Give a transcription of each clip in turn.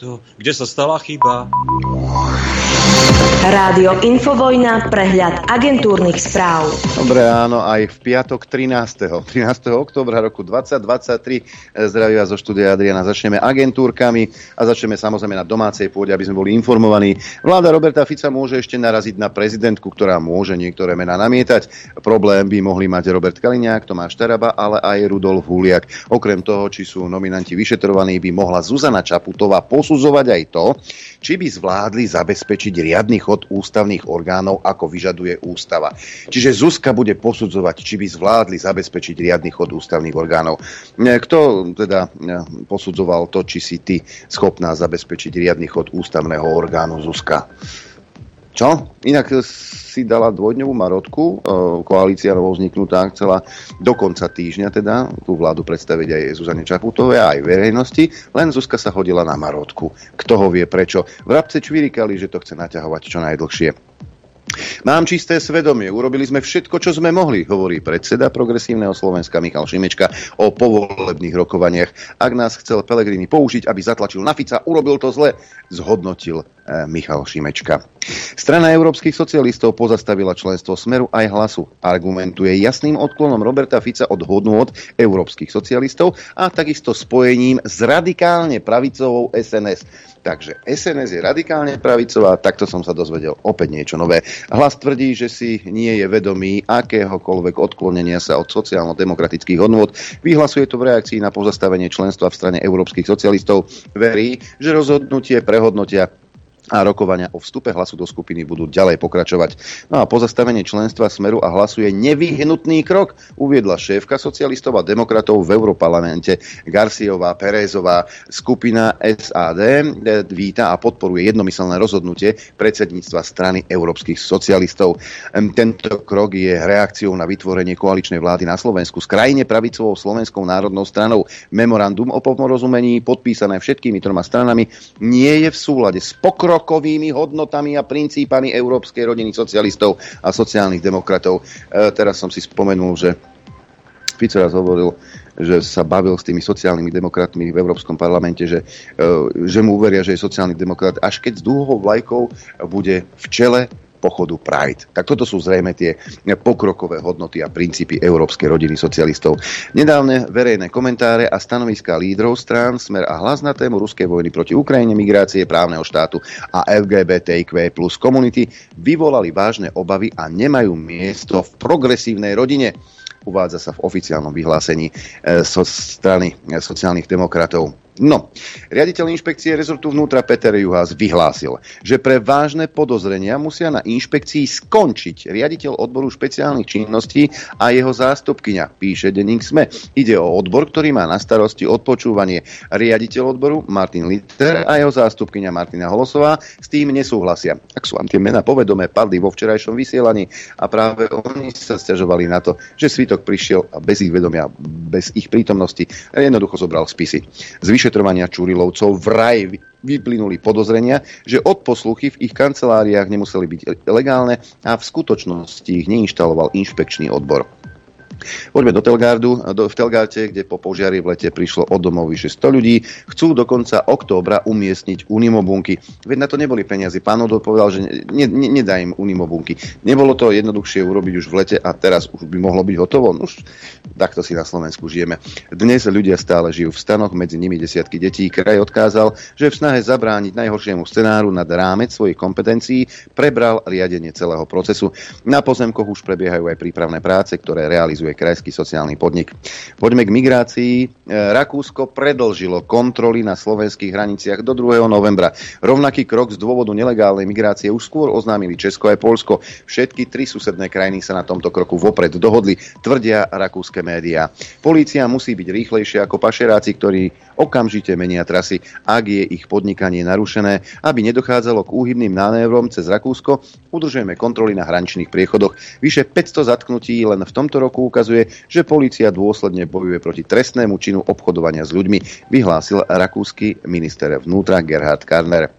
To, kde sa stala chyba? Rádio Infovojna, prehľad agentúrnych správ. Dobre, áno, aj v piatok 13. 13. oktobra roku 2023 zdraví vás zo štúdia Adriana. Začneme agentúrkami a začneme samozrejme na domácej pôde, aby sme boli informovaní. Vláda Roberta Fica môže ešte naraziť na prezidentku, ktorá môže niektoré mená namietať. Problém by mohli mať Robert Kaliňák, Tomáš Taraba, ale aj Rudolf Huliak. Okrem toho, či sú nominanti vyšetrovaní, by mohla Zuzana Čaputová posudzovať aj to, či by zvládli zabezpečiť riadny chod ústavných orgánov, ako vyžaduje ústava. Čiže Zuzka bude posudzovať, či by zvládli zabezpečiť riadny chod ústavných orgánov. Kto teda posudzoval to, či si ty schopná zabezpečiť riadny chod ústavného orgánu Zuzka? Čo? Inak si dala dvojdňovú marotku, e, koalícia novo vzniknutá chcela do konca týždňa teda tú vládu predstaviť aj Zuzane Čaputovej aj verejnosti, len Zuzka sa hodila na marotku. Kto ho vie prečo? Vrabce čvirikali, že to chce naťahovať čo najdlhšie. Mám čisté svedomie, urobili sme všetko, čo sme mohli, hovorí predseda Progresívneho Slovenska Michal Šimečka o povolebných rokovaniach. Ak nás chcel Pelegrini použiť, aby zatlačil na Fica, urobil to zle, zhodnotil Michal Šimečka. Strana európskych socialistov pozastavila členstvo Smeru aj hlasu. Argumentuje jasným odklonom Roberta Fica od hodnôt európskych socialistov a takisto spojením s radikálne pravicovou SNS. Takže SNS je radikálne pravicová, takto som sa dozvedel opäť niečo nové. Hlas tvrdí, že si nie je vedomý akéhokoľvek odklonenia sa od sociálno-demokratických hodnôt. Vyhlasuje to v reakcii na pozastavenie členstva v strane európskych socialistov. Verí, že rozhodnutie prehodnotia a rokovania o vstupe hlasu do skupiny budú ďalej pokračovať. No a pozastavenie členstva Smeru a hlasu je nevyhnutný krok, uviedla šéfka socialistov a demokratov v Európarlamente Garciová Perezová. Skupina SAD víta a podporuje jednomyselné rozhodnutie predsedníctva strany európskych socialistov. Tento krok je reakciou na vytvorenie koaličnej vlády na Slovensku s krajine pravicovou Slovenskou národnou stranou. Memorandum o porozumení podpísané všetkými troma stranami nie je v súlade s pokrokom pokrokovými hodnotami a princípami európskej rodiny socialistov a sociálnych demokratov. E, teraz som si spomenul, že Fico raz hovoril, že sa bavil s tými sociálnymi demokratmi v Európskom parlamente, že, e, že mu uveria, že je sociálny demokrat, až keď s dúhou vlajkou bude v čele pochodu Pride. Tak toto sú zrejme tie pokrokové hodnoty a princípy európskej rodiny socialistov. Nedávne verejné komentáre a stanoviská lídrov strán Smer a hlas na tému ruskej vojny proti Ukrajine, migrácie, právneho štátu a LGBTIQ plus komunity vyvolali vážne obavy a nemajú miesto v progresívnej rodine uvádza sa v oficiálnom vyhlásení e, strany sociálnych demokratov. No, riaditeľ inšpekcie rezortu vnútra Peter Juhás vyhlásil, že pre vážne podozrenia musia na inšpekcii skončiť riaditeľ odboru špeciálnych činností a jeho zástupkyňa, píše denník SME. Ide o odbor, ktorý má na starosti odpočúvanie. Riaditeľ odboru Martin Litter a jeho zástupkyňa Martina Holosová s tým nesúhlasia. Ak sú vám tie mená povedomé, padli vo včerajšom vysielaní a práve oni sa stiažovali na to, že svitok prišiel bez ich vedomia, bez ich prítomnosti a jednoducho zobral spisy. Zvyše vyšetrovania Čurilovcov vraj vyplynuli podozrenia, že odposluchy v ich kanceláriách nemuseli byť legálne a v skutočnosti ich neinštaloval inšpekčný odbor. Poďme do Telgardu, do, v Telgarte, kde po požiari v lete prišlo od domov vyše 100 ľudí. Chcú do konca októbra umiestniť unimobunky. Veď na to neboli peniaze. Pán Odo povedal, že ne, ne, nedá im unimobunky. Nebolo to jednoduchšie urobiť už v lete a teraz už by mohlo byť hotovo. No už takto si na Slovensku žijeme. Dnes ľudia stále žijú v stanoch, medzi nimi desiatky detí. Kraj odkázal, že v snahe zabrániť najhoršiemu scenáru nad rámec svojich kompetencií prebral riadenie celého procesu. Na pozemkoch už prebiehajú aj prípravné práce, ktoré realizuje realizuje krajský sociálny podnik. Poďme k migrácii. E, Rakúsko predlžilo kontroly na slovenských hraniciach do 2. novembra. Rovnaký krok z dôvodu nelegálnej migrácie už skôr oznámili Česko aj Polsko. Všetky tri susedné krajiny sa na tomto kroku vopred dohodli, tvrdia rakúske médiá. Polícia musí byť rýchlejšia ako pašeráci, ktorí okamžite menia trasy, ak je ich podnikanie narušené, aby nedochádzalo k úhybným manévrom cez Rakúsko. Udržujeme kontroly na hraničných priechodoch. Vyše 500 zatknutí len v tomto roku ukazuje, že polícia dôsledne bojuje proti trestnému činu obchodovania s ľuďmi, vyhlásil rakúsky minister vnútra Gerhard Karner.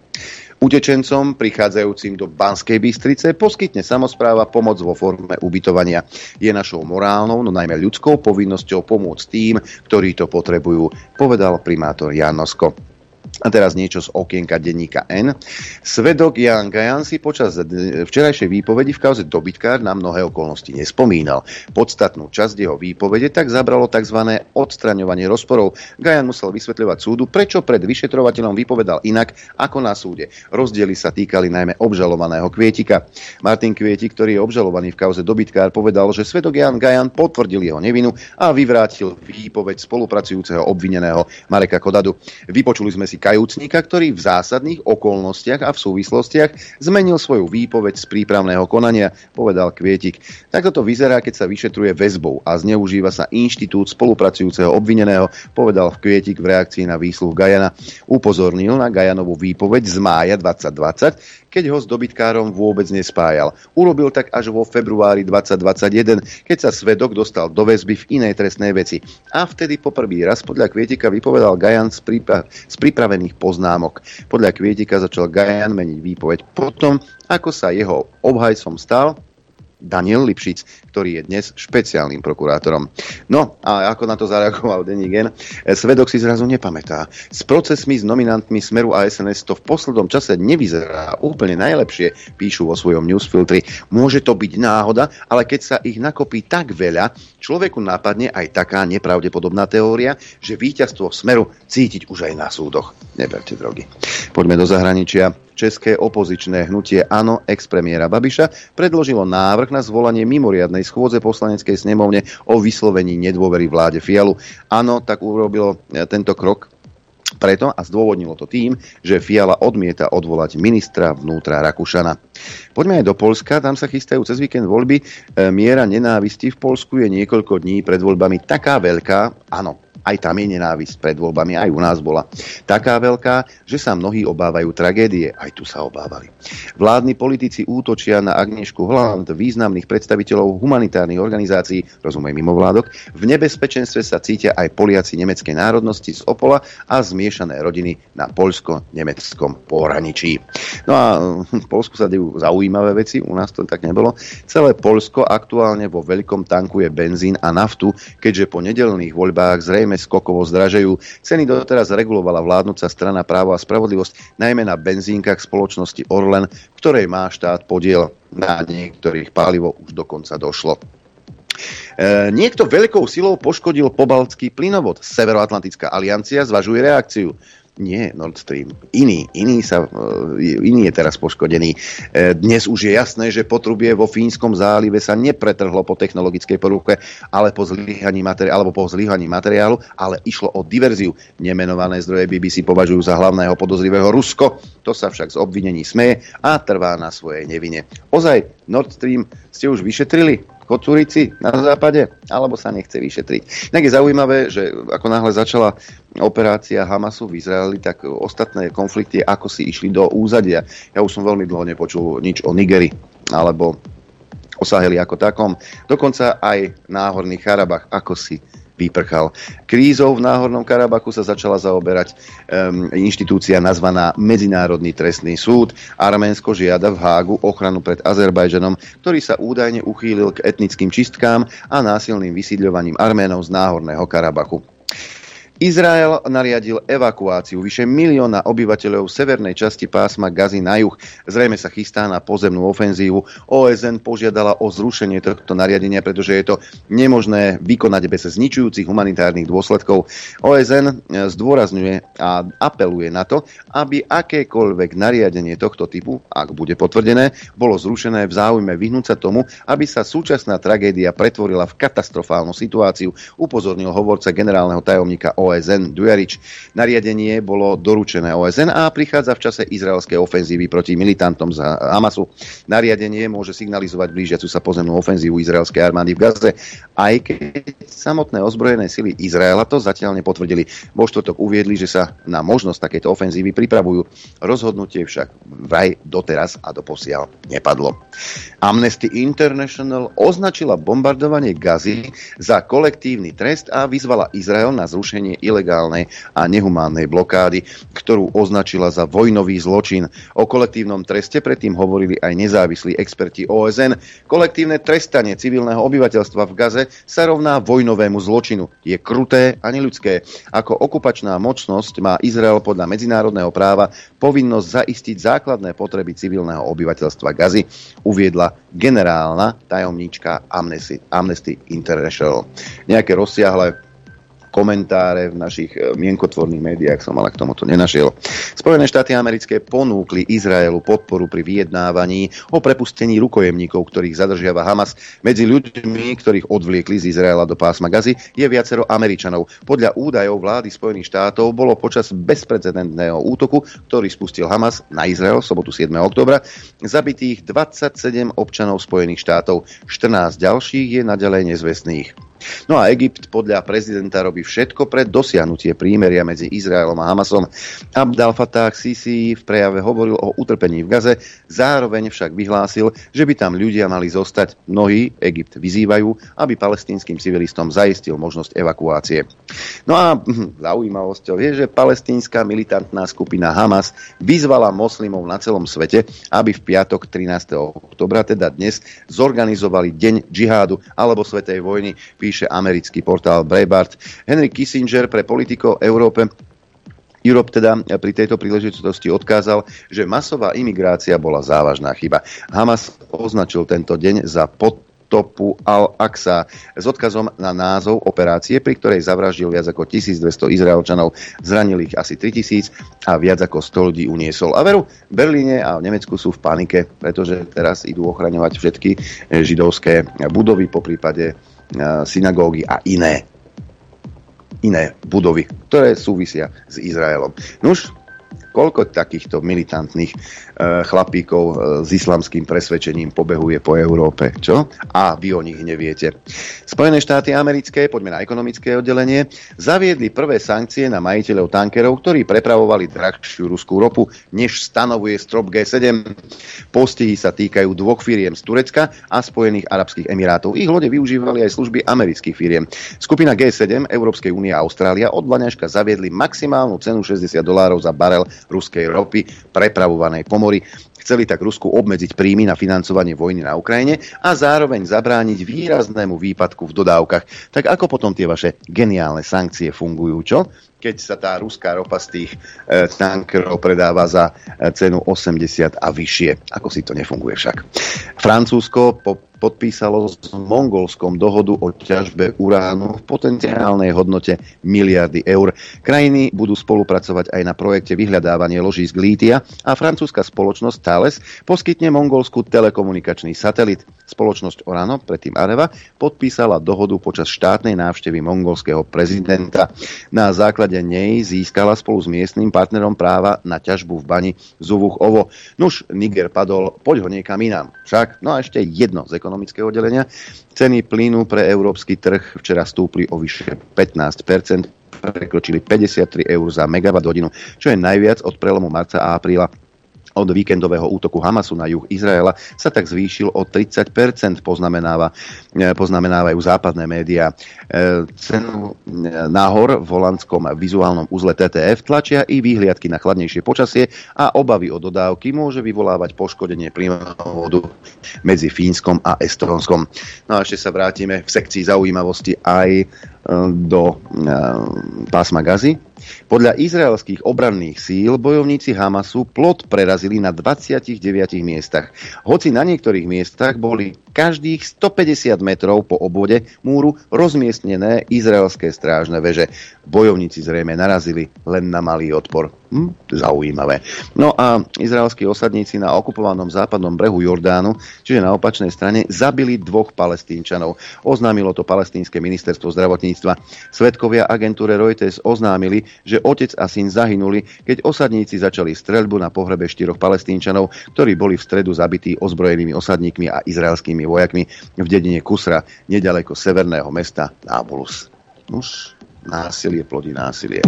Utečencom prichádzajúcim do Banskej Bystrice poskytne samozpráva pomoc vo forme ubytovania. Je našou morálnou, no najmä ľudskou povinnosťou pomôcť tým, ktorí to potrebujú, povedal primátor Janosko. A teraz niečo z okienka denníka N. Svedok Jan Gajan si počas včerajšej výpovedi v kauze dobytkár na mnohé okolnosti nespomínal. Podstatnú časť jeho výpovede tak zabralo tzv. odstraňovanie rozporov. Gajan musel vysvetľovať súdu, prečo pred vyšetrovateľom vypovedal inak ako na súde. Rozdiely sa týkali najmä obžalovaného Kvietika. Martin Kvietik, ktorý je obžalovaný v kauze dobytkár, povedal, že svedok Jan Gajan potvrdil jeho nevinu a vyvrátil výpoveď spolupracujúceho obvineného Mareka Kodadu. Vypočuli sme si kajúcnika, ktorý v zásadných okolnostiach a v súvislostiach zmenil svoju výpoveď z prípravného konania, povedal Kvietik. Takto to vyzerá, keď sa vyšetruje väzbou a zneužíva sa inštitút spolupracujúceho obvineného, povedal v Kvietik v reakcii na výsluh Gajana. Upozornil na Gajanovú výpoveď z mája 2020, keď ho s dobytkárom vôbec nespájal. Urobil tak až vo februári 2021, keď sa svedok dostal do väzby v inej trestnej veci. A vtedy poprvý raz podľa Kvietika vypovedal Gajan z, prípa- z pripravených poznámok. Podľa Kvietika začal Gajan meniť výpoveď potom, ako sa jeho obhajcom stal Daniel Lipšic, ktorý je dnes špeciálnym prokurátorom. No a ako na to zareagoval Denní Gen, svedok si zrazu nepamätá. S procesmi s nominantmi Smeru a SNS to v poslednom čase nevyzerá úplne najlepšie, píšu vo svojom newsfiltri. Môže to byť náhoda, ale keď sa ich nakopí tak veľa, človeku napadne aj taká nepravdepodobná teória, že víťazstvo Smeru cítiť už aj na súdoch. Neberte drogy. Poďme do zahraničia. České opozičné hnutie Ano ex-premiéra Babiša predložilo návrh na zvolanie mimoriadnej schôdze poslaneckej snemovne o vyslovení nedôvery vláde Fialu. Ano tak urobilo e, tento krok preto a zdôvodnilo to tým, že Fiala odmieta odvolať ministra vnútra Rakúšana. Poďme aj do Polska, tam sa chystajú cez víkend voľby. E, miera nenávisti v Polsku je niekoľko dní pred voľbami taká veľká, áno, aj tam je nenávisť pred voľbami, aj u nás bola. Taká veľká, že sa mnohí obávajú tragédie, aj tu sa obávali. Vládni politici útočia na Agnešku Holland, významných predstaviteľov humanitárnych organizácií, rozumej mimovládok. V nebezpečenstve sa cítia aj Poliaci nemeckej národnosti z Opola a zmiešané rodiny na poľsko-nemeckom pohraničí. No a v Polsku sa dejú zaujímavé veci, u nás to tak nebolo. Celé Polsko aktuálne vo veľkom tankuje benzín a naftu, keďže po nedelných voľbách zrejme zrejme skokovo zdražajú. Ceny doteraz regulovala vládnúca strana právo a spravodlivosť, najmä na benzínkach spoločnosti Orlen, ktorej má štát podiel. Na niektorých palivo už dokonca došlo. E, niekto veľkou silou poškodil pobaltský plynovod. Severoatlantická aliancia zvažuje reakciu nie Nord Stream. Iný, iný, sa, e, iný je teraz poškodený. E, dnes už je jasné, že potrubie vo Fínskom zálive sa nepretrhlo po technologickej poruche, ale po zlyhaní materiálu, alebo po zlyhaní materiálu, ale išlo o diverziu. Nemenované zdroje BBC považujú za hlavného podozrivého Rusko. To sa však z obvinení smeje a trvá na svojej nevine. Ozaj, Nord Stream ste už vyšetrili? Kocurici na západe, alebo sa nechce vyšetriť. Tak je zaujímavé, že ako náhle začala operácia Hamasu v Izraeli, tak ostatné konflikty ako si išli do úzadia. Ja už som veľmi dlho nepočul nič o Nigeri, alebo o Saheli ako takom. Dokonca aj náhorný Charabach, ako si vyprchal. Krízou v Náhornom Karabachu sa začala zaoberať um, inštitúcia nazvaná Medzinárodný trestný súd. Arménsko žiada v Hágu ochranu pred Azerbajžanom, ktorý sa údajne uchýlil k etnickým čistkám a násilným vysídľovaním Arménov z Náhorného Karabachu. Izrael nariadil evakuáciu vyše milióna obyvateľov severnej časti pásma Gazy na juh. Zrejme sa chystá na pozemnú ofenzívu. OSN požiadala o zrušenie tohto nariadenia, pretože je to nemožné vykonať bez zničujúcich humanitárnych dôsledkov. OSN zdôrazňuje a apeluje na to, aby akékoľvek nariadenie tohto typu, ak bude potvrdené, bolo zrušené v záujme vyhnúť sa tomu, aby sa súčasná tragédia pretvorila v katastrofálnu situáciu, upozornil hovorca generálneho tajomníka OSN OSN Dujarič. Nariadenie bolo doručené OSN a prichádza v čase izraelskej ofenzívy proti militantom z Hamasu. Nariadenie môže signalizovať blížiacu sa pozemnú ofenzívu izraelskej armády v Gaze, aj keď samotné ozbrojené sily Izraela to zatiaľ nepotvrdili. Vo štvrtok uviedli, že sa na možnosť takejto ofenzívy pripravujú. Rozhodnutie však vraj doteraz a doposiaľ nepadlo. Amnesty International označila bombardovanie Gazy za kolektívny trest a vyzvala Izrael na zrušenie vyhlásenie ilegálnej a nehumánnej blokády, ktorú označila za vojnový zločin. O kolektívnom treste predtým hovorili aj nezávislí experti OSN. Kolektívne trestanie civilného obyvateľstva v Gaze sa rovná vojnovému zločinu. Je kruté a neľudské. Ako okupačná mocnosť má Izrael podľa medzinárodného práva povinnosť zaistiť základné potreby civilného obyvateľstva Gazy, uviedla generálna tajomníčka Amnesty, Amnesty International. Nejaké rozsiahle komentáre v našich e, mienkotvorných médiách som ale k tomuto nenašiel. Spojené štáty americké ponúkli Izraelu podporu pri vyjednávaní o prepustení rukojemníkov, ktorých zadržiava Hamas. Medzi ľuďmi, ktorých odvliekli z Izraela do pásma Gazy, je viacero Američanov. Podľa údajov vlády Spojených štátov bolo počas bezprecedentného útoku, ktorý spustil Hamas na Izrael v sobotu 7. oktobra, zabitých 27 občanov Spojených štátov. 14 ďalších je naďalej nezvestných. No a Egypt podľa prezidenta robí všetko pre dosiahnutie prímeria medzi Izraelom a Hamasom. Abdel Fattah Sisi v prejave hovoril o utrpení v Gaze, zároveň však vyhlásil, že by tam ľudia mali zostať. Mnohí Egypt vyzývajú, aby palestínskym civilistom zaistil možnosť evakuácie. No a hm, zaujímavosťou je, že palestínska militantná skupina Hamas vyzvala moslimov na celom svete, aby v piatok 13. oktobra, teda dnes, zorganizovali Deň džihádu alebo Svetej vojny. Píše píše americký portál Breitbart. Henry Kissinger pre politiko Európe Europe teda pri tejto príležitosti odkázal, že masová imigrácia bola závažná chyba. Hamas označil tento deň za pod topu Al-Aqsa s odkazom na názov operácie, pri ktorej zavraždil viac ako 1200 Izraelčanov, zranil ich asi 3000 a viac ako 100 ľudí uniesol. A veru, v Berlíne a v Nemecku sú v panike, pretože teraz idú ochraňovať všetky židovské budovy, po prípade synagógy a iné iné budovy, ktoré súvisia s Izraelom. Nuž, koľko takýchto militantných E, chlapíkov e, s islamským presvedčením pobehuje po Európe. Čo? A vy o nich neviete. Spojené štáty americké, poďme na ekonomické oddelenie, zaviedli prvé sankcie na majiteľov tankerov, ktorí prepravovali drahšiu ruskú ropu, než stanovuje strop G7. Postihy sa týkajú dvoch firiem z Turecka a Spojených Arabských Emirátov. Ich lode využívali aj služby amerických firiem. Skupina G7, Európskej únie a Austrália od Vlaňaška zaviedli maximálnu cenu 60 dolárov za barel ruskej ropy prepravovanej po mori. Chceli tak Rusku obmedziť príjmy na financovanie vojny na Ukrajine a zároveň zabrániť výraznému výpadku v dodávkach. Tak ako potom tie vaše geniálne sankcie fungujú, čo? keď sa tá ruská ropa z tých e, tankerov predáva za e, cenu 80 a vyššie. Ako si to nefunguje však. Francúzsko po podpísalo s Mongolskom dohodu o ťažbe uránu v potenciálnej hodnote miliardy eur. Krajiny budú spolupracovať aj na projekte vyhľadávanie ložísk lítia a francúzska spoločnosť Thales poskytne Mongolsku telekomunikačný satelit. Spoločnosť Orano, predtým Areva, podpísala dohodu počas štátnej návštevy mongolského prezidenta. Na základe nej získala spolu s miestnym partnerom práva na ťažbu v bani Zuvuch Ovo. Nuž, Niger padol, poď ho niekam inám. Však, no a ešte jedno z ekonomického oddelenia. Ceny plynu pre európsky trh včera stúpli o vyše 15% prekročili 53 eur za megawatt hodinu, čo je najviac od prelomu marca a apríla od víkendového útoku Hamasu na juh Izraela sa tak zvýšil o 30 poznamenáva, e, poznamenávajú západné médiá. E, cenu e, náhor v holandskom vizuálnom uzle TTF tlačia i výhliadky na chladnejšie počasie a obavy o dodávky môže vyvolávať poškodenie plynovodu medzi Fínskom a Estonskom. No a ešte sa vrátime v sekcii zaujímavosti aj do pásma Gazy podľa izraelských obranných síl bojovníci Hamasu plot prerazili na 29 miestach. Hoci na niektorých miestach boli každých 150 metrov po obvode múru rozmiestnené izraelské strážne veže. Bojovníci zrejme narazili len na malý odpor. Hm, zaujímavé. No a izraelskí osadníci na okupovanom západnom brehu Jordánu, čiže na opačnej strane, zabili dvoch palestínčanov. Oznámilo to palestínske ministerstvo zdravotníctva. Svetkovia agentúre Reuters oznámili, že otec a syn zahynuli, keď osadníci začali streľbu na pohrebe štyroch palestínčanov, ktorí boli v stredu zabití ozbrojenými osadníkmi a izraelskými vojakmi v dedine Kusra, nedaleko severného mesta Nábulus. Už násilie plodí násilie.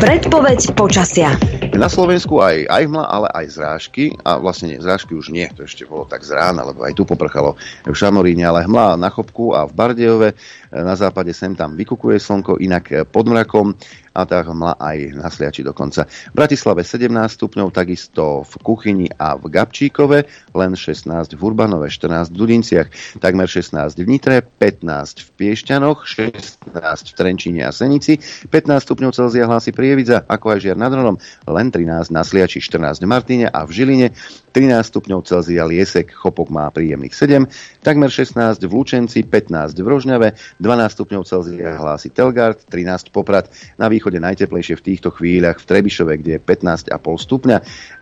Predpoveď počasia. Na Slovensku aj, aj hmla, ale aj zrážky. A vlastne nie, zrážky už nie, to ešte bolo tak z rána, lebo aj tu poprchalo v Šamoríne, ale hmla na Chopku a v Bardejove. Na západe sem tam vykukuje slnko, inak pod mrakom a tá hmla aj na Sliači dokonca. V Bratislave 17 stupňov, takisto v Kuchyni a v Gabčíkove, len 16 v Urbanove, 14 v Dudinciach, takmer 16 v Nitre, 15 v Piešťanoch, 16 v Trenčíne a Senici, 15 stupňov Celzia hlási Prievidza, ako aj Žiar nad Hronom, len 13 na Sliači, 14 v Martine a v Žiline, 13 stupňov Celzia Liesek, Chopok má príjemných 7, takmer 16 v Lučenci, 15 v Rožňave, 12 stupňov Celzia hlási Telgard, 13 Poprad, na východe najteplejšie v týchto chvíľach v Trebišove, kde je 15,5 stupňa,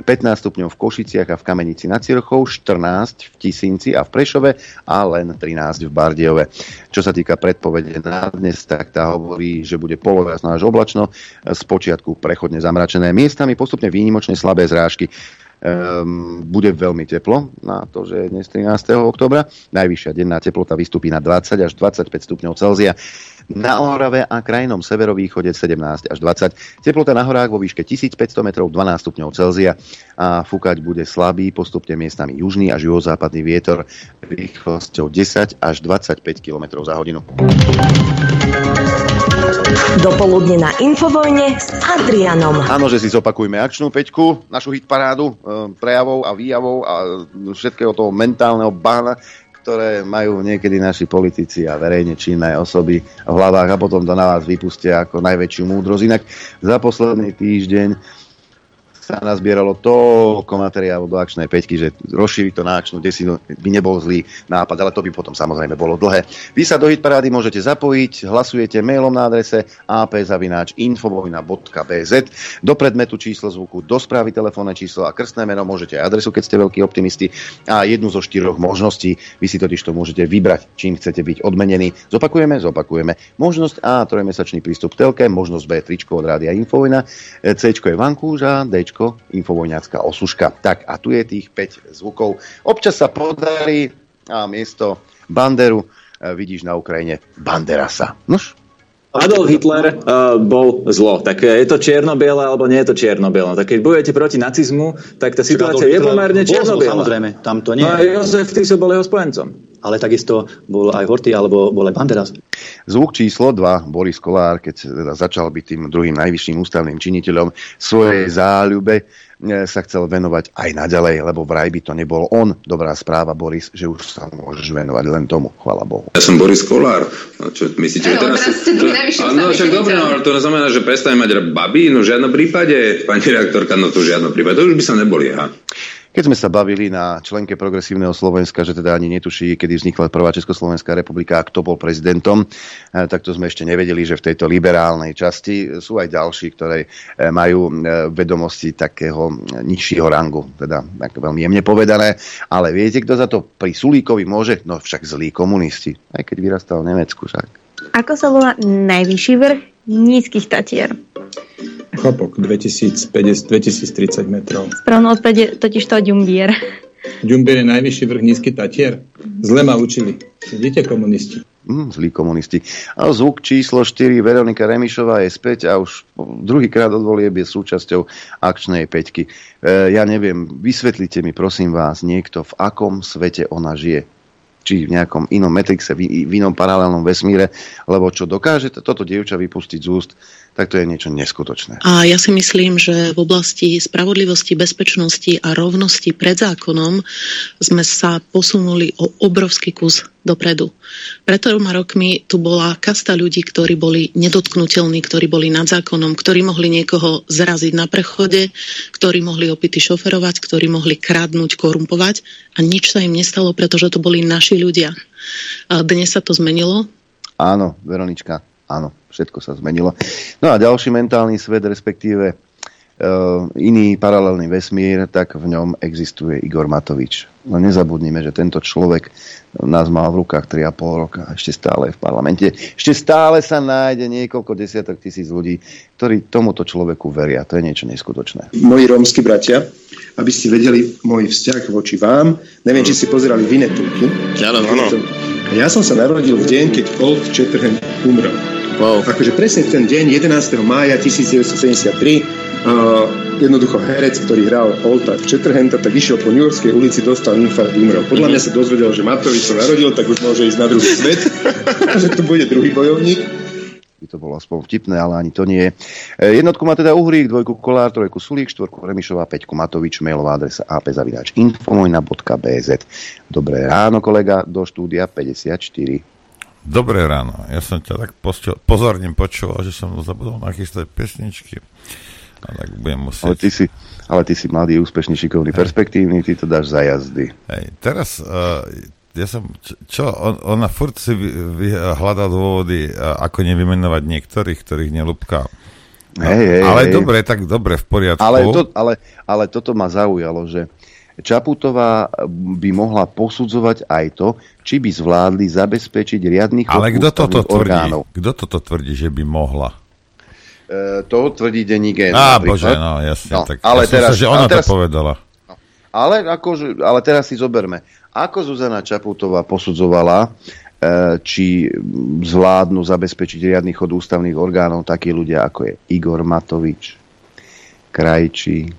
15 stupňov v Košiciach a v Kamenici nad Cirochou, 14 v Tisinci a v Prešove a len 13 v Bardiove. Čo sa týka predpovede na dnes, tak tá hovorí, že bude polovjasno až oblačno, z počiatku prechodne zamračené miestami, postupne výnimočne slabé zrážky um, bude veľmi teplo na to, že je dnes 13. oktobra. Najvyššia denná teplota vystúpi na 20 až 25 stupňov Celzia. Na Orave a krajnom severovýchode 17 až 20. Teplota na horách vo výške 1500 metrov 12 stupňov Celzia a fúkať bude slabý, postupne miestami južný až juhozápadný vietor rýchlosťou 10 až 25 km za hodinu. Dopoludne na Infovojne s Adrianom. Áno, že si zopakujme akčnú peťku, našu hitparádu e, prejavov a výjavov a všetkého toho mentálneho bána, ktoré majú niekedy naši politici a verejne činné osoby v hlavách a potom to na vás vypustia ako najväčšiu múdrosť. Inak za posledný týždeň sa nazbieralo toľko materiálu do akčnej peťky, že rozšíriť to na akčnú desinu by nebol zlý nápad, ale to by potom samozrejme bolo dlhé. Vy sa do hitparády môžete zapojiť, hlasujete mailom na adrese apzavináč.infovojna.bz do predmetu číslo zvuku, do správy telefónne číslo a krstné meno môžete aj adresu, keď ste veľkí optimisti a jednu zo štyroch možností. Vy si totiž to môžete vybrať, čím chcete byť odmenení. Zopakujeme, zopakujeme. Možnosť A, trojmesačný prístup k telke, možnosť B, tričko od rádia Infovojna, C je vankúža, D infovojňacká osuška. Tak a tu je tých 5 zvukov. Občas sa podarí a miesto Banderu e, vidíš na Ukrajine Banderasa. Nož, Adolf Hitler uh, bol zlo. Tak je to čierno-biele alebo nie je to čierno-biele. Tak keď bojujete proti nacizmu, tak tá situácia je pomerne čierno Samozrejme, tam to nie. No a Jozef Tiso bol jeho spojencom. Ale takisto bol aj Horty alebo bol aj Banderas. Zvuk číslo 2, Boris Kolár, keď teda začal byť tým druhým najvyšším ústavným činiteľom svojej záľube, E, sa chcel venovať aj naďalej, lebo vraj by to nebol on. Dobrá správa, Boris, že už sa môžeš venovať len tomu, chvala Bohu. Ja som Boris Kolár. No, čo myslíte, že teraz... To, no však dobre, no, ale to znamená, že prestane mať babi? No v žiadnom prípade, pani reaktorka, no to v žiadnom prípade. To už by sa neboli, ha. Keď sme sa bavili na členke progresívneho Slovenska, že teda ani netuší, kedy vznikla prvá Československá republika a kto bol prezidentom, eh, tak to sme ešte nevedeli, že v tejto liberálnej časti sú aj ďalší, ktoré eh, majú eh, vedomosti takého nižšieho rangu, teda tak veľmi jemne povedané. Ale viete, kto za to pri Sulíkovi môže? No však zlí komunisti, aj keď vyrastal v Nemecku však. Ako sa volá najvyšší vrch nízkych Tatier? Chopok 2050, 2030 metrov. Správno odpovede totiž to Ďumbier. Ďumbier je najvyšší vrch nízky Tatier. Zle ma učili. Vidíte komunisti. Mm, zlí komunisti. A zvuk číslo 4 Veronika Remišová je späť a už druhýkrát od volieb je súčasťou akčnej peťky. E, ja neviem, vysvetlite mi prosím vás niekto, v akom svete ona žije či v nejakom inom Matrixe, v, v inom paralelnom vesmíre, lebo čo dokáže toto dievča vypustiť z úst, tak to je niečo neskutočné. A ja si myslím, že v oblasti spravodlivosti, bezpečnosti a rovnosti pred zákonom sme sa posunuli o obrovský kus dopredu. Pred troma rokmi tu bola kasta ľudí, ktorí boli nedotknutelní, ktorí boli nad zákonom, ktorí mohli niekoho zraziť na prechode, ktorí mohli opity šoferovať, ktorí mohli kradnúť, korumpovať a nič sa im nestalo, pretože to boli naši ľudia. A dnes sa to zmenilo. Áno, Veronička, áno všetko sa zmenilo. No a ďalší mentálny svet, respektíve iný paralelný vesmír, tak v ňom existuje Igor Matovič. No nezabudnime, že tento človek nás mal v rukách 3,5 roka a ešte stále je v parlamente. Ešte stále sa nájde niekoľko desiatok tisíc ľudí, ktorí tomuto človeku veria. To je niečo neskutočné. Moji rómsky bratia, aby ste vedeli môj vzťah voči vám, neviem, či si pozerali Vinetúky. Áno, áno. Ja som sa narodil v deň, keď Old Shatterhand umrel. Wow. Akože presne ten deň 11. mája 1973 Uh, jednoducho herec, ktorý hral Olta Četrhenta, tak išiel po New Yorkskej ulici, dostal infarkt, umrel. Podľa mňa sa dozvedel, že Matovič sa narodil, tak už môže ísť na druhý svet, že to bude druhý bojovník by to bolo aspoň vtipné, ale ani to nie je. E, jednotku má teda Uhrík, dvojku Kolár, trojku Sulík, štvorku Remišová, peťku Matovič, mailová adresa apzavináč.infomojna.bz Dobré ráno, kolega, do štúdia 54. Dobré ráno. Ja som ťa tak pozorne počúval, že som zabudol nachystať pesničky. A tak budem musieť... Ale ty si, ale ty si mladý, úspešný, šikovný, Hej. perspektívny, ty to dáš za jazdy. Hej, teraz uh, ja som, čo, on, ona furt si vy, vy, hľadá dôvody, ako nevymenovať niektorých, ktorých nelúbka. Hej, hej, ale hej. dobre, tak dobre, v poriadku. Ale, to, ale, ale toto ma zaujalo, že Čaputová by mohla posudzovať aj to, či by zvládli zabezpečiť riadnych Ale kto toto orgánov. tvrdí? Kto toto tvrdí, že by mohla? E, to tvrdí denní gen. Á, bože, no jasne. No, tak ale ja teraz, sa, že ona teraz, to povedala. Ale, akože, ale teraz si zoberme. Ako Zuzana Čaputová posudzovala, e, či zvládnu zabezpečiť riadny chod ústavných orgánov takí ľudia, ako je Igor Matovič, Krajčí,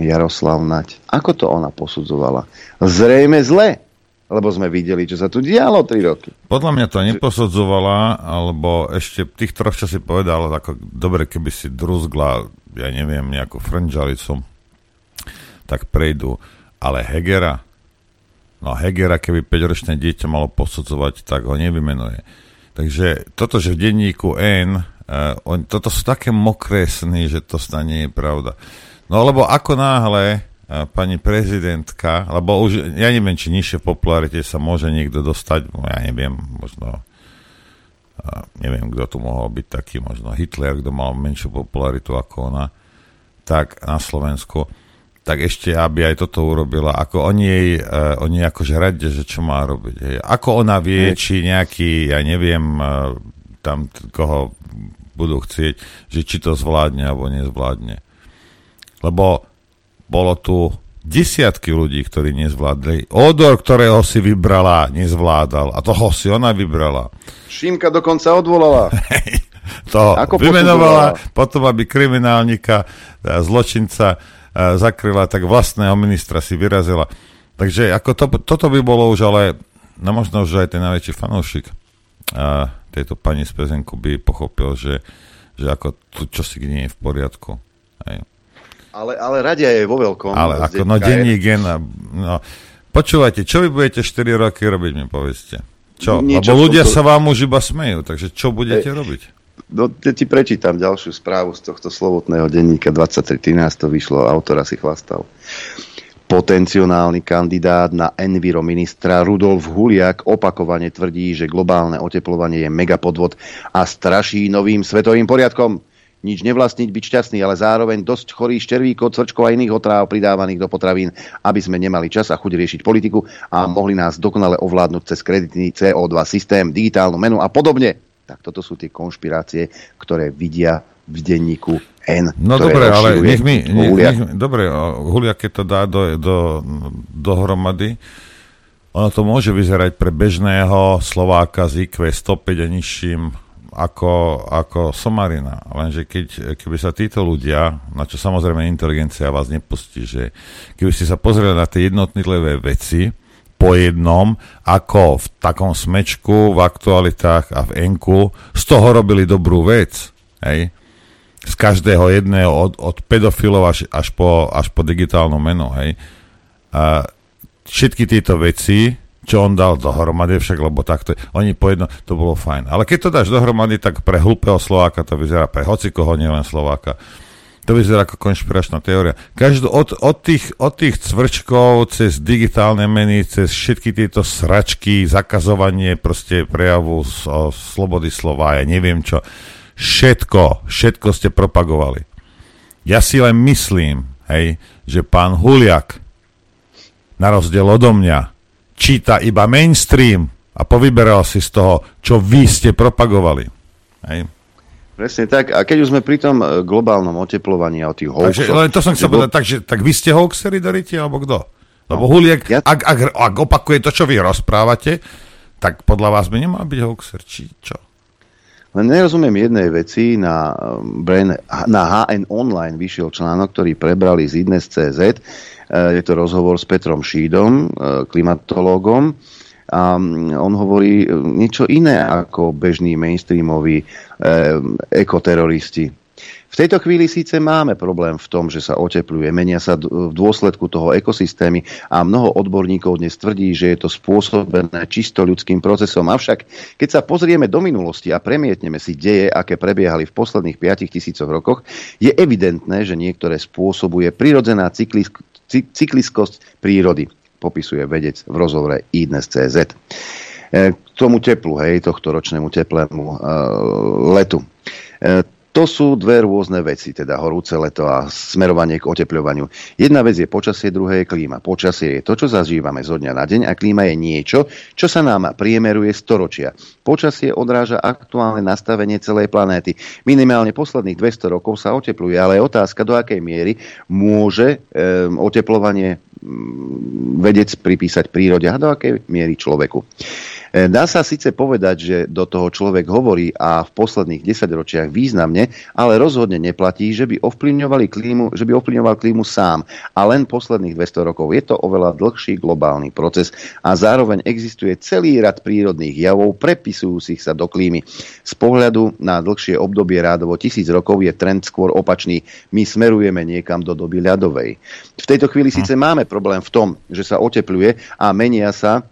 Jaroslav Nať. Ako to ona posudzovala? Zrejme zle, lebo sme videli, čo sa tu dialo 3 roky. Podľa mňa to neposudzovala, alebo ešte tých troch, čo si povedal, ako dobre, keby si druzgla, ja neviem, nejakú frnžalicu, tak prejdú. Ale Hegera, no Hegera, keby 5-ročné dieťa malo posudzovať, tak ho nevymenuje. Takže toto, že v denníku N, uh, on, toto sú také mokré sny, že to snad nie je pravda. No lebo ako náhle pani prezidentka, lebo už, ja neviem, či nižšie v popularite sa môže niekto dostať, ja neviem, možno neviem, kto tu mohol byť taký, možno Hitler, kto mal menšiu popularitu ako ona, tak na Slovensku tak ešte, aby aj toto urobila, ako oni jej, uh, oni akože rade, že čo má robiť. Hej. Ako ona vie, či nejaký, ja neviem, uh, tam koho budú chcieť, že či to zvládne alebo nezvládne. Lebo bolo tu desiatky ľudí, ktorí nezvládli. Odor, ktorého si vybrala, nezvládal. A toho si ona vybrala. Šimka dokonca odvolala. to Ako vymenovala, potom aby kriminálnika, zločinca zakryla, tak vlastného ministra si vyrazila. Takže ako to, toto by bolo už ale, no možno už aj ten najväčší fanúšik a tejto pani z Pezenku by pochopil, že, že ako tu čo si nie je v poriadku. Hej. Ale, ale radia je vo veľkom. Ale ako, no denní gen, no, počúvajte, čo vy budete 4 roky robiť, mi povedzte. Čo? Niečo Lebo ľudia to... sa vám už iba smejú, takže čo budete Ej. robiť? No, ja ti prečítam ďalšiu správu z tohto slovotného denníka 23.13. to vyšlo, autora si chlastal. Potenciálny kandidát na enviro ministra Rudolf Huliak opakovane tvrdí, že globálne oteplovanie je megapodvod a straší novým svetovým poriadkom. Nič nevlastniť, byť šťastný, ale zároveň dosť chorý šťervíkov, cvrčkov a iných otráv pridávaných do potravín, aby sme nemali čas a chuť riešiť politiku a mohli nás dokonale ovládnuť cez kreditný CO2 systém, digitálnu menu a podobne. Tak toto sú tie konšpirácie, ktoré vidia v denníku N. No dobre, ale nech mi, nech, nech, dobre, Hulia, keď to dá do, do, dohromady, ono to môže vyzerať pre bežného Slováka z IQ 105 a nižším ako, ako Somarina. Lenže keď, keby sa títo ľudia, na čo samozrejme inteligencia vás nepustí, že keby ste sa pozreli na tie jednotlivé veci, po jednom, ako v takom smečku, v aktualitách a v enku, z toho robili dobrú vec. Hej? Z každého jedného, od, od pedofilov až, až, po, až po digitálnu menu. Hej? A všetky tieto veci, čo on dal dohromady, však lebo takto, oni po jedno, to bolo fajn. Ale keď to dáš dohromady, tak pre hlúpeho Slováka to vyzerá, pre hocikoho, nielen Slováka, to vyzerá ako konšpiračná teória. Každú, od, od, tých, od tých cvrčkov cez digitálne meny, cez všetky tieto sračky, zakazovanie proste prejavu o, slobody slova, ja neviem čo. Všetko, všetko ste propagovali. Ja si len myslím, hej, že pán Huliak, na rozdiel odo mňa, číta iba mainstream a povyberal si z toho, čo vy ste propagovali. Hej. Presne tak. A keď už sme pri tom e, globálnom oteplovaní a o tých hoaxoch... Takže, len to som chcel povedať, takže tak vy ste hoaxery, Doriti, alebo kto? Lebo no, Huliek, ja... ak, ak, ak opakuje to, čo vy rozprávate, tak podľa vás by nemal byť hoaxer, či čo? Nerozumiem jednej veci, na, brain, na HN Online vyšiel článok, ktorý prebrali z CZ. E, je to rozhovor s Petrom Šídom, e, klimatológom. A on hovorí niečo iné ako bežní mainstreamoví ekoteroristi v tejto chvíli síce máme problém v tom, že sa otepluje, menia sa v dôsledku toho ekosystémy a mnoho odborníkov dnes tvrdí, že je to spôsobené čisto ľudským procesom. Avšak, keď sa pozrieme do minulosti a premietneme si deje, aké prebiehali v posledných 5 tisícoch rokoch, je evidentné, že niektoré spôsobuje prirodzená cyklisk- cykliskosť prírody, popisuje vedec v rozhovore IDNES.cz e, k tomu teplu, hej, tohto ročnému teplému uh, letu. Uh, to sú dve rôzne veci, teda horúce leto a smerovanie k otepľovaniu. Jedna vec je počasie, druhé je klíma. Počasie je to, čo zažívame zo dňa na deň a klíma je niečo, čo sa nám priemeruje storočia. Počasie odráža aktuálne nastavenie celej planéty. Minimálne posledných 200 rokov sa otepluje, ale je otázka, do akej miery môže e, oteplovanie vedec pripísať prírode a do akej miery človeku. E, dá sa síce povedať, že do toho človek hovorí a v posledných desaťročiach významne, ale rozhodne neplatí, že by, ovplyvňovali klímu, že by ovplyvňoval klímu sám a len posledných 200 rokov. Je to oveľa dlhší globálny proces a zároveň existuje celý rad prírodných javov prepisujúcich sa do klímy. Z pohľadu na dlhšie obdobie rádovo tisíc rokov je trend skôr opačný. My smerujeme niekam do doby ľadovej. V tejto chvíli síce máme problém v tom, že sa otepluje a menia sa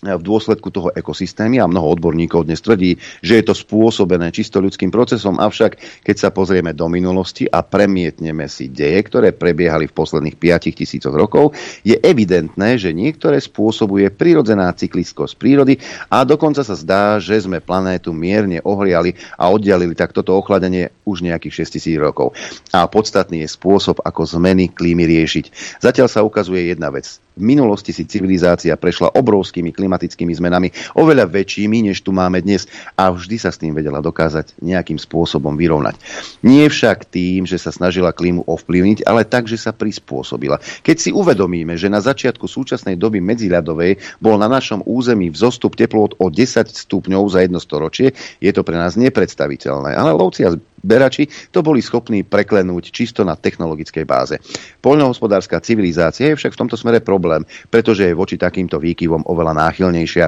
v dôsledku toho ekosystémy a mnoho odborníkov dnes tvrdí, že je to spôsobené čisto ľudským procesom, avšak keď sa pozrieme do minulosti a premietneme si deje, ktoré prebiehali v posledných 5 tisícoch rokov, je evidentné, že niektoré spôsobuje prirodzená cykliskosť prírody a dokonca sa zdá, že sme planétu mierne ohriali a oddialili tak toto ochladenie už nejakých 6 tisíc rokov. A podstatný je spôsob, ako zmeny klímy riešiť. Zatiaľ sa ukazuje jedna vec v minulosti si civilizácia prešla obrovskými klimatickými zmenami, oveľa väčšími, než tu máme dnes a vždy sa s tým vedela dokázať nejakým spôsobom vyrovnať. Nie však tým, že sa snažila klímu ovplyvniť, ale tak, že sa prispôsobila. Keď si uvedomíme, že na začiatku súčasnej doby medziľadovej bol na našom území vzostup teplot o 10 stupňov za jedno storočie, je to pre nás nepredstaviteľné. Ale lovci a berači to boli schopní preklenúť čisto na technologickej báze. Poľnohospodárska civilizácia je však v tomto smere problém, pretože je voči takýmto výkyvom oveľa náchylnejšia.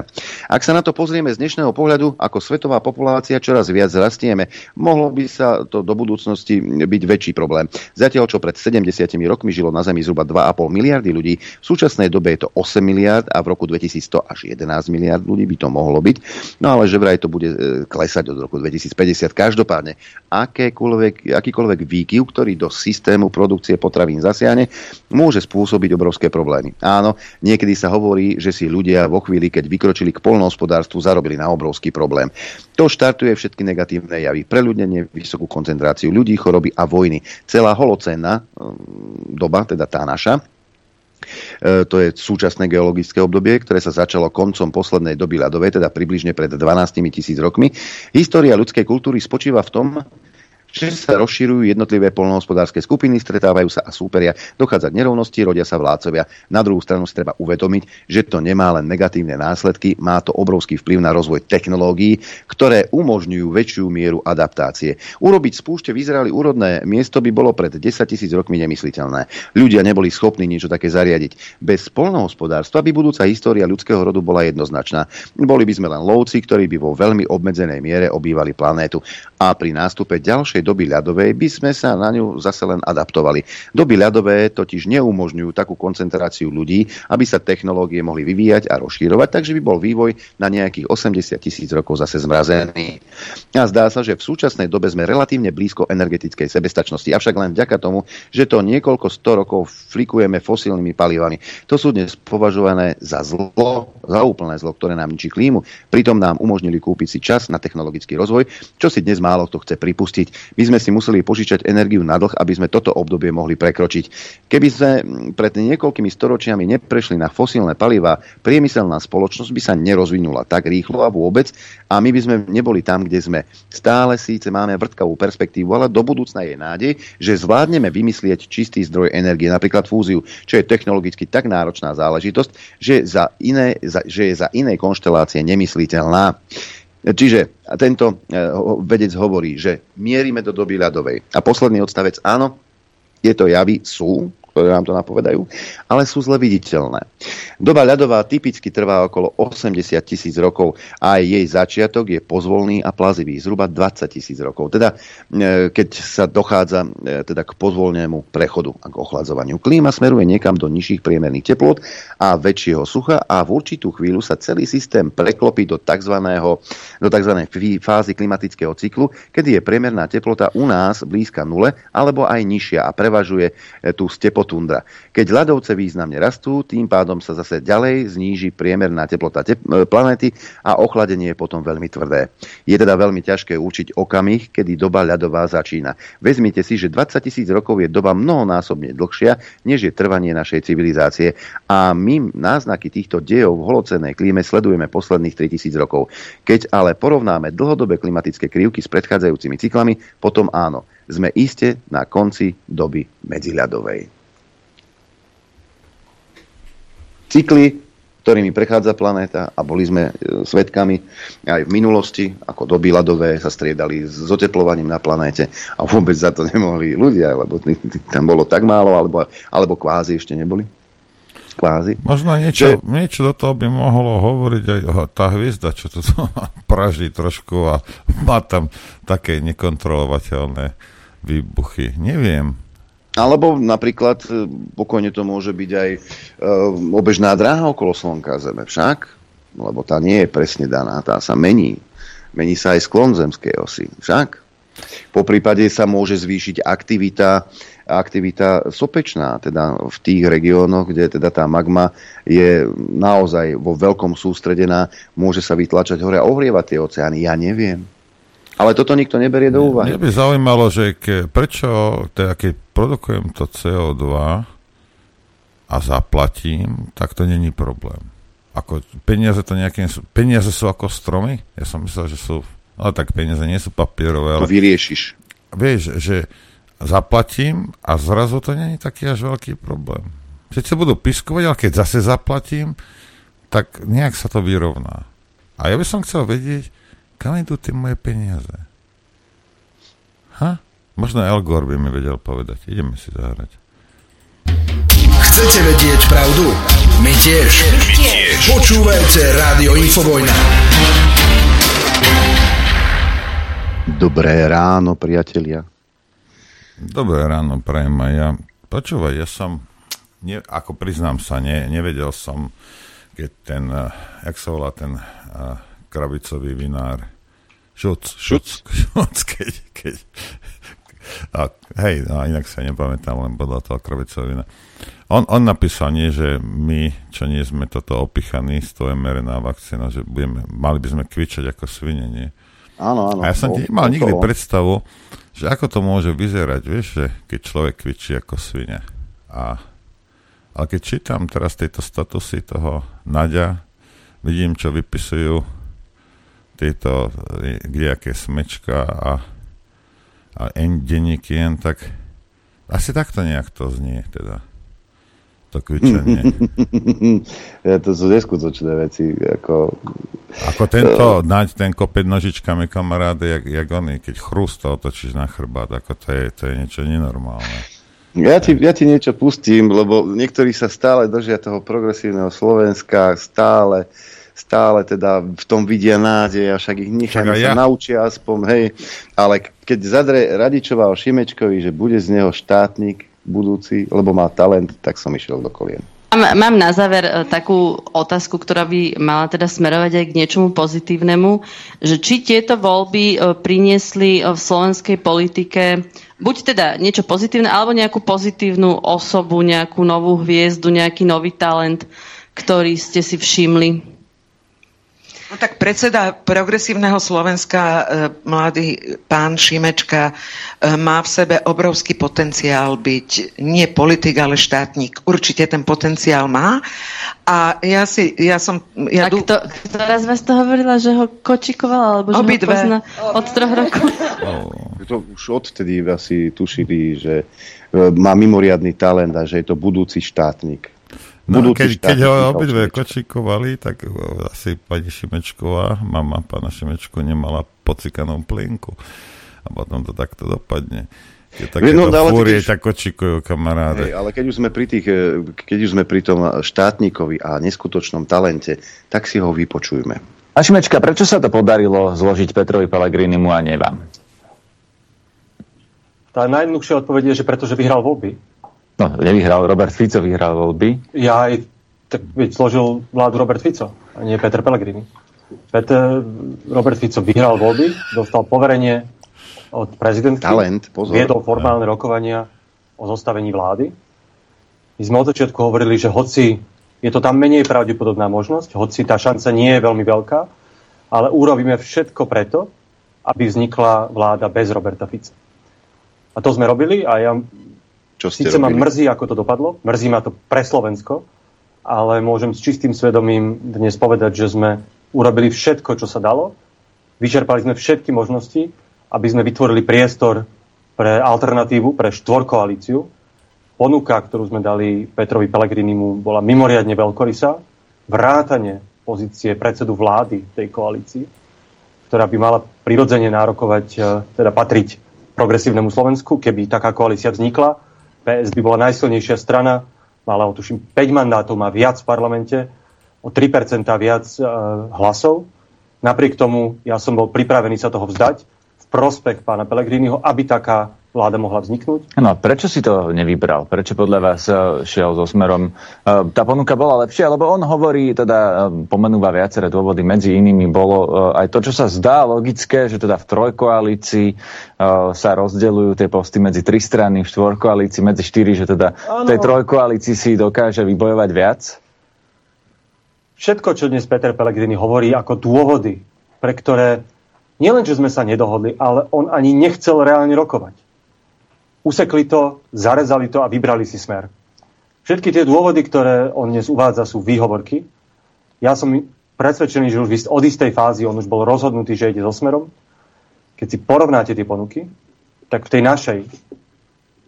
Ak sa na to pozrieme z dnešného pohľadu, ako svetová populácia čoraz viac rastieme, mohlo by sa to do budúcnosti byť väčší problém. Zatiaľ, čo pred 70 rokmi žilo na Zemi zhruba 2,5 miliardy ľudí, v súčasnej dobe je to 8 miliard a v roku 2100 až 11 miliard ľudí by to mohlo byť. No ale že vraj to bude e, klesať od roku 2050. Každopádne, akýkoľvek výkyv, ktorý do systému produkcie potravín zasiahne, môže spôsobiť obrovské problémy. Áno, niekedy sa hovorí, že si ľudia vo chvíli, keď vykročili k polnohospodárstvu, zarobili na obrovský problém. To štartuje všetky negatívne javy. Preľudnenie, vysokú koncentráciu ľudí, choroby a vojny. Celá holocénna mm, doba, teda tá naša, e, to je súčasné geologické obdobie, ktoré sa začalo koncom poslednej doby ľadovej, teda približne pred 12 tisíc rokmi. História ľudskej kultúry spočíva v tom, že sa rozširujú jednotlivé polnohospodárske skupiny, stretávajú sa a súperia, dochádza k nerovnosti, rodia sa vládcovia. Na druhú stranu si treba uvedomiť, že to nemá len negatívne následky, má to obrovský vplyv na rozvoj technológií, ktoré umožňujú väčšiu mieru adaptácie. Urobiť z púšte v Izraeli úrodné miesto by bolo pred 10 tisíc rokmi nemysliteľné. Ľudia neboli schopní niečo také zariadiť. Bez polnohospodárstva by budúca história ľudského rodu bola jednoznačná. Boli by sme len lovci, ktorí by vo veľmi obmedzenej miere obývali planétu. A pri nástupe ďalšej doby ľadovej by sme sa na ňu zase len adaptovali. Doby ľadové totiž neumožňujú takú koncentráciu ľudí, aby sa technológie mohli vyvíjať a rozšírovať, takže by bol vývoj na nejakých 80 tisíc rokov zase zmrazený. A zdá sa, že v súčasnej dobe sme relatívne blízko energetickej sebestačnosti, avšak len vďaka tomu, že to niekoľko sto rokov flikujeme fosílnymi palivami. To sú dnes považované za zlo, za úplné zlo, ktoré nám ničí klímu. Pritom nám umožnili kúpiť si čas na technologický rozvoj, čo si dnes málo kto chce pripustiť. My sme si museli požičať energiu na dlh, aby sme toto obdobie mohli prekročiť. Keby sme pred niekoľkými storočiami neprešli na fosílne paliva, priemyselná spoločnosť by sa nerozvinula tak rýchlo a vôbec a my by sme neboli tam, kde sme. Stále síce máme vrtkavú perspektívu, ale do budúcna je nádej, že zvládneme vymyslieť čistý zdroj energie, napríklad fúziu, čo je technologicky tak náročná záležitosť, že, za iné, že je za iné konštelácie nemysliteľná. Čiže tento vedec hovorí, že mierime do doby ľadovej. A posledný odstavec, áno, tieto javy sú, ktoré nám to napovedajú, ale sú zle viditeľné. Doba ľadová typicky trvá okolo 80 tisíc rokov a jej začiatok je pozvolný a plazivý, zhruba 20 tisíc rokov. Teda e, keď sa dochádza e, teda k pozvolnému prechodu a k ochladzovaniu. Klíma smeruje niekam do nižších priemerných teplot a väčšieho sucha a v určitú chvíľu sa celý systém preklopí do tzv. do tzv. fázy klimatického cyklu, kedy je priemerná teplota u nás blízka nule alebo aj nižšia a prevažuje e, tú stepotu tundra. Keď ľadovce významne rastú, tým pádom sa zase ďalej zníži priemerná teplota tep- e, planéty a ochladenie je potom veľmi tvrdé. Je teda veľmi ťažké určiť okamih, kedy doba ľadová začína. Vezmite si, že 20 tisíc rokov je doba mnohonásobne dlhšia, než je trvanie našej civilizácie a my náznaky týchto dejov v holocenej klíme sledujeme posledných 3000 rokov. Keď ale porovnáme dlhodobé klimatické krivky s predchádzajúcimi cyklami, potom áno, sme iste na konci doby medziľadovej. Cykly, ktorými prechádza planéta a boli sme e, svetkami aj v minulosti, ako doby ľadové sa striedali s oteplovaním na planéte a vôbec za to nemohli ľudia, lebo tam bolo tak málo, alebo, alebo kvázi ešte neboli. Kvázi. Možno niečo, že... niečo do toho by mohlo hovoriť aj tá hviezda, čo to praží trošku a má tam také nekontrolovateľné výbuchy. Neviem. Alebo napríklad e, pokojne to môže byť aj e, obežná dráha okolo Slnka Zeme však, lebo tá nie je presne daná, tá sa mení. Mení sa aj sklon zemskej osy však. Po prípade sa môže zvýšiť aktivita, aktivita sopečná, teda v tých regiónoch, kde teda tá magma je naozaj vo veľkom sústredená, môže sa vytlačať hore a ohrievať tie oceány. Ja neviem. Ale toto nikto neberie do úvahy. Mňa by zaujímalo, že ke, prečo, teda keď produkujem to CO2 a zaplatím, tak to není problém. Ako peniaze to nejakým, peniaze sú ako stromy? Ja som myslel, že sú, ale tak peniaze nie sú papierové. Ale, to vyriešiš. Vieš, že zaplatím a zrazu to není taký až veľký problém. Sice budú piskovať, ale keď zase zaplatím, tak nejak sa to vyrovná. A ja by som chcel vedieť, kam idú tie moje peniaze? Ha? Možno El Gore by mi vedel povedať. Ideme si zahrať. Chcete vedieť pravdu? My tiež. My tiež. Počúvajte Rádio Infovojna. Dobré ráno, priatelia. Dobré ráno, prajem aj ja. Počúvaj, ja som, ne, ako priznám sa, ne, nevedel som, keď ten, uh, jak sa volá ten uh, krabicový vinár, Šuc, šuc, šuc, keď, keď a, hej, no, inak sa nepamätám, len podľa toho kravicovina. On, on napísal nie, že my, čo nie sme toto opichaní z toho mRNA vakcína, že budeme, mali by sme kvičať ako svine, nie? Áno, áno. A ja som nemal nikdy predstavu, že ako to môže vyzerať, vieš, že keď človek kvičí ako svine. A, ale keď čítam teraz tieto statusy toho Nadia, vidím, čo vypisujú tieto kdejaké smečka a, a denníky jen tak asi takto nejak to znie teda to kvičanie. ja, to sú neskutočné veci. Ako, ako tento, dať ten kopec nožičkami kamaráde, jak, jak oni, keď chrústa otočíš na chrbát, ako to je, to je niečo nenormálne. Ja ti, ja ti niečo pustím, lebo niektorí sa stále držia toho progresívneho Slovenska, stále stále teda v tom vidia nádej a však ich necháme ja. sa naučia aspoň, hej. Ale keď zadre Radičová o Šimečkovi, že bude z neho štátnik budúci, lebo má talent, tak som išiel do kolien. Mám na záver e, takú otázku, ktorá by mala teda smerovať aj k niečomu pozitívnemu, že či tieto voľby e, priniesli v slovenskej politike buď teda niečo pozitívne, alebo nejakú pozitívnu osobu, nejakú novú hviezdu, nejaký nový talent, ktorý ste si všimli. No tak predseda progresívneho Slovenska, e, mladý pán Šimečka, e, má v sebe obrovský potenciál byť nie politik, ale štátnik. Určite ten potenciál má. A ja si, ja som... Ja a dú... kto, ktorá z vás to hovorila, že ho kočikovala, alebo že Obidve. ho pozná od troch rokov? To už odtedy asi tušili, že e, má mimoriadný talent a že je to budúci štátnik. No, keď, keď ho obidve kočikovali, tak asi pani Šimečková, mama pána Šimečku, nemala pocikanú plienku. A potom to takto dopadne. Keď takéto no, fúrie, keď... tak kočikujú kamaráde. Hej, ale keď už, sme pri tých, eh, keď už sme pri tom štátnikovi a neskutočnom talente, tak si ho vypočujme. A Šimečka, prečo sa to podarilo zložiť Petrovi Pellegrinimu a nie vám? Tá najjednoduchšia odpoveď je, že pretože vyhral voľby. No, nevyhral, Robert Fico vyhral voľby. Ja aj, tak veď zložil vládu Robert Fico, a nie Peter Pellegrini. Peter, Robert Fico vyhral voľby, dostal poverenie od prezidentky, Talent, pozor. viedol formálne rokovania o zostavení vlády. My sme od začiatku hovorili, že hoci je to tam menej pravdepodobná možnosť, hoci tá šanca nie je veľmi veľká, ale urobíme všetko preto, aby vznikla vláda bez Roberta Fica. A to sme robili a ja čo ste Sice robili? ma mrzí, ako to dopadlo, mrzí ma to pre Slovensko, ale môžem s čistým svedomím dnes povedať, že sme urobili všetko, čo sa dalo. Vyčerpali sme všetky možnosti, aby sme vytvorili priestor pre alternatívu, pre štvorkoalíciu. Ponuka, ktorú sme dali Petrovi Pelegrinimu, bola mimoriadne veľkorysá. Vrátanie pozície predsedu vlády tej koalícii, ktorá by mala prirodzene nárokovať, e, teda patriť progresívnemu Slovensku, keby taká koalícia vznikla PS by bola najsilnejšia strana, mala tuším 5 mandátov, má viac v parlamente, o 3% viac e, hlasov. Napriek tomu ja som bol pripravený sa toho vzdať v prospech pána Pelegriniho, aby taká vláda mohla vzniknúť. No a prečo si to nevybral? Prečo podľa vás eh, šiel so smerom? Eh, tá ponuka bola lepšia, lebo on hovorí, teda eh, pomenúva viaceré dôvody, medzi inými bolo aj to, čo sa zdá logické, že teda v trojkoalícii sa rozdeľujú tie posty medzi tri strany, v štvorkoalícii medzi štyri, že teda v tej trojkoalícii si dokáže vybojovať viac? Všetko, čo dnes Peter Pellegrini hovorí ako dôvody, pre ktoré nielen, že sme sa nedohodli, ale on ani nechcel reálne rokovať usekli to, zarezali to a vybrali si smer. Všetky tie dôvody, ktoré on dnes uvádza, sú výhovorky. Ja som presvedčený, že už od istej fázy on už bol rozhodnutý, že ide so smerom. Keď si porovnáte tie ponuky, tak v tej našej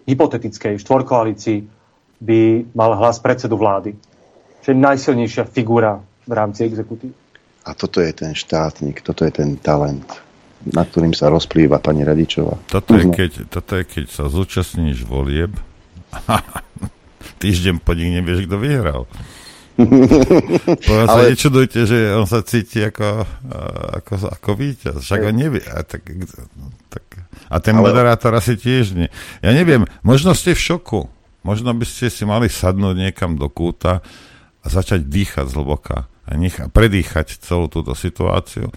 hypotetickej štvorkoalícii by mal hlas predsedu vlády. Čo je najsilnejšia figura v rámci exekutívy. A toto je ten štátnik, toto je ten talent nad ktorým sa rozplýva pani Radičová. Toto je, keď, toto je, keď sa zúčastníš volieb týždeň po nich nevieš, kto vyhral. Povedal Ale... sa, nečudujte, že on sa cíti ako, ako, ako víťaz. Však on nevie. A, tak, tak, a ten Ale... moderátor asi tiež nie. Ja neviem, možno ste v šoku. Možno by ste si mali sadnúť niekam do kúta a začať dýchať zhlboka a nech, predýchať celú túto situáciu.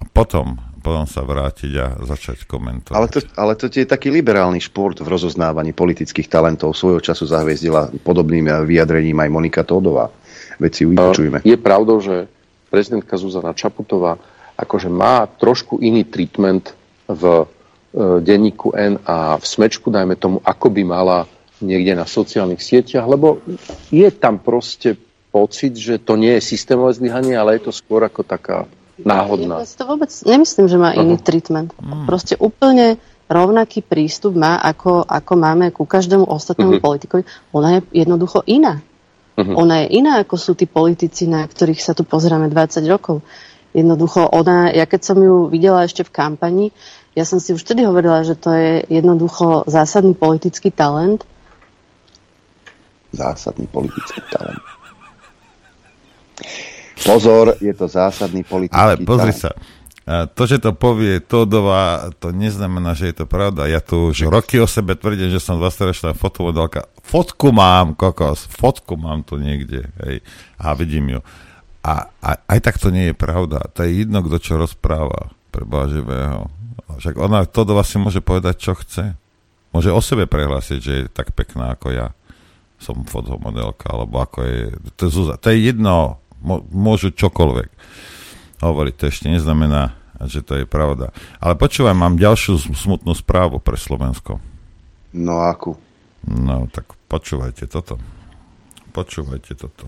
A potom potom sa vrátiť a začať komentovať. Ale to, ale to je taký liberálny šport v rozoznávaní politických talentov. Svojho času zahviezdila podobným vyjadrením aj Monika Tódová. Veď si vypočujme. Je pravdou, že prezidentka Zuzana Čaputová akože má trošku iný treatment v e, denníku N a v smečku, dajme tomu, ako by mala niekde na sociálnych sieťach, lebo je tam proste pocit, že to nie je systémové zlyhanie, ale je to skôr ako taká náhodná. Ja to vôbec nemyslím, že má uh-huh. iný treatment. Uh-huh. Proste úplne rovnaký prístup má, ako, ako máme ku každému ostatnému uh-huh. politikovi. Ona je jednoducho iná. Uh-huh. Ona je iná, ako sú tí politici, na ktorých sa tu pozeráme 20 rokov. Jednoducho, ona, ja keď som ju videla ešte v kampani, ja som si už vtedy hovorila, že to je jednoducho zásadný politický talent. Zásadný politický talent. Pozor, je to zásadný politický Ale pozri sa, to, že to povie Todová, to neznamená, že je to pravda. Ja tu už roky o sebe tvrdím, že som 20-ročná fotomodelka. Fotku mám, kokos, fotku mám tu niekde. Hej. A vidím ju. A, a aj tak to nie je pravda. To je jedno, kto čo rozpráva pre živého. Však ona, Todová si môže povedať, čo chce. Môže o sebe prehlásiť, že je tak pekná ako ja. Som fotomodelka, alebo ako je... To je, Zúza. to je jedno, môžu čokoľvek hovoriť. To ešte neznamená, že to je pravda. Ale počúvaj, mám ďalšiu smutnú správu pre Slovensko. No akú? No, tak počúvajte toto. Počúvajte toto.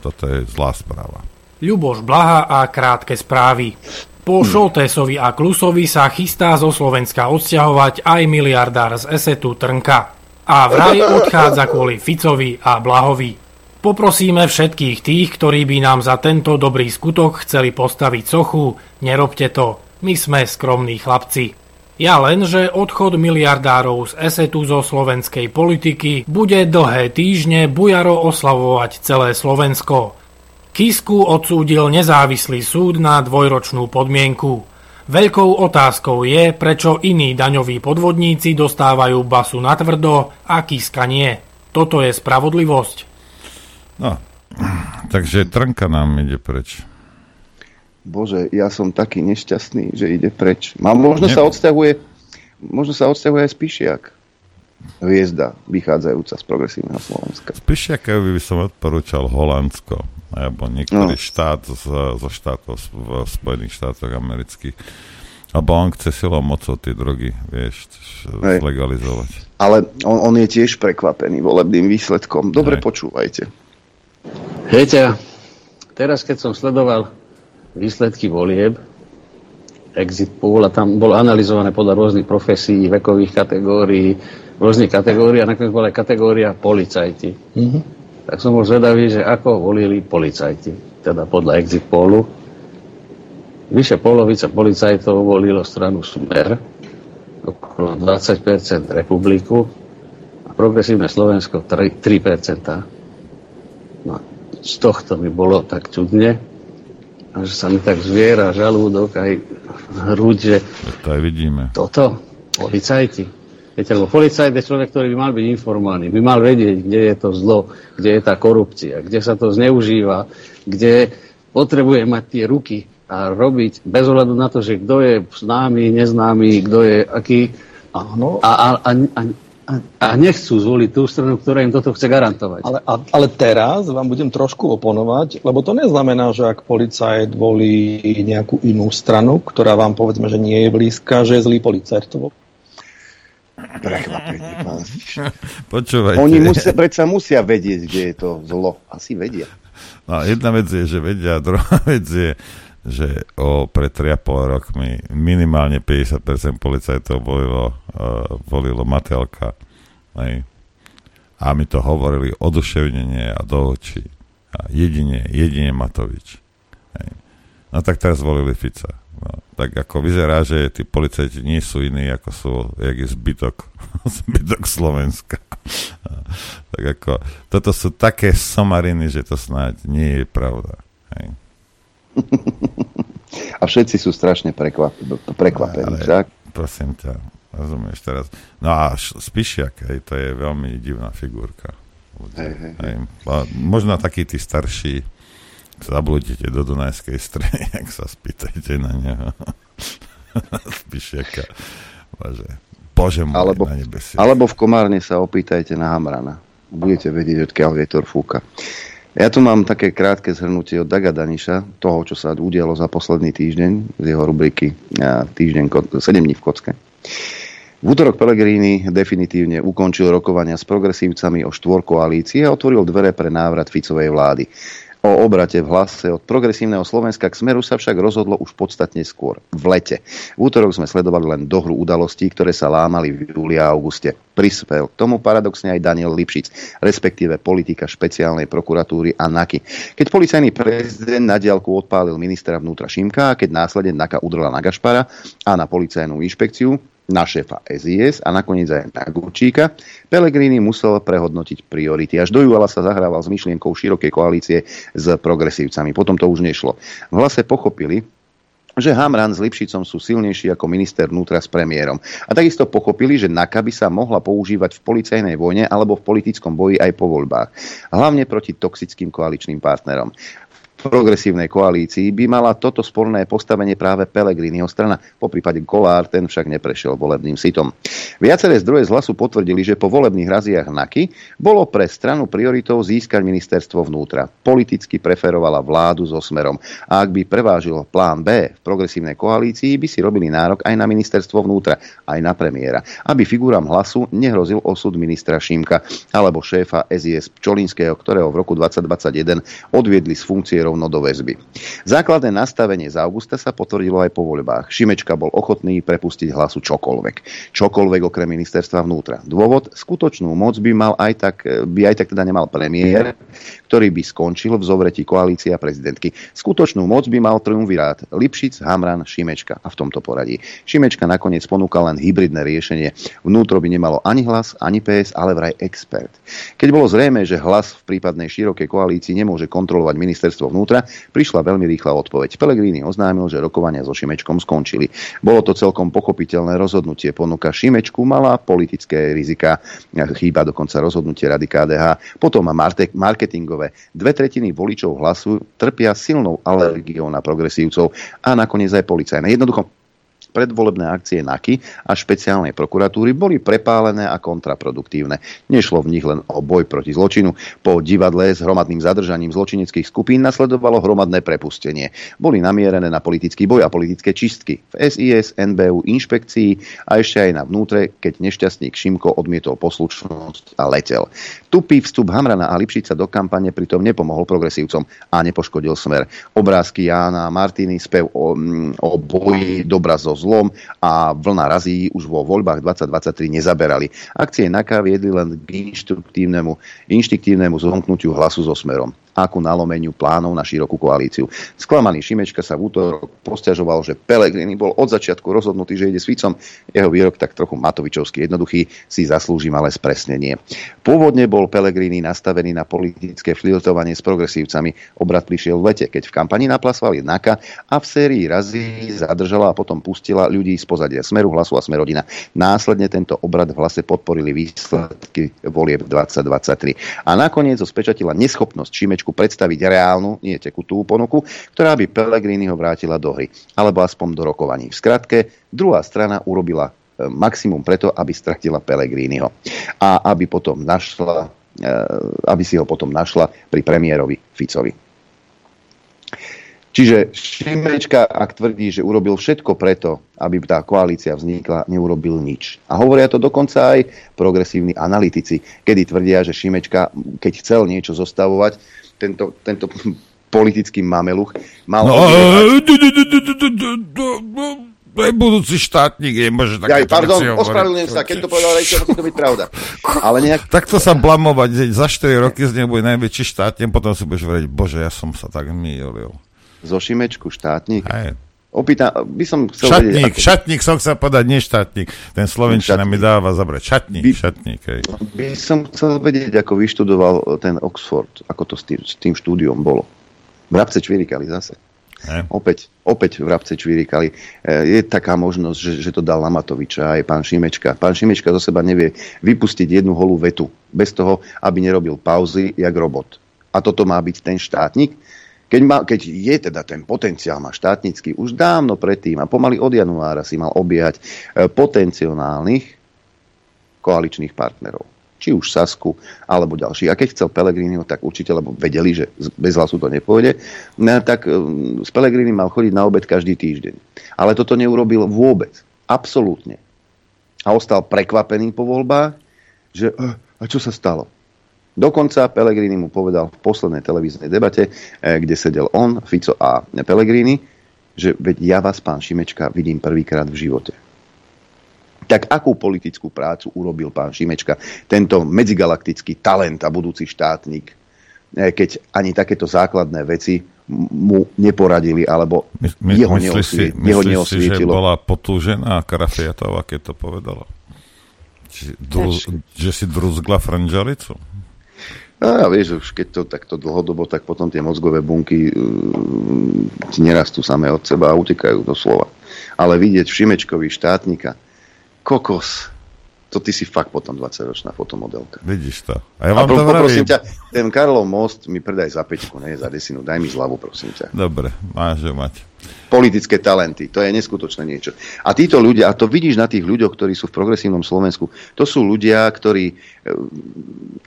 Toto je zlá správa. Ľuboš Blaha a krátke správy. Po hm. Šoltésovi a Klusovi sa chystá zo Slovenska odsťahovať aj miliardár z Esetu Trnka. A vraj odchádza kvôli Ficovi a Blahovi. Poprosíme všetkých tých, ktorí by nám za tento dobrý skutok chceli postaviť sochu, nerobte to, my sme skromní chlapci. Ja len, že odchod miliardárov z esetu zo slovenskej politiky bude dlhé týždne bujaro oslavovať celé Slovensko. Kisku odsúdil nezávislý súd na dvojročnú podmienku. Veľkou otázkou je, prečo iní daňoví podvodníci dostávajú basu na tvrdo a Kiska nie. Toto je spravodlivosť. No, takže Trnka nám ide preč. Bože, ja som taký nešťastný, že ide preč. Mám, možno ne... sa odsťahuje, možno sa odsťahuje aj Spišiak. Hviezda, vychádzajúca z progresívneho Slovenska. Spišiakovi by som odporúčal Holandsko, alebo niektorý no. štát z, zo štátov v Spojených štátoch amerických. Alebo on chce silou mocou tie drogy, vieš, Hej. legalizovať. Ale on, on je tiež prekvapený volebným výsledkom. Dobre Hej. počúvajte. Viete, teraz keď som sledoval výsledky volieb, exit pool a tam bolo analyzované podľa rôznych profesí, vekových kategórií, rôznych kategórií a nakoniec bola aj kategória policajti. Mm-hmm. Tak som bol zvedavý, že ako volili policajti, teda podľa exit polu. Vyše polovica policajtov volilo stranu Smer, okolo 20% republiku a progresívne Slovensko 3%. 3%. Z tohto mi bolo tak čudne, a že sa mi tak zviera žalúdok aj hruď, že... To aj vidíme. Toto, policajti. Viete, lebo policajt je človek, ktorý by mal byť informovaný, by mal vedieť, kde je to zlo, kde je tá korupcia, kde sa to zneužíva, kde potrebuje mať tie ruky a robiť bez ohľadu na to, že kto je známy, neznámy, kto je aký. Áno. A, a, a, a a nechcú zvoliť tú stranu, ktorá im toto chce garantovať. Ale, a, ale teraz vám budem trošku oponovať, lebo to neznamená, že ak policajt volí nejakú inú stranu, ktorá vám povedzme, že nie je blízka, že je zlý policajt. To Prekvapenie, pán Počúvajte. Oni musia, predsa musia vedieť, kde je to zlo. Asi vedia. No, jedna vec je, že vedia, druhá vec je, že o pred 3,5 rokmi minimálne 50% policajtov volilo, uh, volilo Matelka. Hej. A my to hovorili oduševnenie a do očí. A jedine, jedine Matovič. Hej. No tak teraz volili Fica. No, tak ako vyzerá, že tí policajti nie sú iní, ako sú, jak je zbytok, zbytok Slovenska. tak ako, toto sú také somariny, že to snáď nie je pravda. Hej. A všetci sú strašne prekvap, prekvapení, však? Prosím ťa, rozumieš teraz. No a Spišiak, hej, to je veľmi divná figurka. Hej, hej, hej. Možno takí tí starší zabludíte do Dunajskej strany, ak sa spýtajte na neho. Spišiaka. Bože, Bože môj, alebo, na nebesie. Alebo v Komárne sa opýtajte na Hamrana. Budete vedieť, odkiaľ vietor fúka. Ja tu mám také krátke zhrnutie od Daga Daniša, toho, čo sa udialo za posledný týždeň z jeho rubriky týždeň, 7 dní v kocke. V útorok Pellegrini definitívne ukončil rokovania s progresívcami o štvorkoalícii a otvoril dvere pre návrat Ficovej vlády. O obrate v hlase od progresívneho Slovenska k smeru sa však rozhodlo už podstatne skôr, v lete. V útorok sme sledovali len dohru udalostí, ktoré sa lámali v júli a auguste. Prispel k tomu paradoxne aj Daniel Lipšic, respektíve politika špeciálnej prokuratúry a NAKY. Keď policajný prezident na diálku odpálil ministra vnútra Šimka a keď následne NAKA udrla na Gašpara a na policajnú inšpekciu, na šéfa SIS a nakoniec aj na Gurčíka, Pellegrini musel prehodnotiť priority. Až do júla sa zahrával s myšlienkou širokej koalície s progresívcami. Potom to už nešlo. V hlase pochopili, že Hamran s Lipšicom sú silnejší ako minister vnútra s premiérom. A takisto pochopili, že NAKA by sa mohla používať v policajnej vojne alebo v politickom boji aj po voľbách. Hlavne proti toxickým koaličným partnerom progresívnej koalícii by mala toto sporné postavenie práve Pelegriniho strana. Po prípade Kolár ten však neprešiel volebným sitom. Viaceré zdroje z hlasu potvrdili, že po volebných raziach NAKY bolo pre stranu prioritou získať ministerstvo vnútra. Politicky preferovala vládu so smerom. A ak by prevážil plán B v progresívnej koalícii, by si robili nárok aj na ministerstvo vnútra, aj na premiéra. Aby figurám hlasu nehrozil osud ministra Šimka alebo šéfa SIS Pčolinského, ktorého v roku 2021 odviedli z funkcie rovno do väzby. Základné nastavenie z augusta sa potvrdilo aj po voľbách. Šimečka bol ochotný prepustiť hlasu čokoľvek. Čokoľvek okrem ministerstva vnútra. Dôvod, skutočnú moc by mal aj tak, by aj tak teda nemal premiér, ktorý by skončil v zovretí koalícia prezidentky. Skutočnú moc by mal triumvirát Lipšic, Hamran, Šimečka a v tomto poradí. Šimečka nakoniec ponúkal len hybridné riešenie. Vnútro by nemalo ani hlas, ani PS, ale vraj expert. Keď bolo zrejme, že hlas v prípadnej širokej koalícii nemôže kontrolovať ministerstvo vnútra, prišla veľmi rýchla odpoveď. Pelegrini oznámil, že rokovania so Šimečkom skončili. Bolo to celkom pochopiteľné rozhodnutie. Ponuka Šimečku mala politické rizika. Chýba dokonca rozhodnutie Rady KDH. Potom marketingové. Dve tretiny voličov hlasu trpia silnou alergiou na progresívcov a nakoniec aj policajné. Jednoducho predvolebné akcie NAKY a špeciálnej prokuratúry boli prepálené a kontraproduktívne. Nešlo v nich len o boj proti zločinu. Po divadle s hromadným zadržaním zločineckých skupín nasledovalo hromadné prepustenie. Boli namierené na politický boj a politické čistky. V SIS, NBU, inšpekcii a ešte aj na vnútre, keď nešťastník Šimko odmietol poslušnosť a letel. Tupý vstup Hamrana a Lipšica do kampane pritom nepomohol progresívcom a nepoškodil smer. Obrázky Jána Martiny, spev o, mm, o boji dobra so zlom a vlna razí už vo voľbách 2023 nezaberali. Akcie NAKA viedli len k inštruktívnemu, inštiktívnemu zomknutiu hlasu so smerom akú nalomeniu plánov na širokú koalíciu. Sklamaný Šimečka sa v útorok posťažoval, že Pelegrini bol od začiatku rozhodnutý, že ide s Ficom. Jeho výrok tak trochu Matovičovský jednoduchý si zaslúži malé spresnenie. Pôvodne bol Pelegrini nastavený na politické flirtovanie s progresívcami. Obrad prišiel v lete, keď v kampani naplasval jednaka a v sérii razy zadržala a potom pustila ľudí z pozadia Smeru, Hlasu a Smerodina. Následne tento obrad v hlase podporili výsledky volieb 2023. A nakoniec zo spečatila neschopnosť Šimečka chvíľočku predstaviť reálnu, nie tekutú ponuku, ktorá by Pellegriniho vrátila do hry, alebo aspoň do rokovaní. V skratke, druhá strana urobila e, maximum preto, aby stratila Pellegriniho a aby potom našla e, aby si ho potom našla pri premiérovi Ficovi. Čiže Šimečka, ak tvrdí, že urobil všetko preto, aby tá koalícia vznikla, neurobil nič. A hovoria to dokonca aj progresívni analytici, kedy tvrdia, že Šimečka, keď chcel niečo zostavovať, tento, tento politický mameluch mal... No, to je budúci štátnik, nemôže také ja, pardon, ospravedlňujem sa, keď to povedal rejčo, musí to byť pravda. Ale nejak... Takto sa blamovať, za 4 roky z neho bude najväčší štátnik, potom si budeš veriť, bože, ja som sa tak mýlil. Zo Šimečku štátnik? Aj. Opýta, by som chcel šatník, vedieť, ako... šatník som chcel povedať, nie štátnik. Ten slovenčina mi dáva zabrať. Šatník, by, šatník. Hej. By som chcel vedieť, ako vyštudoval ten Oxford, ako to s tým, s tým štúdiom bolo. Vrabce čvirikali zase. He. Opäť, opäť vrabce čvirikali. E, je taká možnosť, že, že to dal Lamatoviča aj pán Šimečka. Pán Šimečka zo seba nevie vypustiť jednu holú vetu, bez toho, aby nerobil pauzy, jak robot. A toto má byť ten štátnik, keď, má, keď je teda ten potenciál má štátnický už dávno predtým a pomaly od januára si mal obiehať e, potenciálnych koaličných partnerov. Či už Sasku, alebo ďalší. A keď chcel Pelegriniho, tak určite, lebo vedeli, že bez hlasu to nepôjde, no, tak e, s Pelegrini mal chodiť na obed každý týždeň. Ale toto neurobil vôbec. Absolútne. A ostal prekvapený po voľbách, že e, a čo sa stalo? Dokonca Pellegrini mu povedal v poslednej televíznej debate, eh, kde sedel on, Fico a Pellegrini, že veď ja vás, pán Šimečka, vidím prvýkrát v živote. Tak akú politickú prácu urobil pán Šimečka, tento medzigalaktický talent a budúci štátnik, eh, keď ani takéto základné veci mu neporadili, alebo my, my, jeho, neosvie, si, jeho neosvietilo. si, že bola potúžená Karafiatová, keď to povedala? Že, dru, že si druzgla franžalicu? No a vieš, už keď to takto dlhodobo, tak potom tie mozgové bunky uh, nerastú samé od seba a utekajú do slova. Ale vidieť v Šimečkovi štátnika, kokos, to ty si fakt potom 20-ročná fotomodelka. Vidíš to. A ja vám a to poprosím ťa, ten Karlov most mi predaj za pečku, nie za desinu. Daj mi zľavu, prosím ťa. Dobre, máš ho mať. Politické talenty, to je neskutočné niečo. A títo ľudia, a to vidíš na tých ľuďoch, ktorí sú v progresívnom Slovensku, to sú ľudia, ktorí, e,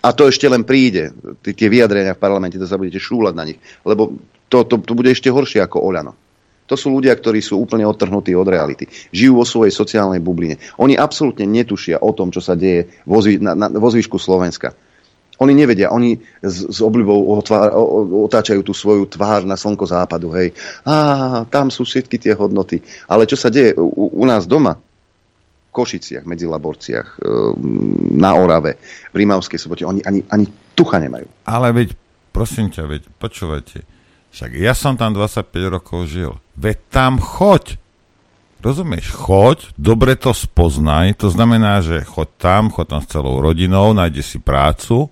a to ešte len príde, tie vyjadrenia v parlamente, to sa budete šúľať na nich, lebo to, to, to bude ešte horšie ako Oľano. To sú ľudia, ktorí sú úplne odtrhnutí od reality. Žijú vo svojej sociálnej bubline. Oni absolútne netušia o tom, čo sa deje vo, zvi, na, na, vo zvyšku Slovenska. Oni nevedia, oni s, s obľubou otvár, otáčajú tú svoju tvár na slnko západu, hej. A tam sú všetky tie hodnoty. Ale čo sa deje u, u nás doma, v Košiciach, medzi Laborciach, ehm, na Orave, v Rímavskej sobote, oni ani, ani tucha nemajú. Ale veď, prosím ťa, veď, počúvajte, však ja som tam 25 rokov žil. Veď tam choď. Rozumieš? Choď, dobre to spoznaj, to znamená, že choď tam, choď tam s celou rodinou, nájde si prácu,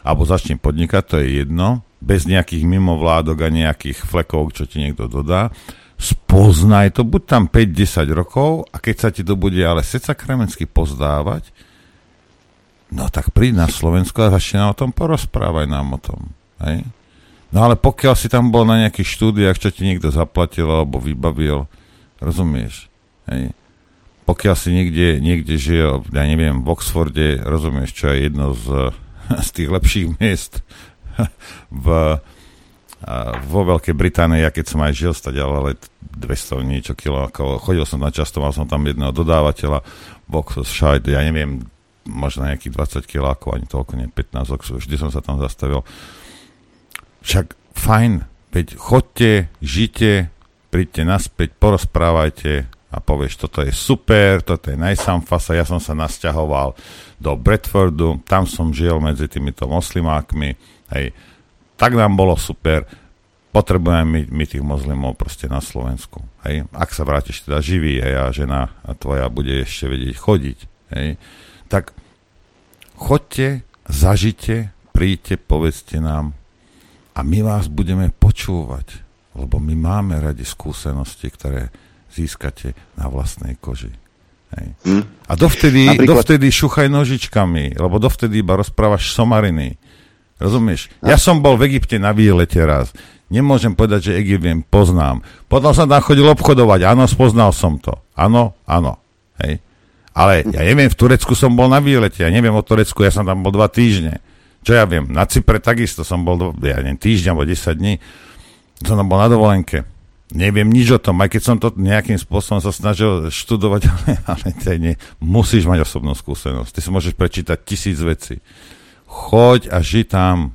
alebo začne podnikať, to je jedno, bez nejakých mimovládok a nejakých flekov, čo ti niekto dodá. Spoznaj to, buď tam 5-10 rokov a keď sa ti to bude ale seca kremensky pozdávať, no tak príď na Slovensko a začne o tom porozprávaj nám o tom. Hej? No ale pokiaľ si tam bol na nejakých štúdiách, čo ti niekto zaplatil alebo vybavil, rozumieš? Hej? Pokiaľ si niekde, niekde žije, ja neviem, v Oxforde, rozumieš, čo je jedno z z tých lepších miest v, vo Veľkej Británii, ja keď som aj žil stať, ale 200 niečo kilo, ako chodil som tam často, mal som tam jedného dodávateľa Oxford, ja neviem, možno nejakých 20 kilákov, ani toľko, nie 15, Oxford, vždy som sa tam zastavil. Však fajn, veď chodte, žite, príďte naspäť, porozprávajte a povieš, toto je super, toto je najsamfasa, ja som sa nasťahoval do Bradfordu, tam som žil medzi týmito moslimákmi, hej, tak nám bolo super, potrebujeme my, my tých moslimov proste na Slovensku, hej, ak sa vrátiš teda živý, hej, a žena tvoja bude ešte vedieť chodiť, hej, tak chodte, zažite, príďte, povedzte nám a my vás budeme počúvať, lebo my máme radi skúsenosti, ktoré získate na vlastnej koži. Hej. Hm? A dovtedy, Napríklad... dovtedy šuchaj nožičkami, lebo dovtedy iba rozprávaš somariny. Rozumieš? No. Ja som bol v Egypte na výlete raz. Nemôžem povedať, že Egypt viem, poznám. Potom som tam chodil obchodovať. Áno, spoznal som to. Áno, áno. Hej. Ale ja neviem, v Turecku som bol na výlete. Ja neviem o Turecku, ja som tam bol dva týždne. Čo ja viem, na Cypre takisto som bol, ja neviem, týždeň alebo 10 dní. Som tam bol na dovolenke neviem nič o tom, aj keď som to nejakým spôsobom sa snažil študovať, ale, ale nie, musíš mať osobnú skúsenosť. Ty si môžeš prečítať tisíc vecí. Choď a ži tam.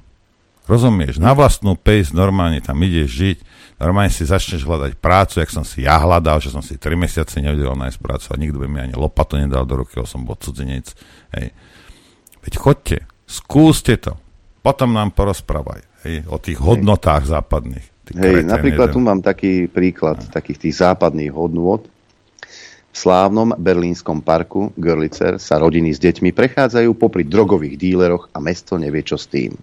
Rozumieš? Na vlastnú pejs normálne tam ideš žiť, normálne si začneš hľadať prácu, jak som si ja hľadal, že som si 3 mesiace nevedel nájsť prácu a nikto by mi ani lopatu nedal do ruky, som bol cudzinec. Hej. Veď chodte, skúste to, potom nám porozprávaj hej, o tých hodnotách západných. Hej, napríklad tu mám taký príklad no. takých tých západných hodnôt. V slávnom berlínskom parku Görlitzer sa rodiny s deťmi prechádzajú popri drogových díleroch a mesto nevie čo s tým.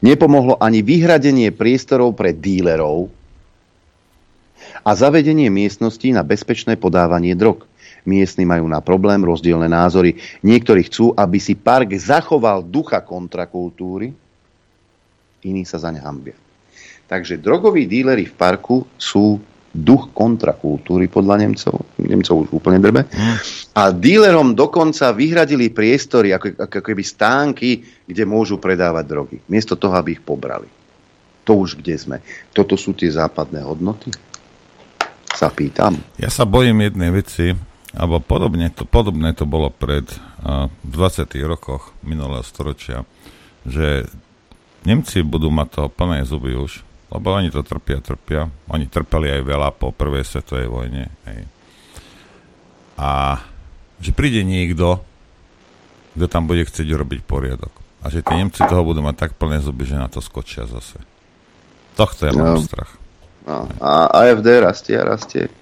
Nepomohlo ani vyhradenie priestorov pre dílerov a zavedenie miestností na bezpečné podávanie drog. Miestni majú na problém rozdielne názory. Niektorí chcú, aby si park zachoval ducha kontrakultúry, iní sa zaň hambia. Takže drogoví díleri v parku sú duch kontrakultúry podľa Nemcov. Nemcov už úplne drbe. Mm. A dílerom dokonca vyhradili priestory, ako, ako keby stánky, kde môžu predávať drogy. Miesto toho, aby ich pobrali. To už kde sme. Toto sú tie západné hodnoty? Sa pýtam. Ja sa bojím jednej veci, alebo podobne to, podobné to bolo pred uh, 20. rokoch minulého storočia, že Nemci budú mať toho plné zuby už lebo oni to trpia, trpia. Oni trpeli aj veľa po prvej svetovej vojne. Hej. A že príde niekto, kto tam bude chcieť urobiť poriadok. A že tie Nemci toho budú mať tak plné zuby, že na to skočia zase. Tohto ja mám no. strach. No. A AFD rastie a rastie.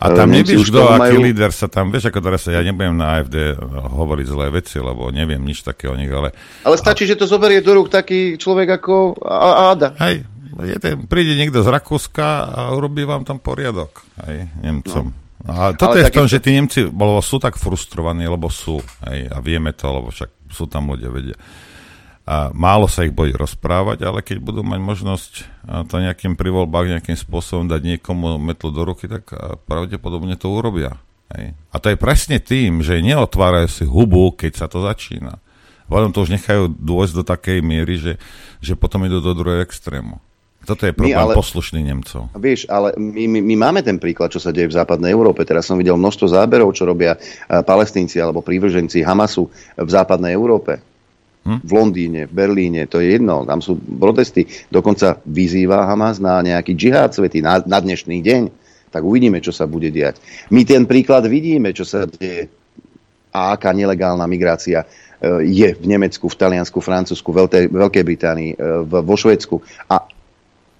A tam nevieš, kto, aký majú... líder sa tam, vieš, ako teraz ja nebudem na AFD hovoriť zlé veci, lebo neviem nič také o nich, ale... Ale stačí, že to zoberie do rúk taký človek ako Ada. Hej, jeden, príde niekto z Rakúska a urobí vám tam poriadok, aj Nemcom. No. A toto Ale je v tom, že tí Nemci bolo, sú tak frustrovaní, lebo sú, aj, a vieme to, lebo však sú tam ľudia, vedia. A málo sa ich bojí rozprávať, ale keď budú mať možnosť to nejakým pri voľbách nejakým spôsobom dať niekomu metlu do ruky, tak pravdepodobne to urobia. Hej. A to je presne tým, že neotvárajú si hubu, keď sa to začína. Potom to už nechajú dôjsť do takej miery, že, že potom idú do druhého extrému. Toto je problém ale, poslušný Nemcov. Vieš, ale my, my, my máme ten príklad, čo sa deje v západnej Európe. Teraz som videl množstvo záberov, čo robia palestínci alebo prívrženci Hamasu v západnej Európe. Hm? V Londýne, v Berlíne, to je jedno, tam sú protesty. Dokonca vyzýva Hamas na nejaký džihad svety na, na dnešný deň. Tak uvidíme, čo sa bude diať. My ten príklad vidíme, čo sa deje a aká nelegálna migrácia e, je v Nemecku, v Taliansku, Francúzsku, Veľkej, Veľkej Británii, e, vo Švedsku a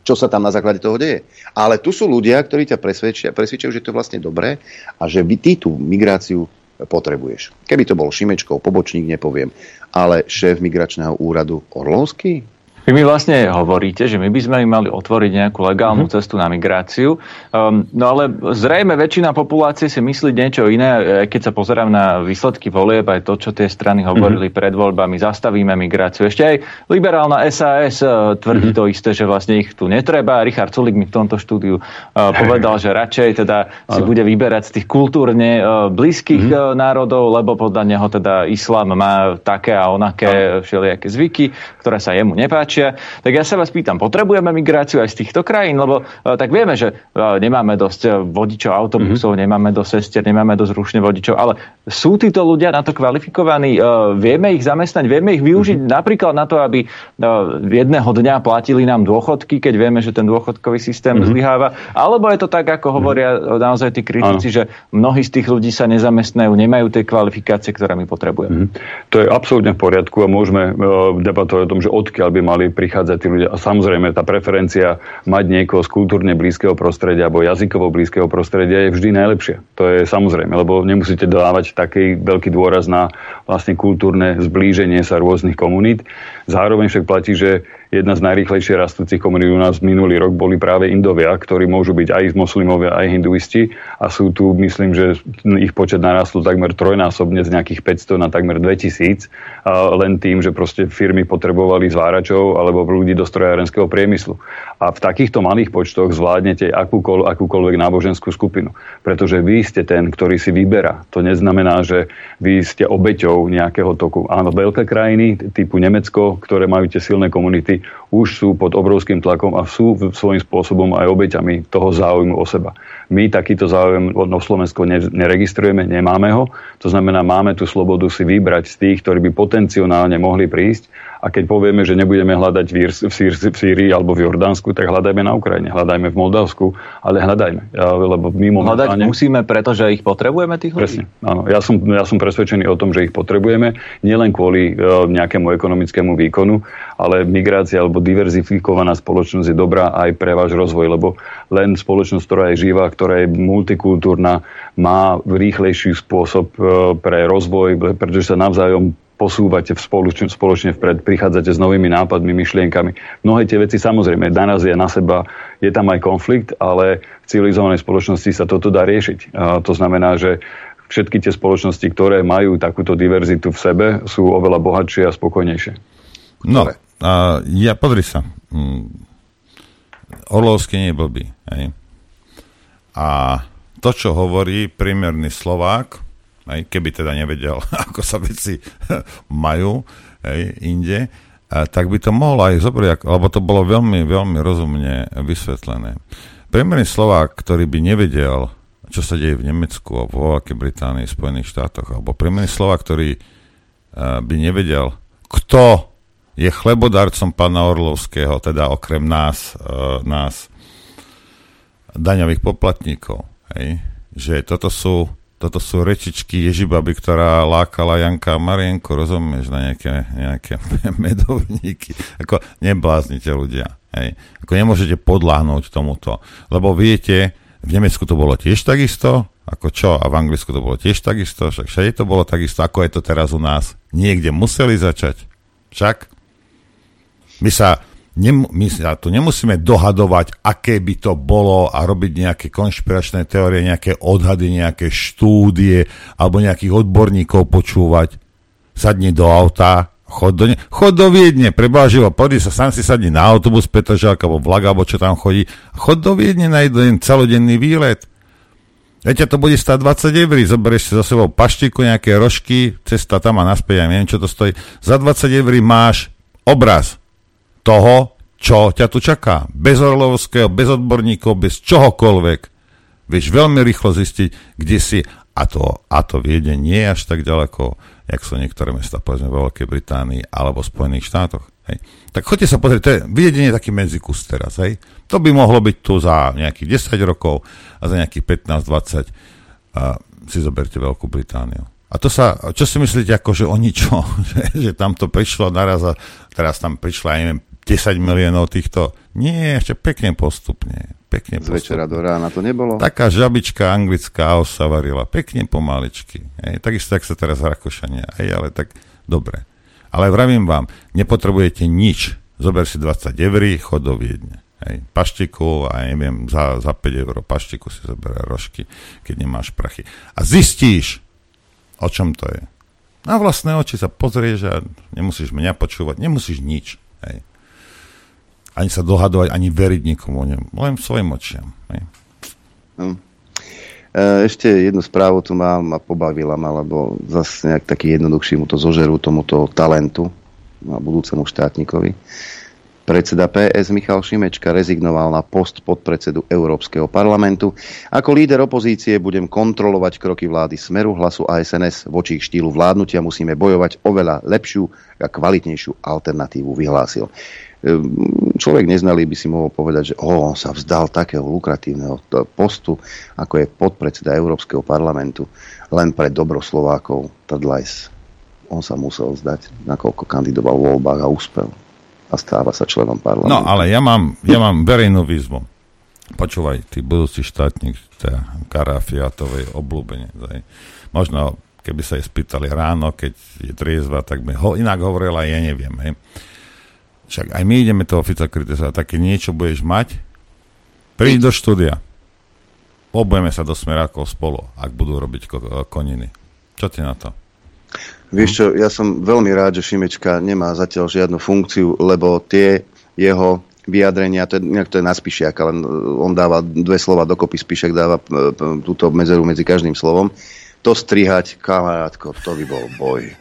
čo sa tam na základe toho deje. Ale tu sú ľudia, ktorí ťa presvedčia, presvedčajú, že to je vlastne dobré a že by ty tú migráciu potrebuješ. Keby to bol Šimečkov, pobočník, nepoviem, ale šéf migračného úradu Orlovský, vy mi vlastne hovoríte, že my by sme mali otvoriť nejakú legálnu mm-hmm. cestu na migráciu, um, no ale zrejme väčšina populácie si myslí niečo iné, keď sa pozerám na výsledky volieb, aj to, čo tie strany hovorili mm-hmm. pred voľbami, zastavíme migráciu. Ešte aj liberálna SAS uh, tvrdí mm-hmm. to isté, že vlastne ich tu netreba. Richard Sulik mi v tomto štúdiu uh, povedal, že radšej teda si bude vyberať z tých kultúrne uh, blízkych mm-hmm. národov, lebo podľa neho teda islám má také a onaké všelijaké zvyky, ktoré sa jemu nepáčia páčia. Tak ja sa vás pýtam, potrebujeme migráciu aj z týchto krajín? Lebo uh, tak vieme, že uh, nemáme dosť e, vodičov autobusov, mm-hmm. nemáme dosť sestier, nemáme dosť rušne vodičov, ale sú títo ľudia na to kvalifikovaní? Vieme ich zamestnať, vieme ich využiť mm-hmm. napríklad na to, aby jedného dňa platili nám dôchodky, keď vieme, že ten dôchodkový systém mm-hmm. zlyháva? Alebo je to tak, ako hovoria mm-hmm. naozaj tí kritici, ano. že mnohí z tých ľudí sa nezamestnajú, nemajú tie kvalifikácie, ktoré my potrebujeme? Mm-hmm. To je absolútne v poriadku a môžeme debatovať o tom, že odkiaľ by mali prichádzať tí ľudia. A samozrejme, tá preferencia mať niekoho z kultúrne blízkeho prostredia alebo jazykovo blízkeho prostredia je vždy najlepšia. To je samozrejme, lebo nemusíte dávať taký veľký dôraz na vlastne kultúrne zblíženie sa rôznych komunít. Zároveň však platí, že jedna z najrýchlejšie rastúcich komunít u nás minulý rok boli práve Indovia, ktorí môžu byť aj moslimovia, aj hinduisti a sú tu, myslím, že ich počet narastol takmer trojnásobne z nejakých 500 na takmer 2000 a len tým, že proste firmy potrebovali zváračov alebo ľudí do strojárenského priemyslu. A v takýchto malých počtoch zvládnete akúkoľ, akúkoľvek náboženskú skupinu. Pretože vy ste ten, ktorý si vyberá. To neznamená, že vy ste obeťou nejakého toku. Áno, veľké krajiny typu Nemecko, ktoré majú tie silné komunity, už sú pod obrovským tlakom a sú svojím spôsobom aj obeťami toho záujmu o seba. My takýto záujem no Slovensko neregistrujeme, nemáme ho. To znamená, máme tú slobodu si vybrať z tých, ktorí by potenciálne mohli prísť a keď povieme, že nebudeme hľadať v, Sír, v Sýrii alebo v Jordánsku, tak hľadajme na Ukrajine, hľadajme v Moldavsku, ale hľadajme. Ja, lebo my momentálne... Hľadať musíme, pretože ich potrebujeme, tých ľudí? Presne, áno. Ja som, ja som presvedčený o tom, že ich potrebujeme, nielen kvôli uh, nejakému ekonomickému výkonu, ale migrácia alebo diverzifikovaná spoločnosť je dobrá aj pre váš rozvoj, lebo len spoločnosť, ktorá je živá, ktorá je multikultúrna, má rýchlejší spôsob uh, pre rozvoj, pretože sa navzájom posúvate spoločne, spoločne vpred, prichádzate s novými nápadmi, myšlienkami. Mnohé tie veci samozrejme narazia na seba, je tam aj konflikt, ale v civilizovanej spoločnosti sa toto dá riešiť. A to znamená, že všetky tie spoločnosti, ktoré majú takúto diverzitu v sebe, sú oveľa bohatšie a spokojnejšie. No, a ja, podri sa. Mm, Orlovský nie je blbý. Hej. A to, čo hovorí priemerný Slovák, hej, keby teda nevedel, ako sa veci majú hej, inde, tak by to mohol aj zobrať, lebo to bolo veľmi, veľmi rozumne vysvetlené. Priemerný Slovák, ktorý by nevedel, čo sa deje v Nemecku, alebo vo Veľkej Británii, Spojených štátoch, alebo priemerný Slovák, ktorý uh, by nevedel, kto je chlebodarcom pána Orlovského, teda okrem nás, uh, nás daňových poplatníkov. Hej? Že toto sú toto sú rečičky Ježibaby, ktorá lákala Janka a Marienko, rozumieš, na nejaké, nejaké medovníky. Ako nebláznite ľudia. Hej. Ako nemôžete podláhnuť tomuto. Lebo viete, v Nemecku to bolo tiež takisto, ako čo, a v Anglicku to bolo tiež takisto, však všade to bolo takisto, ako je to teraz u nás. Niekde museli začať. Však my sa my sa tu nemusíme dohadovať, aké by to bolo a robiť nejaké konšpiračné teórie, nejaké odhady, nejaké štúdie alebo nejakých odborníkov počúvať. Sadni do auta, chod do, ne- chod do Viedne, prebáživo, poď sa, sám si sadni na autobus Petržalka alebo vlak, alebo čo tam chodí. Chod do Viedne na jeden celodenný výlet. Veď to bude stať 20 eur, zoberieš si za sebou paštiku, nejaké rožky, cesta tam a naspäť, ja neviem, čo to stojí. Za 20 eur máš obraz toho, čo ťa tu čaká. Bez Orlovského, bez odborníkov, bez čohokoľvek. Vieš veľmi rýchlo zistiť, kde si, a to, a to viede nie až tak ďaleko. jak sú niektoré mesta, povedzme, vo Veľkej Británii alebo Spojených štátoch. Hej. Tak choďte sa pozrieť, to je taký medzikus teraz. Hej. To by mohlo byť tu za nejakých 10 rokov a za nejakých 15-20 a si zoberte Veľkú Britániu. A to sa, čo si myslíte, ako že o ničo, že, že tam to prišlo naraz a teraz tam prišlo, ja neviem, 10 miliónov týchto. Nie, ešte pekne postupne. Pekne Z večera do rána to nebolo? Taká žabička anglická sa varila pekne pomaličky. Hej, takisto, tak sa teraz Rakošania. Hej, ale tak dobre. Ale vravím vám, nepotrebujete nič. Zober si 20 eur, chod do Viedne. Hej, paštiku a neviem, za, za 5 eur paštiku si zoberá rožky, keď nemáš prachy. A zistíš, o čom to je. Na vlastné oči sa pozrieš a nemusíš mňa počúvať, nemusíš nič. Hej. Ani sa dohadovať, ani veriť nikomu, ne, len svojim očiam. Hej. Hm. E, ešte jednu správu tu mám a pobavila ma, lebo zase nejak taký jednoduchší mu to zožerú tomuto talentu a budúcemu štátnikovi. Predseda PS Michal Šimečka rezignoval na post podpredsedu Európskeho parlamentu. Ako líder opozície budem kontrolovať kroky vlády Smeru, hlasu a SNS. Voči ich štýlu vládnutia musíme bojovať oveľa lepšiu a kvalitnejšiu alternatívu, vyhlásil. Ehm, človek neznalý by si mohol povedať, že oh, on sa vzdal takého lukratívneho postu, ako je podpredseda Európskeho parlamentu, len pre dobro Slovákov. Tadlajs. On sa musel vzdať, nakoľko kandidoval v voľbách a úspel a stáva sa členom parlamentu. No, ale ja mám, ja mám verejnú výzvu. Počúvaj, ty budúci štátnik Karafiatovej obľúbenie. Možno, keby sa jej spýtali ráno, keď je triezva, tak by ho inak hovorila, ja neviem. Hej. Však aj my ideme toho Fica kritizovať. Také niečo budeš mať, príď do štúdia. Obujeme sa do smerákov spolu, ak budú robiť koniny. Čo ty na to? Vieš čo, ja som veľmi rád, že Šimečka nemá zatiaľ žiadnu funkciu, lebo tie jeho vyjadrenia, to je, to je na Spišiak, ale on dáva dve slova dokopy, Spišek dáva e, túto medzeru medzi každým slovom. To strihať, kamarátko, to by bol boj.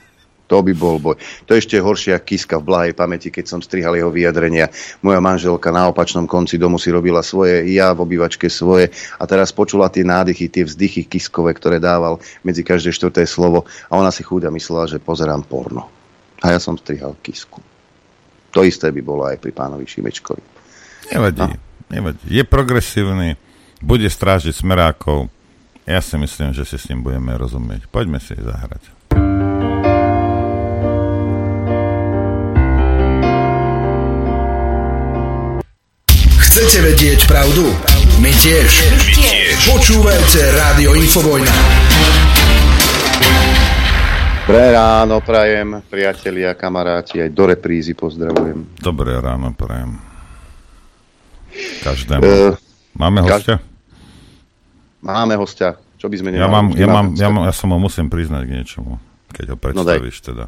To by bol boj. To je ešte horšia kiska v blahej pamäti, keď som strihal jeho vyjadrenia. Moja manželka na opačnom konci domu si robila svoje, ja v obývačke svoje a teraz počula tie nádychy, tie vzdychy kiskové, ktoré dával medzi každé štvrté slovo a ona si chúďa myslela, že pozerám porno. A ja som strihal kisku. To isté by bolo aj pri pánovi Šimečkovi. Nevadí, no? nevadí. Je progresívny, bude strážiť smerákov. Ja si myslím, že si s ním budeme rozumieť. Poďme si zahrať. Chcete vedieť pravdu? My tiež. My tiež. Počúvajte Rádio Infovojna. Dobré ráno prajem, priatelia, kamaráti, aj do reprízy pozdravujem. Dobré ráno prajem. Každému. Uh, Máme hostia? Máme hostia. Čo by sme nemali? Ja, mám, ja, mám, ja, mám, ja sa mu musím priznať k niečomu, keď ho no predstavíš no teda.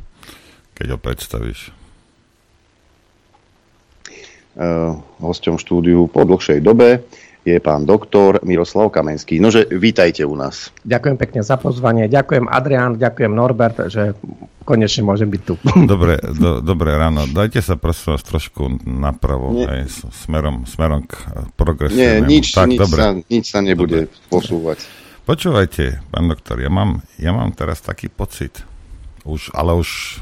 Keď ho predstavíš. Uh, hosťom štúdiu po dlhšej dobe je pán doktor Miroslav Kamenský. Nože, vítajte u nás. Ďakujem pekne za pozvanie. Ďakujem Adrián, ďakujem Norbert, že konečne môžem byť tu. Dobre, do, dobré ráno. Dajte sa prosím vás trošku napravo, aj smerom, smerom k progresívnemu. Nie, nič, tak, nič, dobre. Sa, nič sa nebude dobre. posúvať. Počúvajte, pán doktor, ja mám, ja mám teraz taký pocit, už, ale už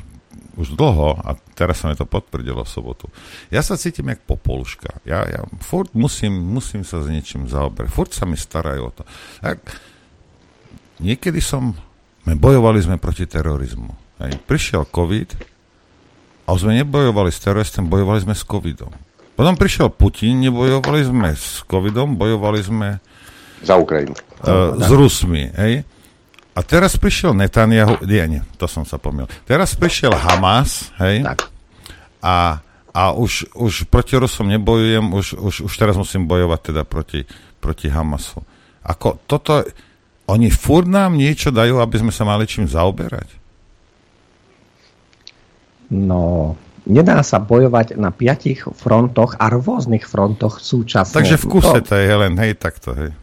už dlho a teraz sa mi to potvrdilo v sobotu. Ja sa cítim jak popoluška. Ja, ja furt musím, musím sa s niečím zaoberať. Furt sa mi starajú o to. Tak, niekedy som, my bojovali sme proti terorizmu. Hej. Prišiel COVID a už sme nebojovali s teroristom, bojovali sme s covidom. Potom prišiel Putin, nebojovali sme s covidom, bojovali sme za Ukrajinu. Uh, s Rusmi. Hej. A teraz prišiel Netanyahu, nie, nie, to som sa pomýl. Teraz prišiel Hamas, hej? Tak. A, a už, už proti Rusom nebojujem, už, už, už teraz musím bojovať teda proti, proti Hamasu. Ako toto, oni furt nám niečo dajú, aby sme sa mali čím zaoberať? No, nedá sa bojovať na piatich frontoch a rôznych frontoch súčasne. Takže v kuse to je len, hej, takto, hej.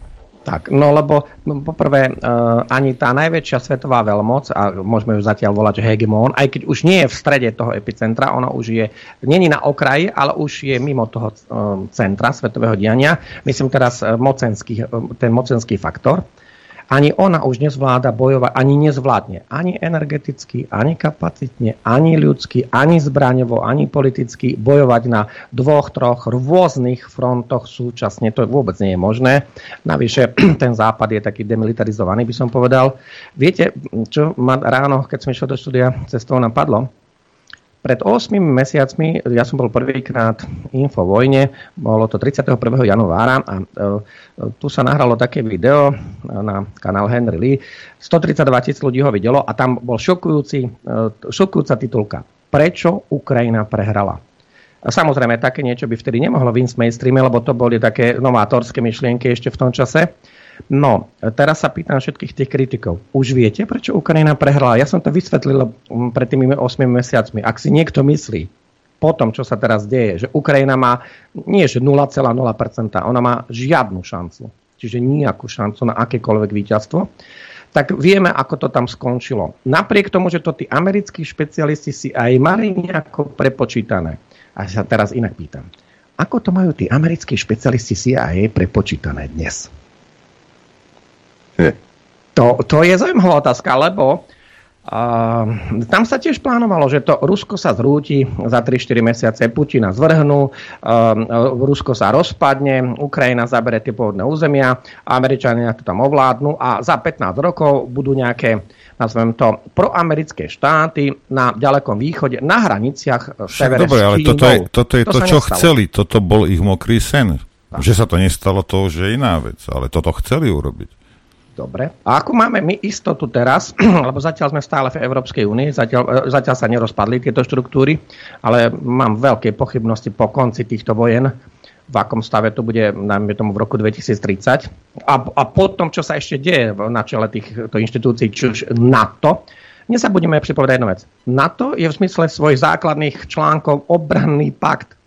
Tak, no lebo no, poprvé uh, ani tá najväčšia svetová veľmoc, a môžeme ju zatiaľ volať, hegemón, aj keď už nie je v strede toho epicentra, ona už je, není na okraji, ale už je mimo toho uh, centra svetového diania, myslím teraz uh, mocenský, ten mocenský faktor. Ani ona už nezvláda bojovať, ani nezvládne. Ani energeticky, ani kapacitne, ani ľudsky, ani zbraňovo, ani politicky bojovať na dvoch, troch rôznych frontoch súčasne. To vôbec nie je možné. Navyše ten západ je taký demilitarizovaný, by som povedal. Viete, čo ma ráno, keď som išiel do štúdia, cestou napadlo? Pred 8 mesiacmi, ja som bol prvýkrát info vojne, bolo to 31. januára a e, tu sa nahralo také video na kanál Henry Lee. 132 tisíc ľudí ho videlo a tam bol šokujúci, e, šokujúca titulka. Prečo Ukrajina prehrala? Samozrejme, také niečo by vtedy nemohlo vyjsť v mainstreame, lebo to boli také novátorské myšlienky ešte v tom čase. No, teraz sa pýtam všetkých tých kritikov. Už viete, prečo Ukrajina prehrala? Ja som to vysvetlil mm, pred tými 8 mesiacmi. Ak si niekto myslí, po tom, čo sa teraz deje, že Ukrajina má nie že 0,0%, ona má žiadnu šancu. Čiže nejakú šancu na akékoľvek víťazstvo tak vieme, ako to tam skončilo. Napriek tomu, že to tí americkí špecialisti si aj mali nejako prepočítané. A sa teraz inak pýtam. Ako to majú tí americkí špecialisti CIA prepočítané dnes? To, to je zaujímavá otázka, lebo Uh, tam sa tiež plánovalo, že to Rusko sa zrúti za 3-4 mesiace, Putina zvrhnú, uh, Rusko sa rozpadne, Ukrajina zabere tie pôvodné územia, Američania to tam ovládnu a za 15 rokov budú nejaké, nazvem to, proamerické štáty na ďalekom východe, na hraniciach severe Dobre, ale toto je, toto je to, to čo nestalo. chceli, toto bol ich mokrý sen. Tak. Že sa to nestalo, to už je iná vec, ale toto chceli urobiť. Dobre. A ako máme my istotu teraz, lebo zatiaľ sme stále v Európskej únii, zatiaľ, e, zatiaľ sa nerozpadli tieto štruktúry, ale mám veľké pochybnosti po konci týchto vojen, v akom stave to bude, najmä tomu v roku 2030. A, a po tom, čo sa ešte deje na čele týchto inštitúcií, či už NATO, nezabudíme pripovedať jednu vec. NATO je v zmysle svojich základných článkov obranný pakt.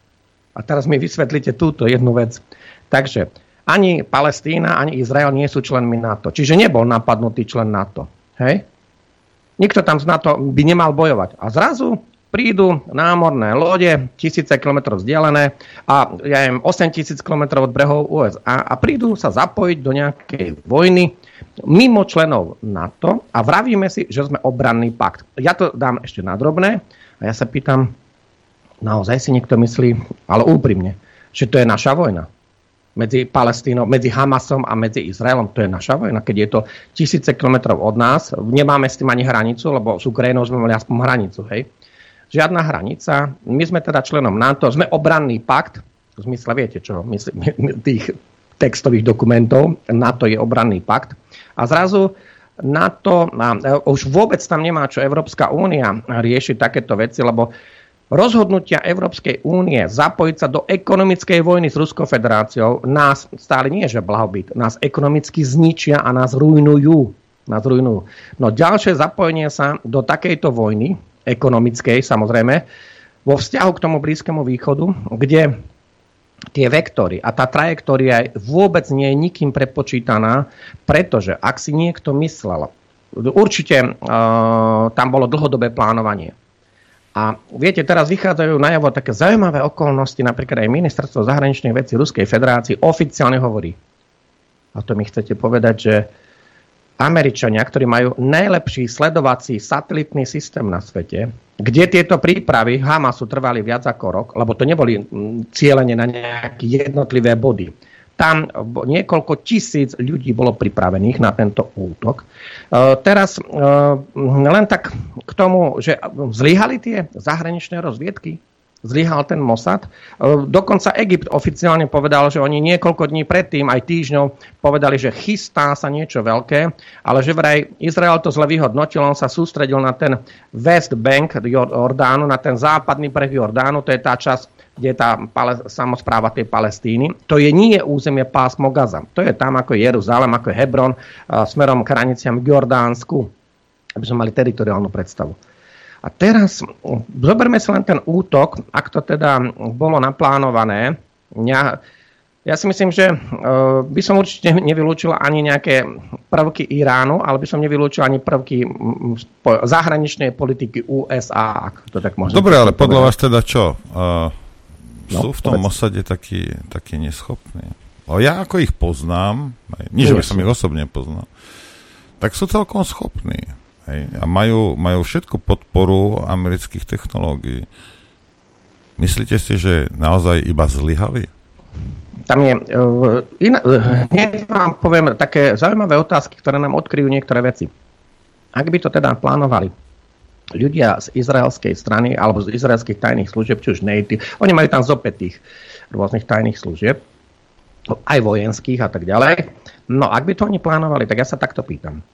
A teraz mi vysvetlíte túto jednu vec. Takže ani Palestína, ani Izrael nie sú členmi NATO. Čiže nebol napadnutý člen NATO. Hej? Nikto tam z NATO by nemal bojovať. A zrazu prídu námorné lode, tisíce kilometrov vzdialené a ja viem, 8 tisíc kilometrov od brehov USA a prídu sa zapojiť do nejakej vojny mimo členov NATO a vravíme si, že sme obranný pakt. Ja to dám ešte na drobné a ja sa pýtam, naozaj si niekto myslí, ale úprimne, že to je naša vojna medzi Palestínou, medzi Hamasom a medzi Izraelom. To je naša vojna, keď je to tisíce kilometrov od nás. Nemáme s tým ani hranicu, lebo s Ukrajinou sme mali aspoň hranicu. Hej? Žiadna hranica. My sme teda členom NATO, sme obranný pakt, v zmysle viete čo, tých textových dokumentov, NATO je obranný pakt. A zrazu NATO, už vôbec tam nemá čo Európska únia riešiť takéto veci, lebo rozhodnutia Európskej únie zapojiť sa do ekonomickej vojny s Ruskou federáciou nás stále nie, že blahobyt, nás ekonomicky zničia a nás rujnujú. Nás rujnujú. No ďalšie zapojenie sa do takejto vojny, ekonomickej samozrejme, vo vzťahu k tomu Blízkému východu, kde tie vektory a tá trajektória vôbec nie je nikým prepočítaná, pretože ak si niekto myslel, určite uh, tam bolo dlhodobé plánovanie a viete, teraz vychádzajú najavo také zaujímavé okolnosti, napríklad aj ministerstvo zahraničných vecí Ruskej federácii oficiálne hovorí. A to mi chcete povedať, že Američania, ktorí majú najlepší sledovací satelitný systém na svete, kde tieto prípravy Hamasu trvali viac ako rok, lebo to neboli mm, cieľene na nejaké jednotlivé body tam niekoľko tisíc ľudí bolo pripravených na tento útok. E, teraz e, len tak k tomu, že zlyhali tie zahraničné rozviedky, zlyhal ten Mossad. E, dokonca Egypt oficiálne povedal, že oni niekoľko dní predtým, aj týždňov, povedali, že chystá sa niečo veľké, ale že vraj Izrael to zle vyhodnotil, on sa sústredil na ten West Bank Jordánu, na ten západný breh Jordánu, to je tá časť kde je tá pale, samozpráva tej Palestíny. To je nie územie pásmo Gaza. To je tam ako je Jeruzalem, ako je Hebron, smerom k hraniciam k Jordánsku, aby sme mali teritoriálnu predstavu. A teraz zoberme si len ten útok, ak to teda bolo naplánované. Ja, ja si myslím, že uh, by som určite nevylúčil ani nejaké prvky Iránu, ale by som nevylúčil ani prvky zahraničnej politiky USA, ak to tak možno. Dobre, ale podľa vás teda čo? Uh, No, sú v tom osade takí, takí neschopní. O ja ako ich poznám, nie že by som ich osobne poznal, tak sú celkom schopní. Hej? A majú, majú všetku podporu amerických technológií. Myslíte si, že naozaj iba zlyhali? Tam je, uh, iná, uh, hneď vám poviem také zaujímavé otázky, ktoré nám odkryjú niektoré veci. Ak by to teda plánovali ľudia z izraelskej strany alebo z izraelských tajných služieb, či už native, oni majú tam zopäť tých rôznych tajných služieb, aj vojenských a tak ďalej. No ak by to oni plánovali, tak ja sa takto pýtam.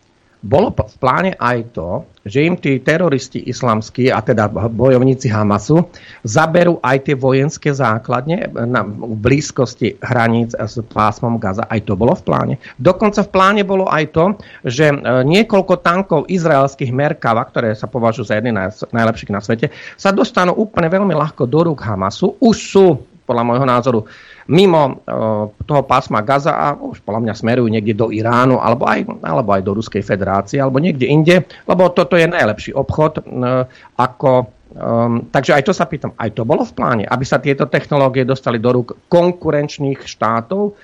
Bolo v pláne aj to, že im tí teroristi islamskí, a teda bojovníci Hamasu, zaberú aj tie vojenské základne na blízkosti hraníc s pásmom Gaza. Aj to bolo v pláne. Dokonca v pláne bolo aj to, že e, niekoľko tankov izraelských Merkava, ktoré sa považujú za jedny najlepších na svete, sa dostanú úplne veľmi ľahko do rúk Hamasu. Už sú, podľa môjho názoru, mimo uh, toho pásma Gaza a už podľa mňa smerujú niekde do Iránu alebo aj, alebo aj do Ruskej federácie alebo niekde inde, lebo toto je najlepší obchod uh, ako Um, takže aj to sa pýtam, aj to bolo v pláne, aby sa tieto technológie dostali do rúk konkurenčných štátov,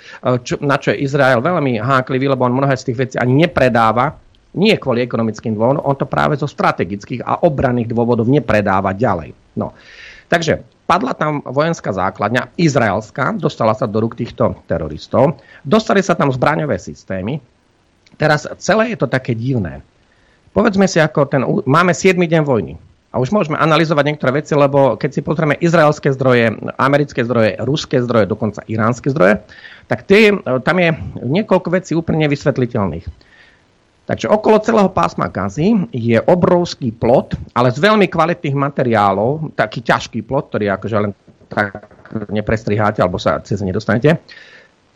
čo, na čo je Izrael veľmi háklivý, lebo on mnohé z tých vecí ani nepredáva, nie kvôli ekonomickým dôvodom, on to práve zo strategických a obranných dôvodov nepredáva ďalej. No. Takže padla tam vojenská základňa, izraelská, dostala sa do rúk týchto teroristov, dostali sa tam zbraňové systémy. Teraz celé je to také divné. Povedzme si, ako ten, máme 7 deň vojny. A už môžeme analyzovať niektoré veci, lebo keď si pozrieme izraelské zdroje, americké zdroje, ruské zdroje, dokonca iránske zdroje, tak tie, tam je niekoľko vecí úplne nevysvetliteľných. Takže okolo celého pásma Gazy je obrovský plot, ale z veľmi kvalitných materiálov, taký ťažký plot, ktorý akože len tak neprestriháte alebo sa cez nedostanete,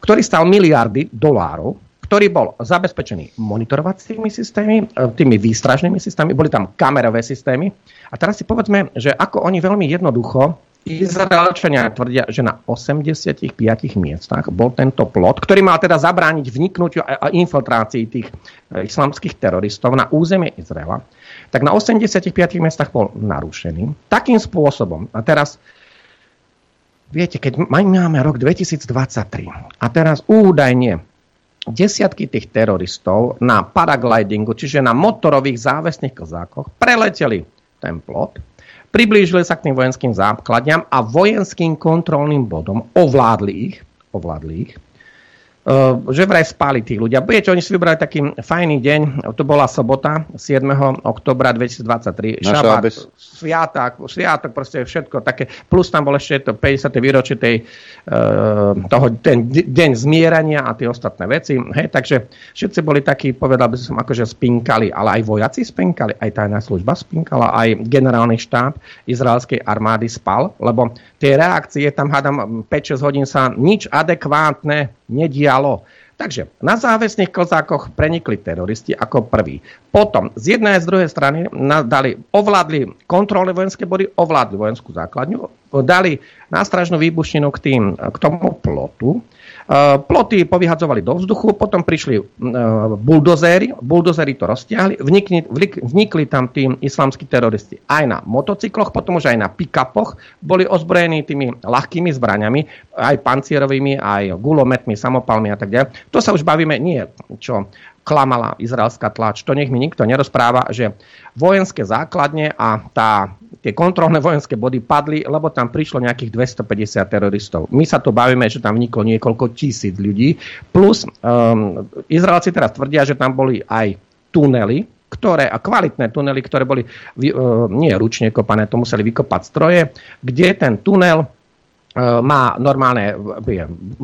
ktorý stal miliardy dolárov, ktorý bol zabezpečený monitorovacími systémy, e, tými výstražnými systémami, boli tam kamerové systémy. A teraz si povedzme, že ako oni veľmi jednoducho Izraelčania tvrdia, že na 85 miestach bol tento plot, ktorý mal teda zabrániť vniknutiu a infiltrácii tých e, islamských teroristov na územie Izraela, tak na 85 miestach bol narušený. Takým spôsobom, a teraz viete, keď máme rok 2023 a teraz údajne desiatky tých teroristov na paraglidingu, čiže na motorových závesných kozákoch, preleteli ten plot, Priblížili sa k tým vojenským základňam a vojenským kontrolným bodom. Ovládli ich, ovládli ich že vraj spali tí ľudia. Viete, oni si vybrali taký fajný deň, to bola sobota, 7. oktobra 2023, šabát, bez... sviatok, sviatok, proste všetko také, plus tam bol ešte to 50. výročie tej, uh, toho, ten deň zmierania a tie ostatné veci. Hej, takže všetci boli takí, povedal by som, akože spinkali, ale aj vojaci spinkali, aj tajná služba spinkala, aj generálny štáb izraelskej armády spal, lebo tie reakcie tam hádam 5-6 hodín sa nič adekvátne nedialo. Takže na závesných kozákoch prenikli teroristi ako prví. Potom z jednej a z druhej strany dali, ovládli kontrolné vojenské body, ovládli vojenskú základňu, dali nástražnú výbušninu k, tým, k tomu plotu, ploty povyhadzovali do vzduchu, potom prišli eh, buldozéry, buldozéry to roztiahli, vnikli, vnikli tam tí islamskí teroristi aj na motocykloch, potom už aj na pick-upoch, boli ozbrojení tými ľahkými zbraňami, aj pancierovými, aj gulometmi, samopalmi a tak ďalej. To sa už bavíme nie, čo klamala izraelská tlač. To nech mi nikto nerozpráva, že vojenské základne a tá tie kontrolné vojenské body padli, lebo tam prišlo nejakých 250 teroristov. My sa tu bavíme, že tam vniklo niekoľko tisíc ľudí. Plus um, Izraelci teraz tvrdia, že tam boli aj tunely, ktoré, a kvalitné tunely, ktoré boli uh, nie ručne kopané, to museli vykopať stroje, kde ten tunel má normálne,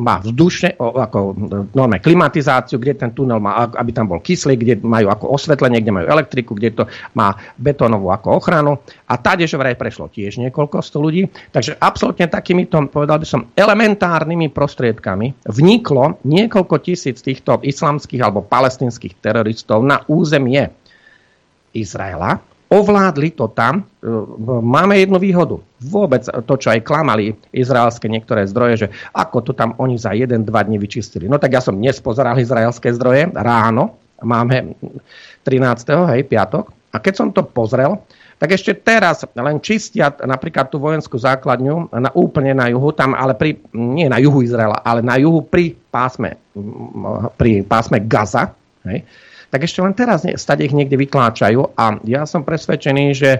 má vzdušne, ako normálne klimatizáciu, kde ten tunel má, aby tam bol kyslík, kde majú ako osvetlenie, kde majú elektriku, kde to má betónovú ako ochranu. A tady, že vraj prešlo tiež niekoľko sto ľudí. Takže absolútne takýmito, povedal by som, elementárnymi prostriedkami vniklo niekoľko tisíc týchto islamských alebo palestinských teroristov na územie Izraela ovládli to tam. E, máme jednu výhodu. Vôbec to, čo aj klamali izraelské niektoré zdroje, že ako to tam oni za jeden, dva dní vyčistili. No tak ja som dnes pozeral izraelské zdroje ráno, máme 13. hej, piatok, a keď som to pozrel, tak ešte teraz len čistia napríklad tú vojenskú základňu na, úplne na juhu, tam ale pri, nie na juhu Izraela, ale na juhu pri pásme, pri pásme Gaza, hej, tak ešte len teraz stade ich niekde vytláčajú a ja som presvedčený, že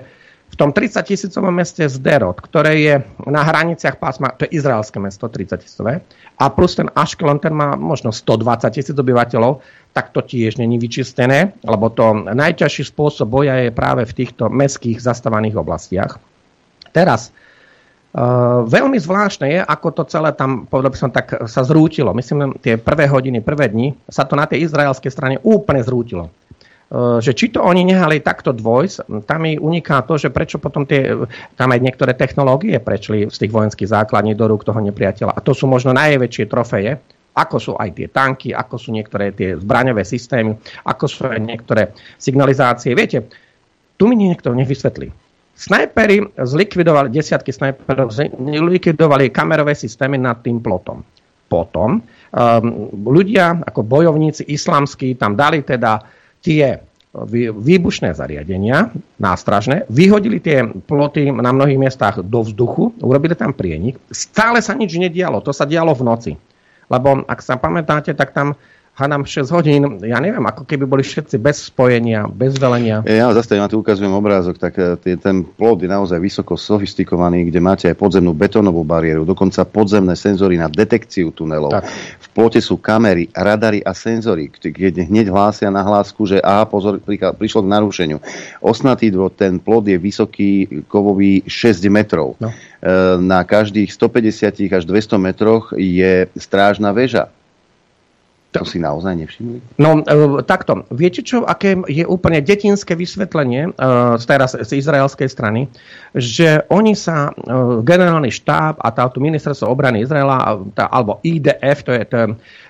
v tom 30 tisícovom meste Zderot, ktoré je na hraniciach pásma, to je izraelské mesto, 30 tisícové, a plus ten Ashkelon, ten má možno 120 tisíc obyvateľov, tak to tiež není vyčistené, lebo to najťažší spôsob boja je práve v týchto mestských zastávaných oblastiach. Teraz, Uh, veľmi zvláštne je, ako to celé tam, povedal by som, tak sa zrútilo. Myslím, tie prvé hodiny, prvé dni sa to na tej izraelskej strane úplne zrútilo. Uh, že či to oni nehali takto dvojs, tam mi uniká to, že prečo potom tie, tam aj niektoré technológie prešli z tých vojenských základní do rúk toho nepriateľa. A to sú možno najväčšie trofeje, ako sú aj tie tanky, ako sú niektoré tie zbraňové systémy, ako sú aj niektoré signalizácie. Viete, tu mi niekto nevysvetlí Snajpery zlikvidovali, desiatky snajperov zlikvidovali kamerové systémy nad tým plotom. Potom um, ľudia ako bojovníci islamskí tam dali teda tie výbušné zariadenia, nástražné, vyhodili tie ploty na mnohých miestach do vzduchu, urobili tam prienik. Stále sa nič nedialo, to sa dialo v noci. Lebo ak sa pamätáte, tak tam hádam 6 hodín, ja neviem, ako keby boli všetci bez spojenia, bez velenia. Ja zase ja tu ukazujem obrázok, tak e, ten plod je naozaj vysoko sofistikovaný, kde máte aj podzemnú betónovú bariéru, dokonca podzemné senzory na detekciu tunelov. Tak. V plote sú kamery, radary a senzory, kde hneď hlásia na hlásku, že aha, pozor, prišlo k narušeniu. Osnatý drôt, ten plod je vysoký, kovový 6 metrov. No. E, na každých 150 až 200 metroch je strážna väža to si naozaj nevšimli? No, e, takto. Viete čo, aké je úplne detinské vysvetlenie uh, teraz z izraelskej strany, že oni sa, uh, generálny štáb a táto ministerstvo obrany Izraela, tá, alebo IDF, to je to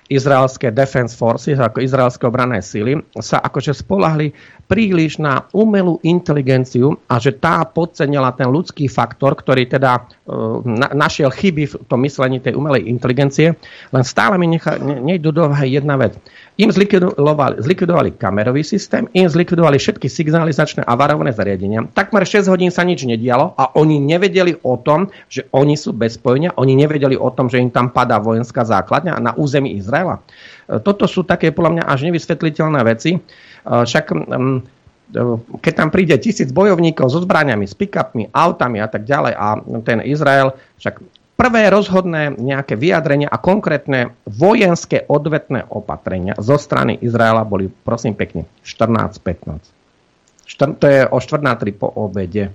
izraelské Defense Forces, ako izraelské obranné síly, sa akože spolahli príliš na umelú inteligenciu a že tá podcenila ten ľudský faktor, ktorý teda uh, na, našiel chyby v tom myslení tej umelej inteligencie. Len stále mi necha, ne, nejdu do jedna vec. Im zlikvidovali, zlikvidovali kamerový systém, im zlikvidovali všetky signalizačné a varovné zariadenia. Takmer 6 hodín sa nič nedialo a oni nevedeli o tom, že oni sú bez spojenia, oni nevedeli o tom, že im tam padá vojenská základňa na území Izraela. E, toto sú také podľa mňa až nevysvetliteľné veci. Však mm, keď tam príde tisíc bojovníkov so zbraniami, s pick-upmi, autami a tak ďalej a ten Izrael, však prvé rozhodné nejaké vyjadrenia a konkrétne vojenské odvetné opatrenia zo strany Izraela boli, prosím pekne, 14-15. To je o 4 na 3 po obede.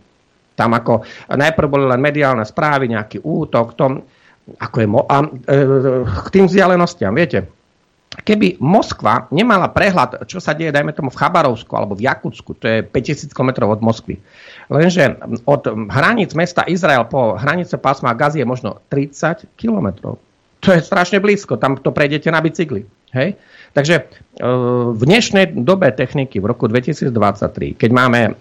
Tam ako najprv boli len mediálne správy, nejaký útok, tom, ako je mo- a, e, k tým vzdialenostiam, viete, keby Moskva nemala prehľad, čo sa deje, dajme tomu v Chabarovsku alebo v Jakutsku, to je 5000 km od Moskvy. Lenže od hraníc mesta Izrael po hranice pásma Gazi je možno 30 km. To je strašne blízko, tam to prejdete na bicykli. Hej? Takže e, v dnešnej dobe techniky v roku 2023, keď máme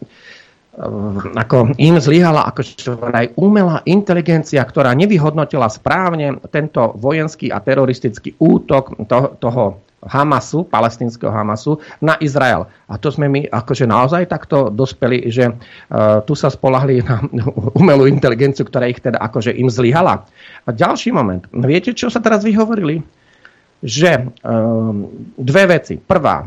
ako im zlyhala ako aj umelá inteligencia, ktorá nevyhodnotila správne tento vojenský a teroristický útok toho, toho Hamasu, palestinského Hamasu, na Izrael. A to sme my akože naozaj takto dospeli, že uh, tu sa spolahli na umelú inteligenciu, ktorá ich teda akože im zlyhala. A ďalší moment. Viete, čo sa teraz vyhovorili? Že um, dve veci. Prvá,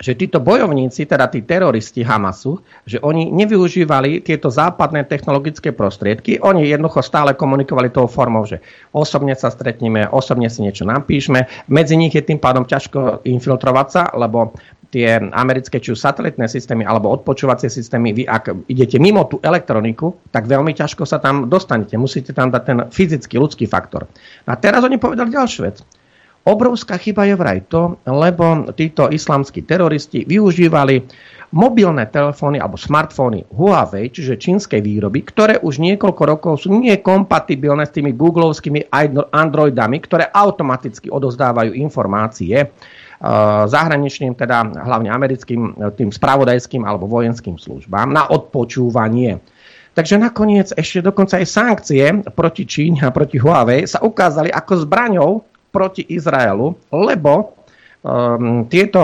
že títo bojovníci, teda tí teroristi Hamasu, že oni nevyužívali tieto západné technologické prostriedky, oni jednoducho stále komunikovali tou formou, že osobne sa stretneme, osobne si niečo napíšme, medzi nich je tým pádom ťažko infiltrovať sa, lebo tie americké či satelitné systémy alebo odpočúvacie systémy, vy ak idete mimo tú elektroniku, tak veľmi ťažko sa tam dostanete. Musíte tam dať ten fyzický, ľudský faktor. A teraz oni povedali ďalšiu vec Obrovská chyba je vraj to, lebo títo islamskí teroristi využívali mobilné telefóny alebo smartfóny Huawei, čiže čínskej výroby, ktoré už niekoľko rokov sú nekompatibilné s tými googlovskými androidami, ktoré automaticky odozdávajú informácie e, zahraničným, teda hlavne americkým tým spravodajským alebo vojenským službám na odpočúvanie. Takže nakoniec ešte dokonca aj sankcie proti Číne a proti Huawei sa ukázali ako zbraňou proti Izraelu, lebo um, tieto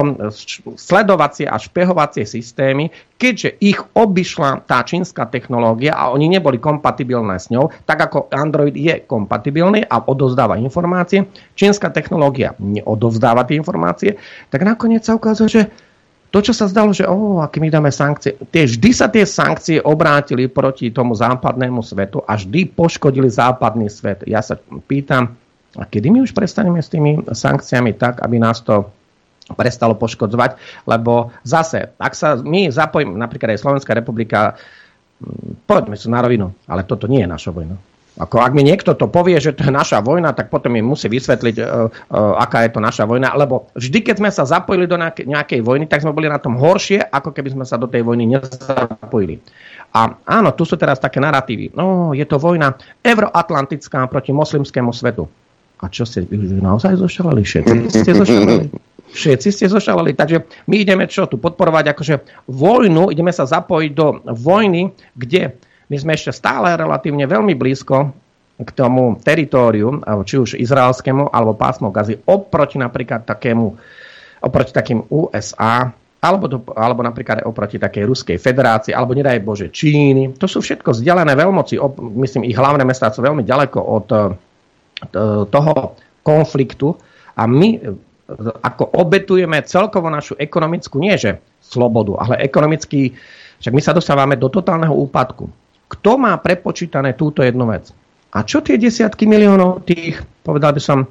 sledovacie a špehovacie systémy, keďže ich obišla tá čínska technológia a oni neboli kompatibilné s ňou, tak ako Android je kompatibilný a odozdáva informácie, čínska technológia neodovzdáva tie informácie, tak nakoniec sa ukázalo, že to, čo sa zdalo, že oh, aké my dáme sankcie, tie, vždy sa tie sankcie obrátili proti tomu západnému svetu a vždy poškodili západný svet. Ja sa pýtam, a kedy my už prestaneme s tými sankciami tak, aby nás to prestalo poškodzovať, lebo zase, ak sa my zapojíme, napríklad aj Slovenská republika, poďme sa na rovinu, ale toto nie je naša vojna. Ako ak mi niekto to povie, že to je naša vojna, tak potom mi musí vysvetliť, uh, uh, aká je to naša vojna. Lebo vždy, keď sme sa zapojili do nejakej vojny, tak sme boli na tom horšie, ako keby sme sa do tej vojny nezapojili. A áno, tu sú teraz také narratívy. No, je to vojna euroatlantická proti moslimskému svetu. A čo ste vy naozaj zošalali? Všetci ste zošalali. Všetci ste zošalali. Takže my ideme čo tu podporovať akože vojnu, ideme sa zapojiť do vojny, kde my sme ešte stále relatívne veľmi blízko k tomu teritóriu, či už izraelskému, alebo pásmo gazy, oproti napríklad takému, oproti takým USA, alebo, do, alebo napríklad oproti takej Ruskej federácii, alebo nedaj Bože Číny. To sú všetko vzdialené veľmoci. Myslím, ich hlavné mestá sú veľmi ďaleko od toho konfliktu a my e, ako obetujeme celkovo našu ekonomickú, nie že slobodu, ale ekonomický, však my sa dostávame do totálneho úpadku. Kto má prepočítané túto jednu vec? A čo tie desiatky miliónov tých, povedal by som,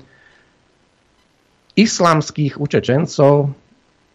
islamských učečencov,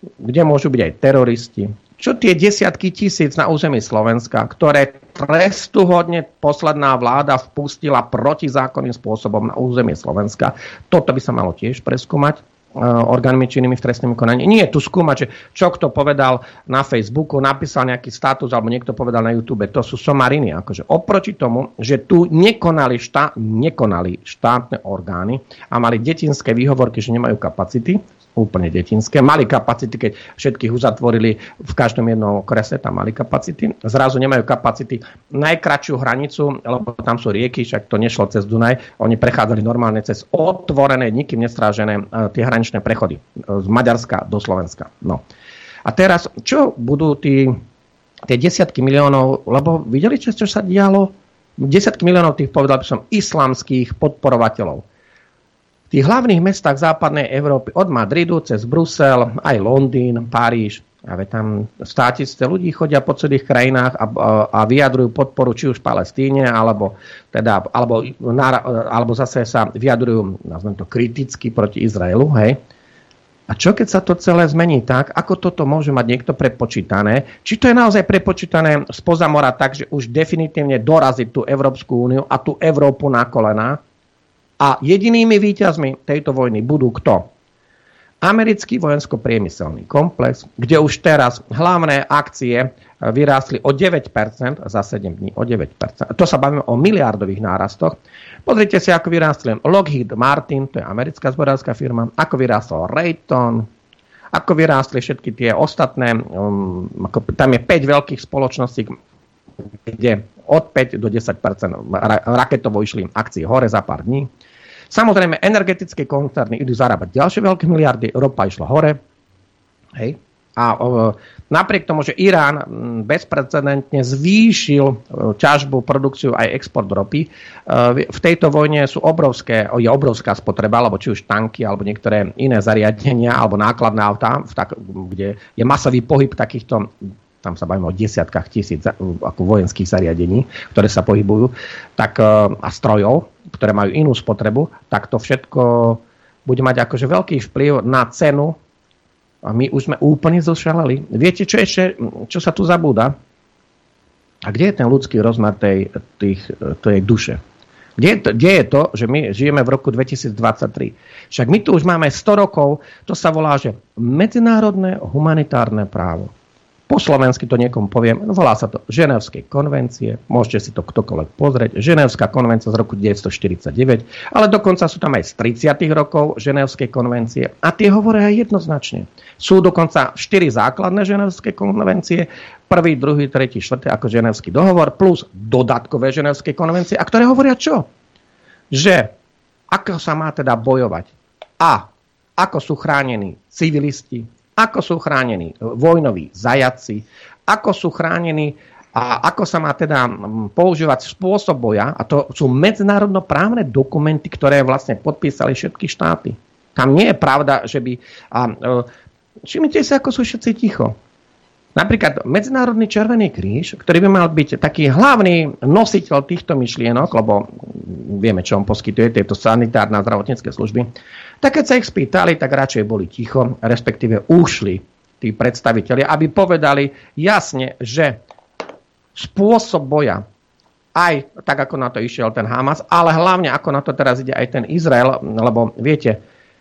kde môžu byť aj teroristi, čo tie desiatky tisíc na území Slovenska, ktoré trestuhodne posledná vláda vpustila protizákonným spôsobom na územie Slovenska, toto by sa malo tiež preskúmať. Eh, orgánmi činnými v trestnom konaní. Nie tu skúmať, že čo kto povedal na Facebooku, napísal nejaký status alebo niekto povedal na YouTube. To sú somariny. Akože oproti tomu, že tu nekonali, štá, nekonali štátne orgány a mali detinské výhovorky, že nemajú kapacity, úplne detinské. Mali kapacity, keď všetkých uzatvorili v každom jednom okrese, tam mali kapacity. Zrazu nemajú kapacity. Najkračšiu hranicu, lebo tam sú rieky, však to nešlo cez Dunaj, oni prechádzali normálne cez otvorené, nikým nestrážené e, tie hraničné prechody e, z Maďarska do Slovenska. No. A teraz, čo budú tí, tie desiatky miliónov, lebo videli, čo, čo sa dialo? Desiatky miliónov tých, povedal by som, islamských podporovateľov tých hlavných mestách západnej Európy, od Madridu cez Brusel, aj Londýn, Paríž, a tam státisíce ľudí chodia po celých krajinách a, a vyjadrujú podporu či už Palestíne, alebo, teda, alebo, alebo zase sa vyjadrujú, nazvem to, kriticky proti Izraelu. Hej. A čo keď sa to celé zmení tak, ako toto môže mať niekto prepočítané? Či to je naozaj prepočítané spoza mora tak, že už definitívne dorazí tú Európsku úniu a tú Európu na kolená? A jedinými výťazmi tejto vojny budú kto? Americký vojensko-priemyselný komplex, kde už teraz hlavné akcie vyrástli o 9% za 7 dní. O 9%. To sa bavíme o miliardových nárastoch. Pozrite si, ako vyrástli Lockheed Martin, to je americká zborárska firma, ako vyrástol Rayton, ako vyrástli všetky tie ostatné, um, ako, tam je 5 veľkých spoločností, kde od 5 do 10% raketovo išli akcie hore za pár dní. Samozrejme, energetické koncerny idú zarábať ďalšie veľké miliardy, ropa išla hore. Hej. A napriek tomu, že Irán bezprecedentne zvýšil o, ťažbu, produkciu aj export ropy, o, v tejto vojne sú obrovské, je obrovská spotreba, alebo či už tanky, alebo niektoré iné zariadenia, alebo nákladné autá, kde je masový pohyb takýchto tam sa bavíme o desiatkách tisíc ako vojenských zariadení, ktoré sa pohybujú, tak, a strojov, ktoré majú inú spotrebu, tak to všetko bude mať akože veľký vplyv na cenu a my už sme úplne zošalali. Viete, čo ešte, čo sa tu zabúda? A kde je ten ľudský rozmer tej, tých, tej duše? Kde je, to, kde je to, že my žijeme v roku 2023? Však my tu už máme 100 rokov, to sa volá, že medzinárodné humanitárne právo po slovensky to niekomu poviem, volá sa to Ženevské konvencie, môžete si to ktokoľvek pozrieť, Ženevská konvencia z roku 1949, ale dokonca sú tam aj z 30. rokov Ženevské konvencie a tie hovoria aj jednoznačne. Sú dokonca 4 základné Ženevské konvencie, prvý, druhý, tretí, štvrtý ako Ženevský dohovor, plus dodatkové Ženevské konvencie, a ktoré hovoria čo? Že ako sa má teda bojovať? A ako sú chránení civilisti, ako sú chránení vojnoví zajaci, ako sú chránení a ako sa má teda používať spôsob boja, a to sú medzinárodnoprávne dokumenty, ktoré vlastne podpísali všetky štáty. Tam nie je pravda, že by... A, e, všimnite si, ako sú všetci ticho. Napríklad Medzinárodný Červený kríž, ktorý by mal byť taký hlavný nositeľ týchto myšlienok, lebo vieme, čo on poskytuje, tieto sanitárne a zdravotnícke služby, tak keď sa ich spýtali, tak radšej boli ticho, respektíve ušli tí predstavitelia, aby povedali jasne, že spôsob boja, aj tak, ako na to išiel ten Hamas, ale hlavne ako na to teraz ide aj ten Izrael, lebo viete,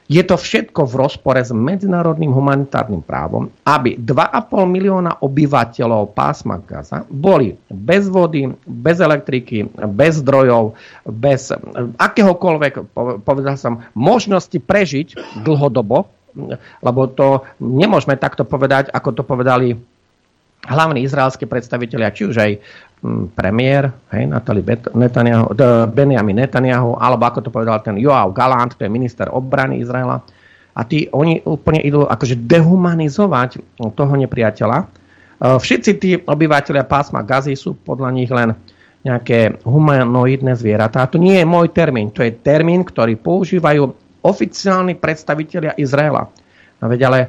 je to všetko v rozpore s medzinárodným humanitárnym právom, aby 2,5 milióna obyvateľov pásma Gaza boli bez vody, bez elektriky, bez zdrojov, bez akéhokoľvek, povedal som, možnosti prežiť dlhodobo, lebo to nemôžeme takto povedať, ako to povedali hlavní izraelskí predstavitelia, či už aj premiér, hej, Natali Netanyahu, Benjamin Netanyahu, alebo ako to povedal ten Joao Galant, to je minister obrany Izraela. A tí, oni úplne idú akože dehumanizovať toho nepriateľa. E, všetci tí obyvateľia pásma Gazy sú podľa nich len nejaké humanoidné zvieratá. To nie je môj termín, to je termín, ktorý používajú oficiálni predstavitelia Izraela. No veď ale e,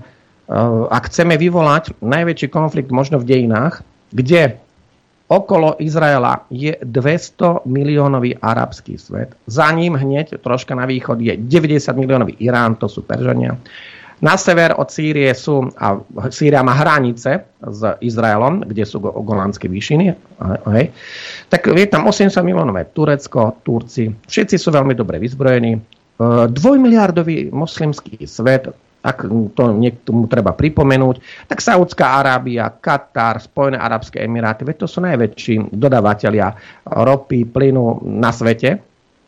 ak chceme vyvolať najväčší konflikt možno v dejinách, kde Okolo Izraela je 200 miliónový arabský svet. Za ním hneď troška na východ je 90 miliónový Irán, to sú Peržania. Na sever od Sýrie sú, a Sýria má hranice s Izraelom, kde sú Golánske výšiny. Hej. Tak je tam 80 miliónové Turecko, Turci. Všetci sú veľmi dobre vyzbrojení. E, dvojmiliardový moslimský svet, ak to niektomu treba pripomenúť, tak Saudská Arábia, Katar, Spojené Arabské Emiráty, veď to sú najväčší dodávateľia ropy, plynu na svete.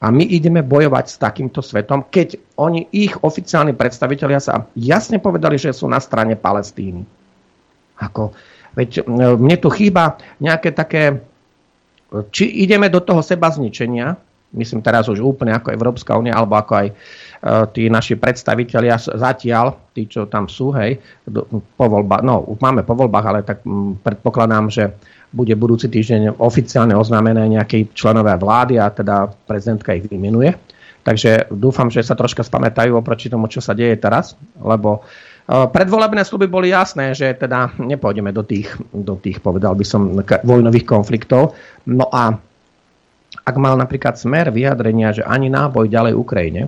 A my ideme bojovať s takýmto svetom, keď oni, ich oficiálni predstavitelia sa jasne povedali, že sú na strane Palestíny. Ako, veď mne tu chýba nejaké také, či ideme do toho seba zničenia, myslím teraz už úplne ako Európska únia, alebo ako aj Eh, tí naši predstavitelia zatiaľ, tí, čo tam sú, hej, po voľbách, no, máme po voľbách, ale tak predpokladám, že bude budúci týždeň oficiálne oznámené nejaké členové vlády a teda prezidentka ich vymenuje. Takže dúfam, že sa troška spamätajú oproti tomu, čo sa deje teraz, lebo eh, predvolebné sluby boli jasné, že teda nepôjdeme do tých, do tých, povedal by som, vojnových konfliktov. No a ak mal napríklad smer vyjadrenia, že ani náboj ďalej Ukrajine,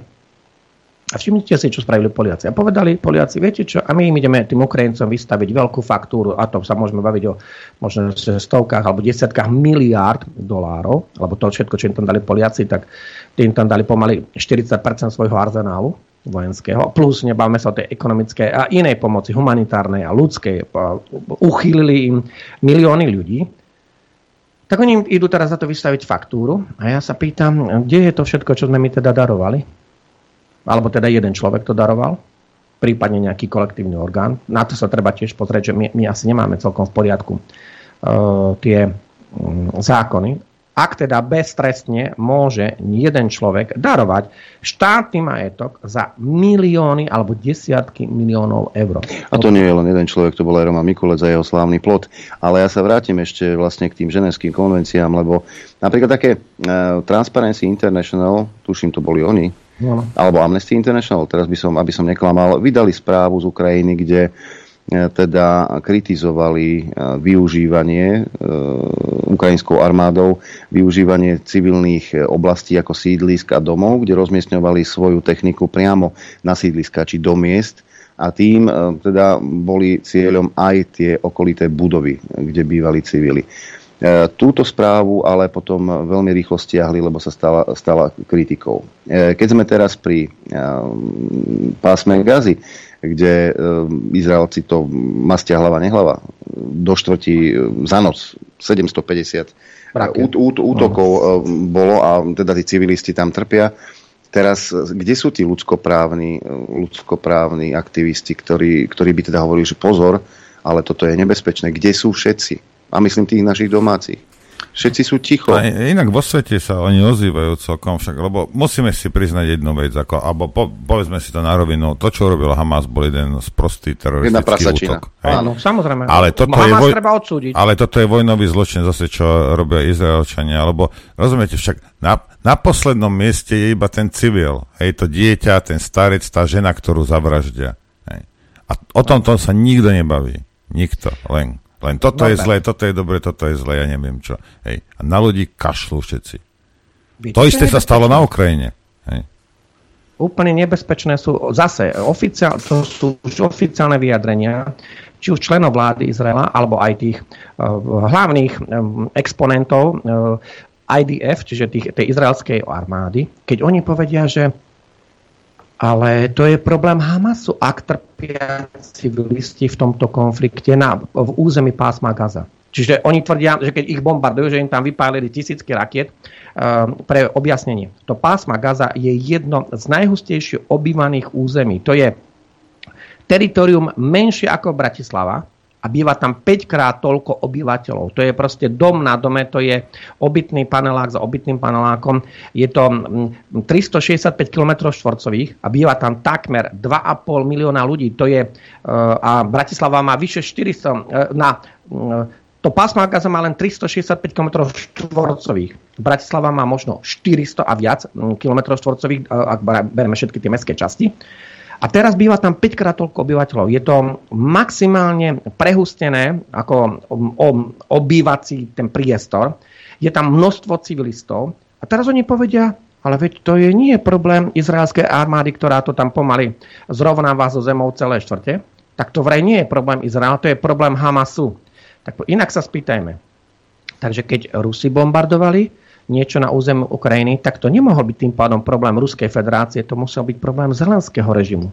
a všimnite si, čo spravili Poliaci. A povedali Poliaci, viete čo, a my im ideme tým Ukrajincom vystaviť veľkú faktúru, a to sa môžeme baviť o možno stovkách alebo desiatkách miliárd dolárov, alebo to všetko, čo im tam dali Poliaci, tak tým tam dali pomaly 40% svojho arzenálu vojenského, plus nebavme sa o tej ekonomickej a inej pomoci, humanitárnej a ľudskej. Uchýlili im milióny ľudí, tak oni idú teraz za to vystaviť faktúru a ja sa pýtam, kde je to všetko, čo sme my teda darovali? alebo teda jeden človek to daroval, prípadne nejaký kolektívny orgán. Na to sa treba tiež pozrieť, že my, my asi nemáme celkom v poriadku uh, tie um, zákony. Ak teda beztrestne môže jeden človek darovať štátny majetok za milióny alebo desiatky miliónov eur. A to nie je len jeden človek, to bol aj Roman Mikulec za jeho slávny plot. Ale ja sa vrátim ešte vlastne k tým ženevským konvenciám, lebo napríklad také uh, Transparency International, tuším, to boli oni, No. Alebo Amnesty International, teraz by som, aby som neklamal, vydali správu z Ukrajiny, kde e, teda kritizovali e, využívanie e, ukrajinskou armádou, využívanie civilných oblastí ako sídlisk a domov, kde rozmiestňovali svoju techniku priamo na sídliska či do miest a tým teda boli cieľom aj tie okolité budovy, kde bývali civili. E, túto správu ale potom veľmi rýchlo stiahli, lebo sa stala, stala kritikou. E, keď sme teraz pri e, pásme Gazy, kde Izraelci to mastia hlava nehlava, do štvrtí za noc 750 út, út, útokov bolo a teda tí civilisti tam trpia. Teraz, kde sú tí ľudskoprávni, ľudskoprávni aktivisti, ktorí, ktorí by teda hovorili, že pozor, ale toto je nebezpečné. Kde sú všetci? A myslím tých našich domácich. Všetci sú ticho. A inak vo svete sa oni ozývajú celkom však, lebo musíme si priznať jednu vec, ako, alebo po, povedzme si to na rovinu, to, čo robil Hamas, bol jeden z prostý teroristický útok. Áno, samozrejme. Ale toto, Hamas je voj... treba odsúdiť. ale toto je vojnový zločin zase, čo robia Izraelčania, alebo rozumiete, však na, na poslednom mieste je iba ten civil, hej, to dieťa, ten starec, tá žena, ktorú zavraždia. Hej. A o tomto sa nikto nebaví. Nikto, len len toto Dobre. je zlé, toto je dobre, toto je zlé, ja neviem čo. Hej. A na ľudí kašľú všetci. Víte, to isté sa stalo na Ukrajine. Hej. Úplne nebezpečné sú zase oficiál, to sú už oficiálne vyjadrenia, či už členov vlády Izraela, alebo aj tých uh, hlavných um, exponentov uh, IDF, čiže tých, tej izraelskej armády, keď oni povedia, že ale to je problém Hamasu, ak trpia civilisti v tomto konflikte na, v území pásma Gaza. Čiže oni tvrdia, že keď ich bombardujú, že im tam vypálili tisícky rakiet. Uh, pre objasnenie. To pásma Gaza je jedno z najhustejšie obývaných území. To je teritorium menšie ako Bratislava, a býva tam 5 krát toľko obyvateľov. To je proste dom na dome, to je obytný panelák za obytným panelákom. Je to 365 km štvorcových a býva tam takmer 2,5 milióna ľudí. To je, e, a Bratislava má vyše 400 e, na e, to pásmo Gaza má len 365 km štvorcových. Bratislava má možno 400 a viac km štvorcových, ak bereme všetky tie mestské časti. A teraz býva tam 5 krát toľko obyvateľov. Je to maximálne prehustené ako obývací ten priestor. Je tam množstvo civilistov. A teraz oni povedia, ale veď to je nie problém izraelskej armády, ktorá to tam pomaly zrovnáva so zemou celé štvrte. Tak to vraj nie je problém Izraela, to je problém Hamasu. Tak inak sa spýtajme. Takže keď Rusi bombardovali, niečo na území Ukrajiny, tak to nemohol byť tým pádom problém Ruskej federácie, to musel byť problém zelenského režimu.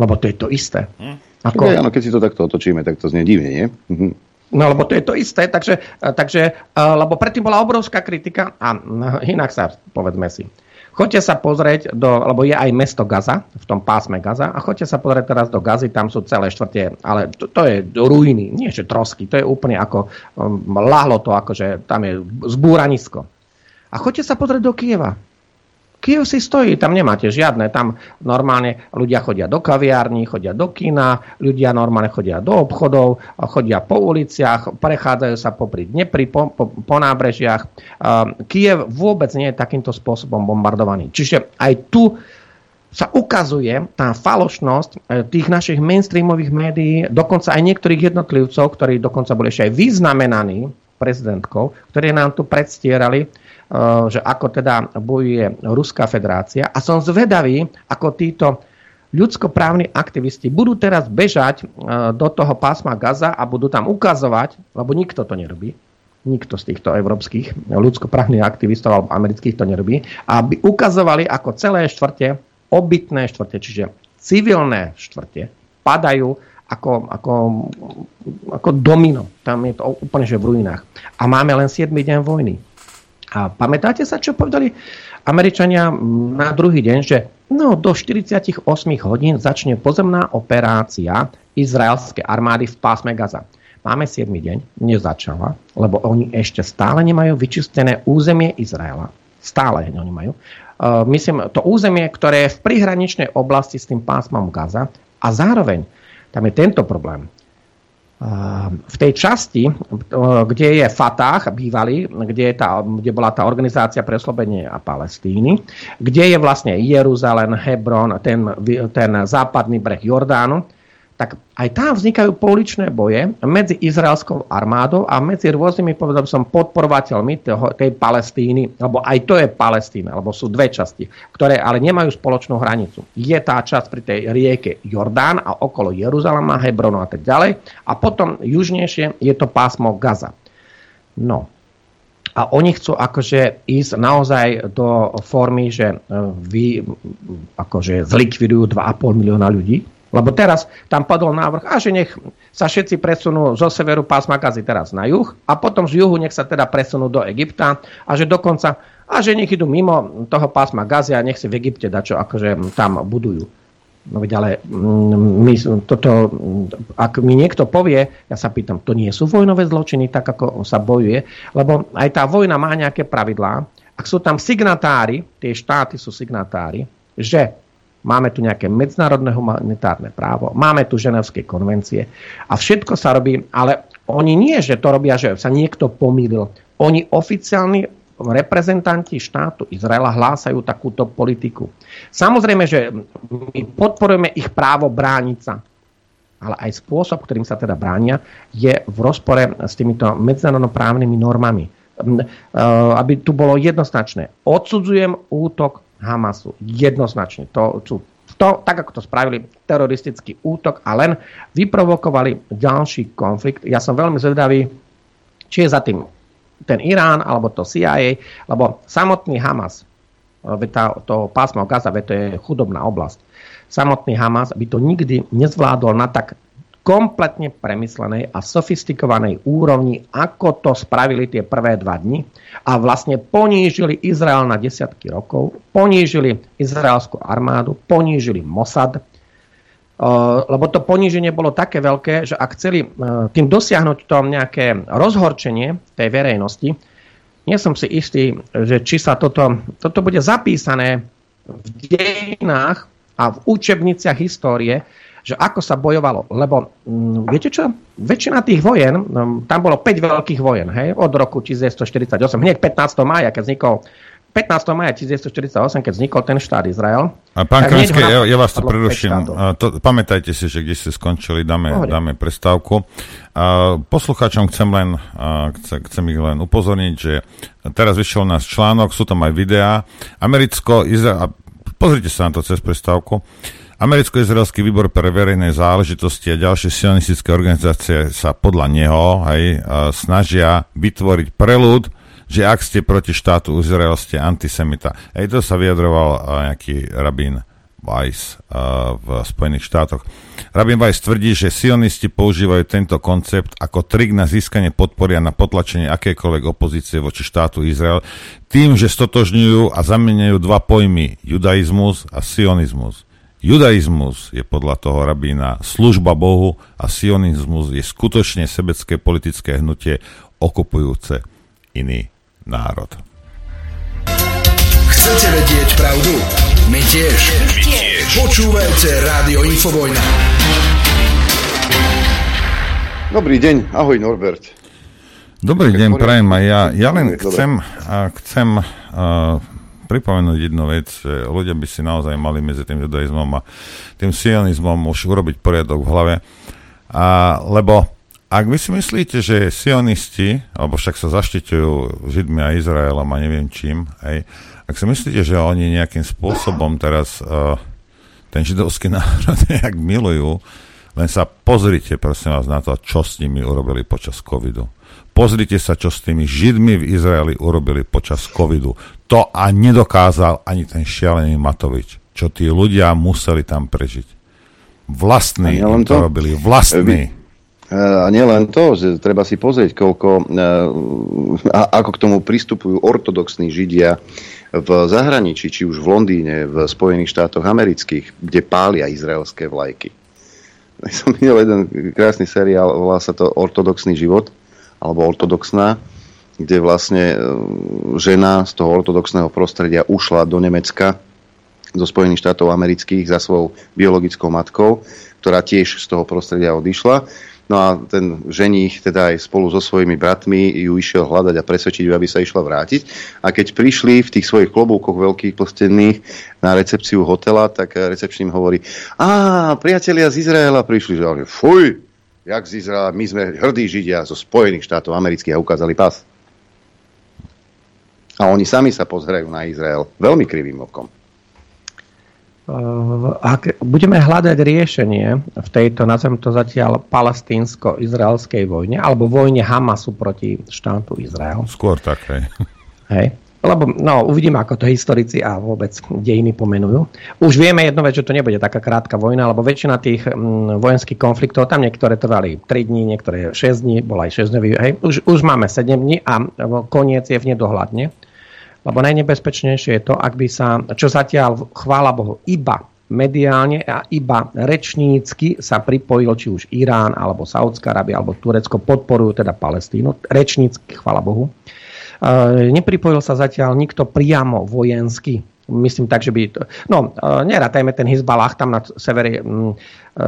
Lebo to je to isté. Hm. Ako... Okay, áno, keď si to takto otočíme, tak to znie divne, nie? Mhm. No, lebo to je to isté, takže, takže lebo predtým bola obrovská kritika a no, inak sa, povedzme si, Choďte sa pozrieť do, lebo je aj mesto Gaza, v tom pásme Gaza, a choďte sa pozrieť teraz do Gazy, tam sú celé štvrtie, ale to, to je ruiny, nie že trosky, to je úplne ako, um, lahlo to, akože tam je zbúranisko. A choďte sa pozrieť do Kieva. Kiev si stojí, tam nemáte žiadne, tam normálne ľudia chodia do kaviární, chodia do kina, ľudia normálne chodia do obchodov, chodia po uliciach, prechádzajú sa popri Dnepri, po, po, po nábrežiach. Kiev vôbec nie je takýmto spôsobom bombardovaný. Čiže aj tu sa ukazuje tá falošnosť e, tých našich mainstreamových médií, dokonca aj niektorých jednotlivcov, ktorí dokonca boli ešte aj vyznamenaní prezidentkou, ktorí nám tu predstierali, že ako teda bojuje Ruská federácia. A som zvedavý, ako títo ľudskoprávni aktivisti budú teraz bežať eh, do toho pásma Gaza a budú tam ukazovať, lebo nikto to nerobí, nikto z týchto európskych ľudskoprávnych aktivistov alebo amerických to nerobí, aby ukazovali, ako celé štvrte, obytné štvrte, čiže civilné štvrte, padajú ako, ako, ako domino. Tam je to úplne že v ruinách. A máme len 7 deň vojny. A pamätáte sa, čo povedali Američania na druhý deň, že no, do 48 hodín začne pozemná operácia izraelskej armády v pásme Gaza. Máme 7 deň, nezačala, lebo oni ešte stále nemajú vyčistené územie Izraela. Stále oni majú. Uh, myslím, to územie, ktoré je v prihraničnej oblasti s tým pásmom Gaza a zároveň tam je tento problém v tej časti, kde je Fatah bývalý, kde, je tá, kde bola tá organizácia pre oslobodenie a Palestíny, kde je vlastne Jeruzalem, Hebron, ten, ten západný breh Jordánu, tak aj tam vznikajú pouličné boje medzi izraelskou armádou a medzi rôznymi, povedal som, podporovateľmi toho, tej Palestíny, lebo aj to je Palestína, lebo sú dve časti, ktoré ale nemajú spoločnú hranicu. Je tá časť pri tej rieke Jordán a okolo Jeruzalema, Hebronu a tak ďalej. A potom južnejšie je to pásmo Gaza. No, a oni chcú akože ísť naozaj do formy, že e, vy akože zlikvidujú 2,5 milióna ľudí, lebo teraz tam padol návrh, a že nech sa všetci presunú zo severu pásma Gazy teraz na juh a potom z juhu nech sa teda presunú do Egypta a že dokonca, a že nech idú mimo toho pásma Gazy a nech si v Egypte dačo akože tam budujú. No veď ale mm, my, toto, ak mi niekto povie, ja sa pýtam, to nie sú vojnové zločiny, tak ako sa bojuje, lebo aj tá vojna má nejaké pravidlá. Ak sú tam signatári, tie štáty sú signatári, že máme tu nejaké medzinárodné humanitárne právo, máme tu ženevské konvencie a všetko sa robí, ale oni nie, že to robia, že sa niekto pomýlil. Oni oficiálni reprezentanti štátu Izraela hlásajú takúto politiku. Samozrejme, že my podporujeme ich právo brániť sa. Ale aj spôsob, ktorým sa teda bránia, je v rozpore s týmito medzinárodnoprávnymi normami. E, aby tu bolo jednoznačné. Odsudzujem útok Hamasu. Jednoznačne. To, to, to, tak ako to spravili, teroristický útok a len vyprovokovali ďalší konflikt. Ja som veľmi zvedavý, či je za tým ten Irán alebo to CIA, lebo samotný Hamas, tá, to pásmo Gaza, to je chudobná oblasť, samotný Hamas by to nikdy nezvládol na tak kompletne premyslenej a sofistikovanej úrovni, ako to spravili tie prvé dva dni a vlastne ponížili Izrael na desiatky rokov, ponížili izraelskú armádu, ponížili Mossad, Eh, lebo to poníženie bolo také veľké, že ak chceli eh, tým dosiahnuť to nejaké rozhorčenie tej verejnosti, nie som si istý, že či sa toto, toto bude zapísané v dejinách a v učebniciach histórie, že ako sa bojovalo. Lebo mm, viete čo? Väčšina tých vojen, mm, tam bolo 5 veľkých vojen, hej, od roku 1948, hneď 15. mája, keď vznikol 15. maja 1948, keď vznikol ten štát Izrael. A pán Krenský, ja, ja vás to preruším. To, pamätajte si, že kde ste skončili, dáme, dáme prestávku. A poslucháčom chcem len, chcem, chcem ich len upozorniť, že teraz vyšiel nás článok, sú tam aj videá. Americko, Izrael, pozrite sa na to cez prestávku. Americko-izraelský výbor pre verejné záležitosti a ďalšie sionistické organizácie sa podľa neho hej, snažia vytvoriť prelud že ak ste proti štátu Izrael, ste antisemita. Ej, to sa vyjadroval nejaký rabín Weiss v Spojených štátoch. Rabin Weiss tvrdí, že sionisti používajú tento koncept ako trik na získanie podpory a na potlačenie akékoľvek opozície voči štátu Izrael tým, že stotožňujú a zamieňajú dva pojmy judaizmus a sionizmus. Judaizmus je podľa toho rabína služba Bohu a sionizmus je skutočne sebecké politické hnutie okupujúce iný národ. Chcete vedieť pravdu? My tiež. My tiež. Počúvajte Rádio Infovojna. Dobrý deň, ahoj Norbert. Dobrý deň, prajem aj ja. Ja len chcem, chcem uh, pripomenúť jednu vec, že ľudia by si naozaj mali medzi tým judaizmom a tým sionizmom už urobiť poriadok v hlave, a, lebo ak vy si myslíte, že sionisti, alebo však sa zaštitujú Židmi a Izraelom a neviem čím, aj, ak si myslíte, že oni nejakým spôsobom teraz uh, ten židovský národ nejak milujú, len sa pozrite, prosím vás, na to, čo s nimi urobili počas covidu. Pozrite sa, čo s tými Židmi v Izraeli urobili počas covidu. To a nedokázal ani ten šialený Matovič, čo tí ľudia museli tam prežiť. Vlastní to, to robili, vlastní. A nielen to, že treba si pozrieť, koľko, e, a ako k tomu pristupujú ortodoxní židia v zahraničí, či už v Londýne, v Spojených štátoch amerických, kde pália izraelské vlajky. Som videl jeden krásny seriál, volá sa to Ortodoxný život, alebo Ortodoxná, kde vlastne e, žena z toho ortodoxného prostredia ušla do Nemecka, zo Spojených štátov amerických za svojou biologickou matkou, ktorá tiež z toho prostredia odišla No a ten ženích teda aj spolu so svojimi bratmi ju išiel hľadať a presvedčiť aby sa išla vrátiť. A keď prišli v tých svojich klobúkoch veľkých plstených na recepciu hotela, tak recepčným hovorí, a priatelia z Izraela prišli, že fuj, jak z Izraela, my sme hrdí Židia zo Spojených štátov amerických a ukázali pas. A oni sami sa pozerajú na Izrael veľmi krivým okom. Eh, ak budeme hľadať riešenie v tejto, nazvem to zatiaľ, palestínsko-izraelskej vojne, alebo vojne Hamasu proti štátu Izrael. Skôr tak, hej. Hej. Lebo no, uvidíme, ako to historici a vôbec dejiny pomenujú. Už vieme jedno vec, že to nebude taká krátka vojna, lebo väčšina tých mm, vojenských konfliktov, tam niektoré trvali 3 dní, niektoré 6 dní, bol aj 6 dní, hej. Už, už máme 7 dní a koniec je v nedohľadne. Lebo najnebezpečnejšie je to, ak by sa, čo zatiaľ, chvála Bohu, iba mediálne a iba rečnícky sa pripojil či už Irán, alebo Saudská Arábia, alebo Turecko, podporujú teda Palestínu. Rečnícky, chvala Bohu. Nepripojil sa zatiaľ nikto priamo vojensky myslím tak, že by... To, no, e, nerátajme ten Hizbalách tam na severe, e,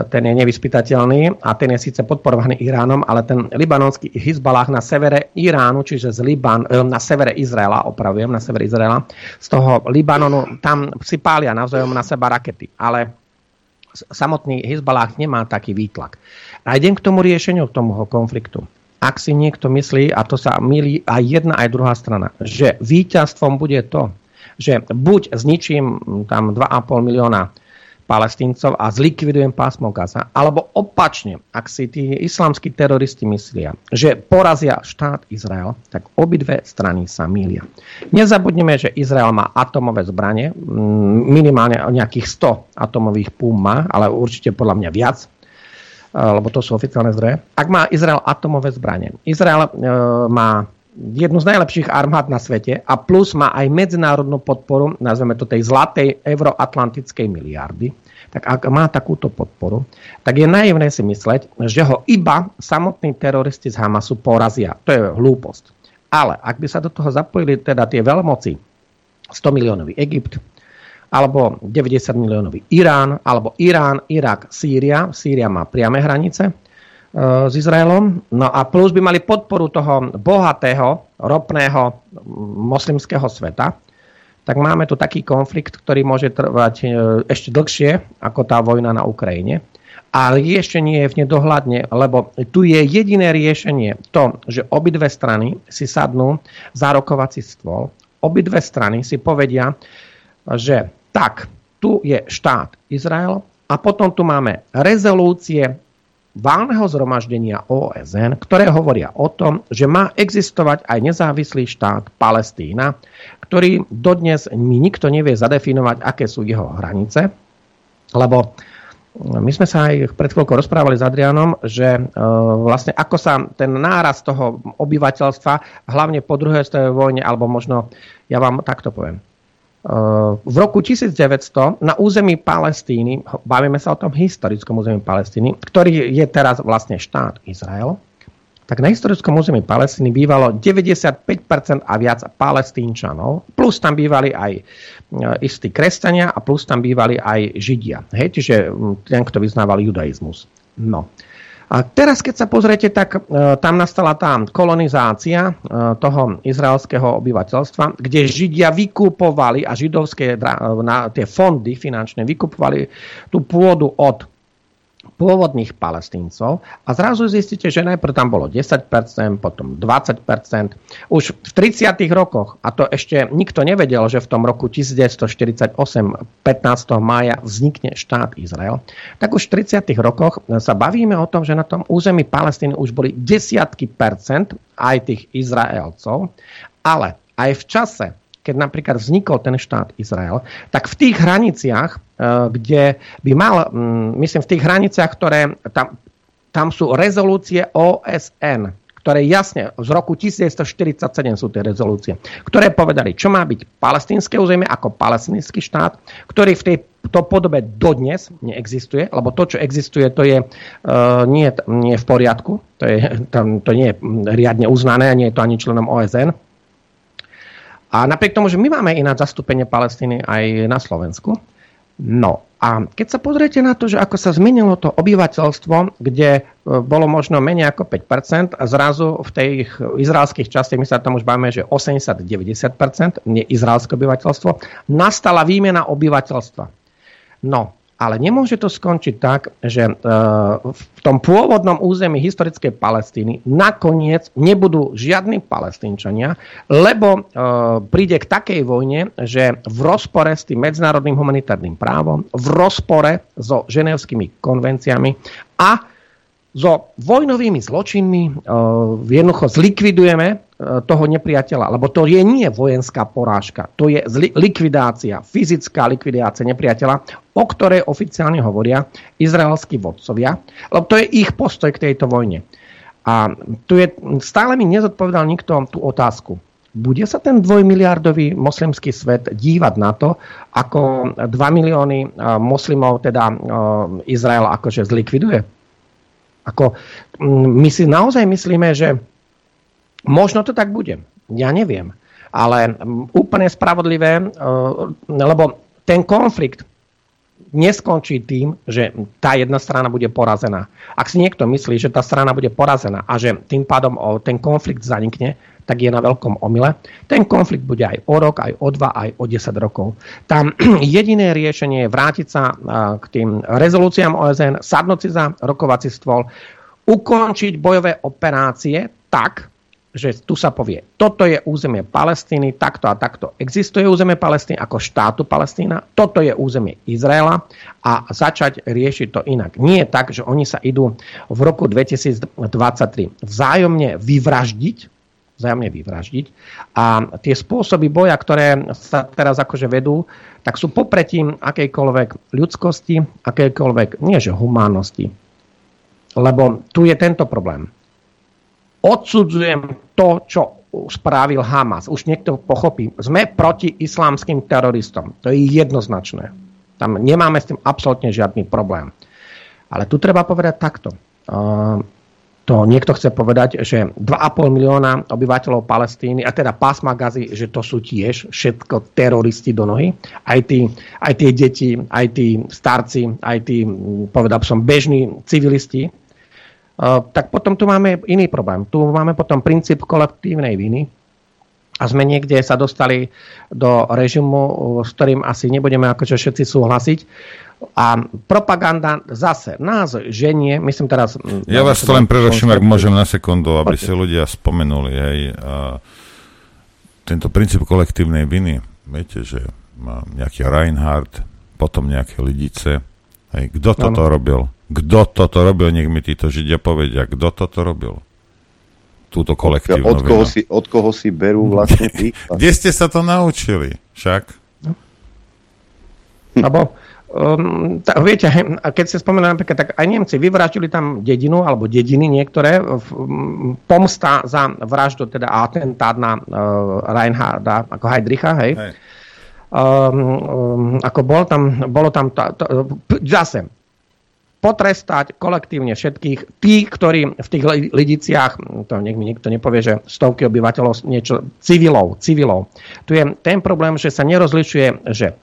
ten je nevyspytateľný a ten je síce podporovaný Iránom, ale ten libanonský Hizbalách na severe Iránu, čiže z Liban, e, na severe Izraela, opravujem, na severe Izraela, z toho Libanonu, tam si pália navzájom na seba rakety, ale samotný Hizbalách nemá taký výtlak. A idem k tomu riešeniu, k tomu konfliktu ak si niekto myslí, a to sa milí aj jedna, aj druhá strana, že víťazstvom bude to, že buď zničím tam 2,5 milióna palestíncov a zlikvidujem pásmo Gaza, alebo opačne, ak si tí islamskí teroristi myslia, že porazia štát Izrael, tak obidve strany sa mília. Nezabudneme, že Izrael má atomové zbranie, minimálne nejakých 100 atomových púm ale určite podľa mňa viac, lebo to sú oficiálne zdroje. Ak má Izrael atomové zbranie, Izrael e, má jednu z najlepších armád na svete a plus má aj medzinárodnú podporu, nazveme to tej zlatej euroatlantickej miliardy, tak ak má takúto podporu, tak je naivné si mysleť, že ho iba samotní teroristi z Hamasu porazia. To je hlúposť. Ale ak by sa do toho zapojili teda tie veľmoci, 100 miliónový Egypt, alebo 90 miliónový Irán, alebo Irán, Irak, Sýria. Sýria má priame hranice E, s Izraelom. No a plus by mali podporu toho bohatého, ropného moslimského sveta. Tak máme tu taký konflikt, ktorý môže trvať e, ešte dlhšie ako tá vojna na Ukrajine. Ale ešte nie je v nedohľadne, lebo tu je jediné riešenie to, že obidve strany si sadnú za rokovací stôl, obidve strany si povedia, že tak, tu je štát Izrael a potom tu máme rezolúcie válneho zhromaždenia OSN, ktoré hovoria o tom, že má existovať aj nezávislý štát Palestína, ktorý dodnes mi nikto nevie zadefinovať, aké sú jeho hranice, lebo my sme sa aj pred chvíľkou rozprávali s Adrianom, že e, vlastne ako sa ten náraz toho obyvateľstva, hlavne po druhej svetovej vojne, alebo možno, ja vám takto poviem, v roku 1900 na území Palestíny, bavíme sa o tom historickom území Palestíny, ktorý je teraz vlastne štát Izrael, tak na historickom území Palestíny bývalo 95% a viac palestínčanov, plus tam bývali aj e, istí kresťania a plus tam bývali aj židia. Hej, čiže ten, kto vyznával judaizmus. No. A teraz, keď sa pozriete, tak e, tam nastala tá kolonizácia e, toho izraelského obyvateľstva, kde Židia vykupovali a židovské na, tie fondy finančné vykupovali tú pôdu od pôvodných palestíncov a zrazu zistíte, že najprv tam bolo 10%, potom 20%. Už v 30. rokoch, a to ešte nikto nevedel, že v tom roku 1948, 15. mája vznikne štát Izrael, tak už v 30. rokoch sa bavíme o tom, že na tom území Palestíny už boli desiatky percent aj tých Izraelcov, ale aj v čase, keď napríklad vznikol ten štát Izrael, tak v tých hraniciach, e, kde by mal, mm, myslím, v tých hraniciach, ktoré tam, tam sú rezolúcie OSN, ktoré jasne z roku 1947 sú tie rezolúcie, ktoré povedali, čo má byť palestínske územie ako palestínsky štát, ktorý v tej to podobe dodnes neexistuje, lebo to, čo existuje, to je uh, nie, nie v poriadku, to, je, tam, to nie je riadne uznané, nie je to ani členom OSN. A napriek tomu, že my máme ináč zastúpenie Palestíny aj na Slovensku, no a keď sa pozriete na to, že ako sa zmenilo to obyvateľstvo, kde e, bolo možno menej ako 5%, a zrazu v tých izraelských častiach, my sa tam už bavíme, že 80-90% nie izraelské obyvateľstvo, nastala výmena obyvateľstva. No, ale nemôže to skončiť tak, že e, v tom pôvodnom území historickej Palestíny nakoniec nebudú žiadni palestínčania, lebo e, príde k takej vojne, že v rozpore s tým medzinárodným humanitárnym právom, v rozpore so ženevskými konvenciami a so vojnovými zločinmi e, jednoducho zlikvidujeme toho nepriateľa, lebo to je nie vojenská porážka, to je likvidácia, fyzická likvidácia nepriateľa o ktorej oficiálne hovoria izraelskí vodcovia, lebo to je ich postoj k tejto vojne. A tu je, stále mi nezodpovedal nikto tú otázku. bude sa ten dvojmiliardový moslimský svet dívať na to, ako 2 milióny moslimov, teda Izrael akože zlikviduje? Ako, my si naozaj myslíme, že možno to tak bude. Ja neviem. Ale úplne spravodlivé, lebo ten konflikt neskončí tým, že tá jedna strana bude porazená. Ak si niekto myslí, že tá strana bude porazená a že tým pádom ten konflikt zanikne, tak je na veľkom omyle. Ten konflikt bude aj o rok, aj o dva, aj o 10 rokov. Tam jediné riešenie je vrátiť sa k tým rezolúciám OSN, sadnúť si za rokovací stôl, ukončiť bojové operácie tak, že tu sa povie, toto je územie Palestíny, takto a takto existuje územie Palestíny ako štátu Palestína, toto je územie Izraela a začať riešiť to inak. Nie tak, že oni sa idú v roku 2023 vzájomne vyvraždiť, vzájomne vyvraždiť a tie spôsoby boja, ktoré sa teraz akože vedú, tak sú popretím akejkoľvek ľudskosti, akejkoľvek, nie že humánnosti. Lebo tu je tento problém odsudzujem to, čo spravil Hamas. Už niekto pochopí. Sme proti islámskym teroristom. To je jednoznačné. Tam nemáme s tým absolútne žiadny problém. Ale tu treba povedať takto. To niekto chce povedať, že 2,5 milióna obyvateľov Palestíny, a teda pásma Gazy, že to sú tiež všetko teroristi do nohy. Aj, tí, aj tie deti, aj tí starci, aj tí, povedal som, bežní civilisti, tak potom tu máme iný problém. Tu máme potom princíp kolektívnej viny a sme niekde sa dostali do režimu, s ktorým asi nebudeme akože všetci súhlasiť. A propaganda zase nás ženie, myslím teraz... Ja vás to len preruším, ak môžem na sekundu, aby si ľudia spomenuli aj tento princíp kolektívnej viny. Viete, že má nejaký Reinhardt, potom nejaké lidice. Hej, kto toto no. robil? Kto toto robil? Nech mi títo Židia povedia. Kto toto robil? Túto kolektívnu od koho, si, od koho si berú vlastne tí? Kde ste sa to naučili? Však? Lebo um, tá, viete, keď ste spomenuli napríklad, tak aj Nemci vyvraždili tam dedinu, alebo dediny niektoré, v, pomsta za vraždu, teda atentát na uh, Reinharda, ako Heidricha, hej. hej. Um, um, ako bol tam, bolo tam, to, to, zase, potrestať kolektívne všetkých tých, ktorí v tých lidiciach, to nech mi nikto nepovie, že stovky obyvateľov, niečo civilov, civilov. Tu je ten problém, že sa nerozlišuje, že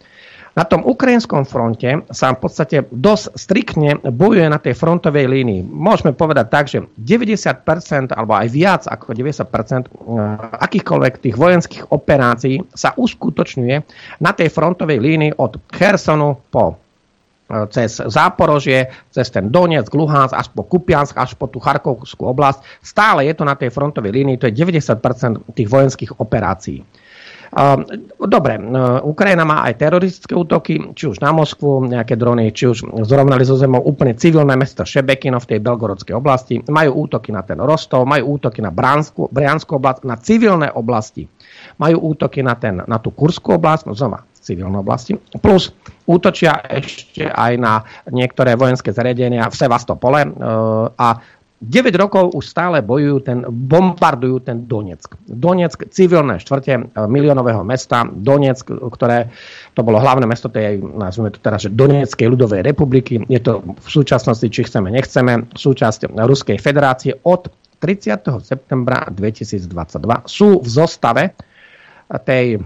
na tom ukrajinskom fronte sa v podstate dosť striktne bojuje na tej frontovej línii. Môžeme povedať tak, že 90% alebo aj viac ako 90% eh, akýchkoľvek tých vojenských operácií sa uskutočňuje na tej frontovej línii od Chersonu po cez Záporožie, cez ten Donetsk, Luhansk, až po Kupiansk, až po tú Charkovskú oblasť. Stále je to na tej frontovej línii, to je 90% tých vojenských operácií. Dobre, Ukrajina má aj teroristické útoky, či už na Moskvu, nejaké drony, či už zrovnali zo zemou úplne civilné mesto Šebekino v tej Belgorodskej oblasti. Majú útoky na ten Rostov, majú útoky na Bránskú, Brianskú oblasť, na civilné oblasti. Majú útoky na, ten, na tú Kurskú oblasť, no znova civilnej oblasti. Plus útočia ešte aj na niektoré vojenské zariadenia v Sevastopole e, a 9 rokov už stále bojujú, ten, bombardujú ten Donetsk. Donetsk, civilné štvrte e, miliónového mesta, Donetsk, ktoré to bolo hlavné mesto tej, nazvime to teraz, že Donetskej ľudovej republiky. Je to v súčasnosti, či chceme, nechceme, súčasť Ruskej federácie od 30. septembra 2022. Sú v zostave tej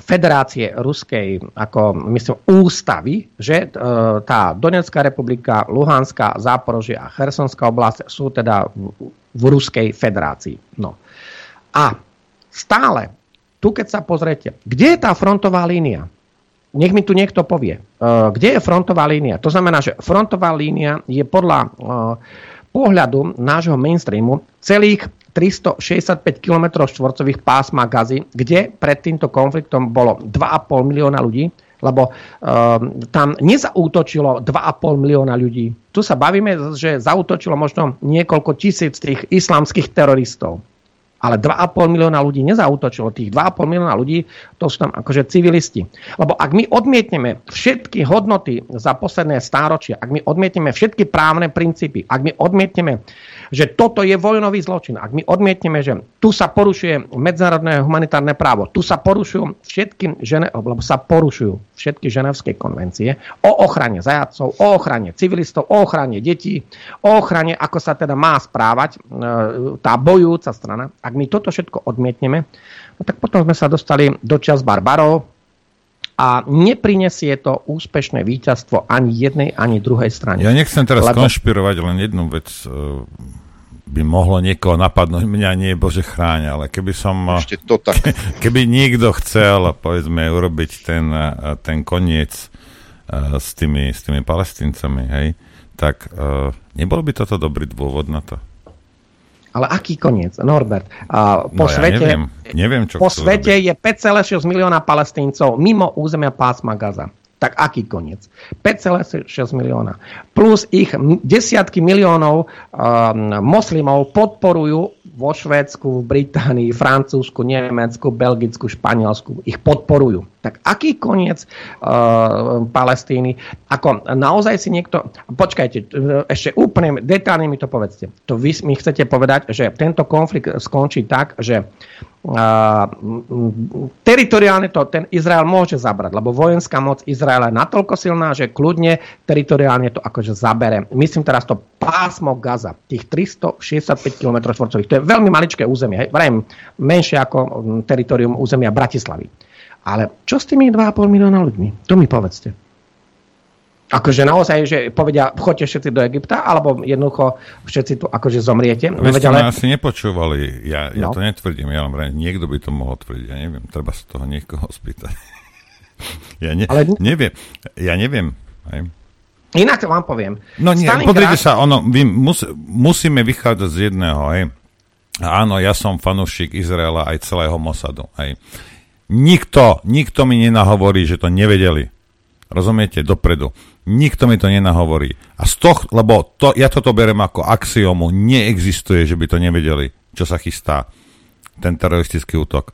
Federácie Ruskej, ako myslím, ústavy, že e, tá Donetská republika, Luhanská, Záporožie a Chersonská oblasť sú teda v, v Ruskej federácii. No. A stále, tu keď sa pozriete, kde je tá frontová línia? Nech mi tu niekto povie. E, kde je frontová línia? To znamená, že frontová línia je podľa e, pohľadu nášho mainstreamu celých 365 km štvorcových pásma Gazy, kde pred týmto konfliktom bolo 2,5 milióna ľudí, lebo um, tam nezaútočilo 2,5 milióna ľudí. Tu sa bavíme, že zautočilo možno niekoľko tisíc tých islamských teroristov. Ale 2,5 milióna ľudí nezautočilo. Tých 2,5 milióna ľudí, to sú tam akože civilisti. Lebo ak my odmietneme všetky hodnoty za posledné stáročia, ak my odmietneme všetky právne princípy, ak my odmietneme, že toto je vojnový zločin, ak my odmietneme, že tu sa porušuje medzinárodné humanitárne právo, tu sa porušujú všetky, žene, lebo sa porušujú všetky ženevské konvencie o ochrane zajacov, o ochrane civilistov, o ochrane detí, o ochrane, ako sa teda má správať e, tá bojujúca strana. Ak my toto všetko odmietneme, no tak potom sme sa dostali do čas barbarov a neprinesie to úspešné víťazstvo ani jednej, ani druhej strane. Ja nechcem teraz Lebo... konšpirovať, len jednu vec e, by mohlo niekoho napadnúť, mňa nie je Bože chráň, ale keby som... E, Ešte to tak. Keby niekto chcel, povedzme, urobiť ten, e, ten koniec s tými, s tými palestíncami, hej, tak nebol by toto dobrý dôvod na to? Ale aký koniec, Norbert? A po no, svete, ja neviem. neviem čo po svete robiť. je 5,6 milióna palestíncov mimo územia pásma Gaza. Tak aký koniec? 5,6 milióna. Plus ich desiatky miliónov um, moslimov podporujú vo Švédsku, v Británii, Francúzsku, Nemecku, Belgicku, Španielsku. Ich podporujú. Tak aký koniec uh, Palestíny? Ako naozaj si niekto... Počkajte, ešte úplne detálne mi to povedzte. To vy mi chcete povedať, že tento konflikt skončí tak, že uh, teritoriálne to ten Izrael môže zabrať, lebo vojenská moc Izraela je natoľko silná, že kľudne teritoriálne to akože zabere. Myslím teraz to pásmo Gaza, tých 365 km štvorcových. To je veľmi maličké územie, vrajím, menšie ako teritorium územia Bratislavy. Ale čo s tými 2,5 milióna ľuďmi? To mi povedzte. Akože naozaj, že povedia, choďte všetci do Egypta, alebo jednoducho všetci tu akože zomriete. Vy ste ale... asi nepočúvali, ja, ja no. to netvrdím, ja len niekto by to mohol tvrdiť, ja neviem, treba sa toho niekoho spýtať. ja ne, ale... neviem, ja neviem. Aj. Inak vám poviem. No nie, Stalingrad... podrite sa, ono, my mus, musíme vychádzať z jedného, aj. Áno, ja som fanúšik Izraela aj celého Mossadu, aj. Nikto, nikto mi nenahovorí, že to nevedeli. Rozumiete? Dopredu. Nikto mi to nenahovorí. A z toho, lebo to, ja toto berem ako axiomu, neexistuje, že by to nevedeli, čo sa chystá, ten teroristický útok.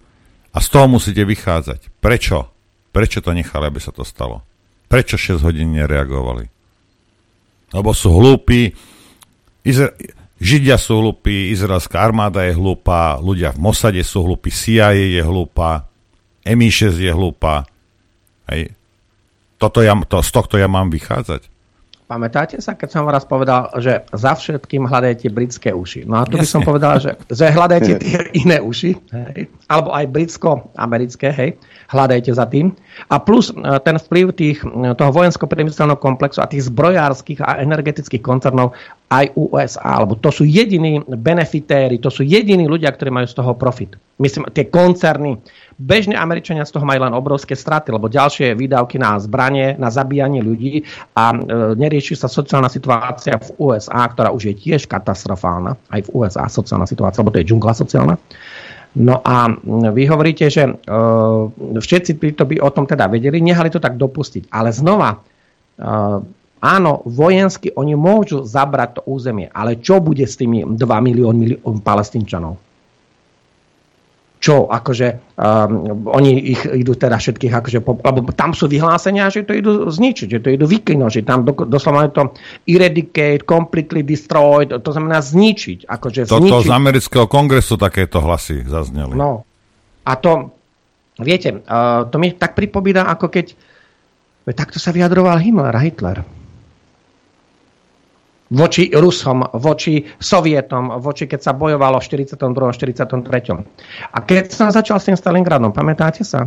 A z toho musíte vychádzať. Prečo? Prečo to nechali, aby sa to stalo? Prečo 6 hodín nereagovali? Lebo sú hlúpi, Izra- Židia sú hlúpi, izraelská armáda je hlúpa, ľudia v Mosade sú hlúpi, CIA je hlúpa, MI6 je hlúpa. Hej. Toto ja, to, z tohto ja mám vychádzať. Pamätáte sa, keď som raz povedal, že za všetkým hľadajte britské uši. No a tu Jasne. by som povedal, že, že hľadajte tie iné uši, hej, alebo aj britsko-americké, hej, hľadajte za tým. A plus e, ten vplyv tých, e, toho vojensko-priemyselného komplexu a tých zbrojárskych a energetických koncernov aj USA, alebo to sú jediní benefitéri, to sú jediní ľudia, ktorí majú z toho profit. Myslím, tie koncerny, Bežne Američania z toho majú len obrovské straty, lebo ďalšie výdavky na zbranie, na zabíjanie ľudí a e, nerieši sa sociálna situácia v USA, ktorá už je tiež katastrofálna. Aj v USA sociálna situácia, lebo to je džungla sociálna. No a vy hovoríte, že e, všetci to by o tom teda vedeli, nehali to tak dopustiť. Ale znova, e, áno, vojensky oni môžu zabrať to územie, ale čo bude s tými 2 milióny palestínčanov? čo, akože um, oni ich idú teda všetkých, akože, po, lebo tam sú vyhlásenia, že to idú zničiť, že to idú vyklinúť, že tam do, doslova je to eradicate, completely destroyed, to znamená zničiť. Akože Toto zničiť. z amerického kongresu takéto hlasy zazneli. No. A to, viete, uh, to mi tak pripomína, ako keď takto sa vyjadroval Himmler a Hitler voči Rusom, voči Sovietom, voči keď sa bojovalo v 42. 43. A keď som začal s tým Stalingradom, pamätáte sa?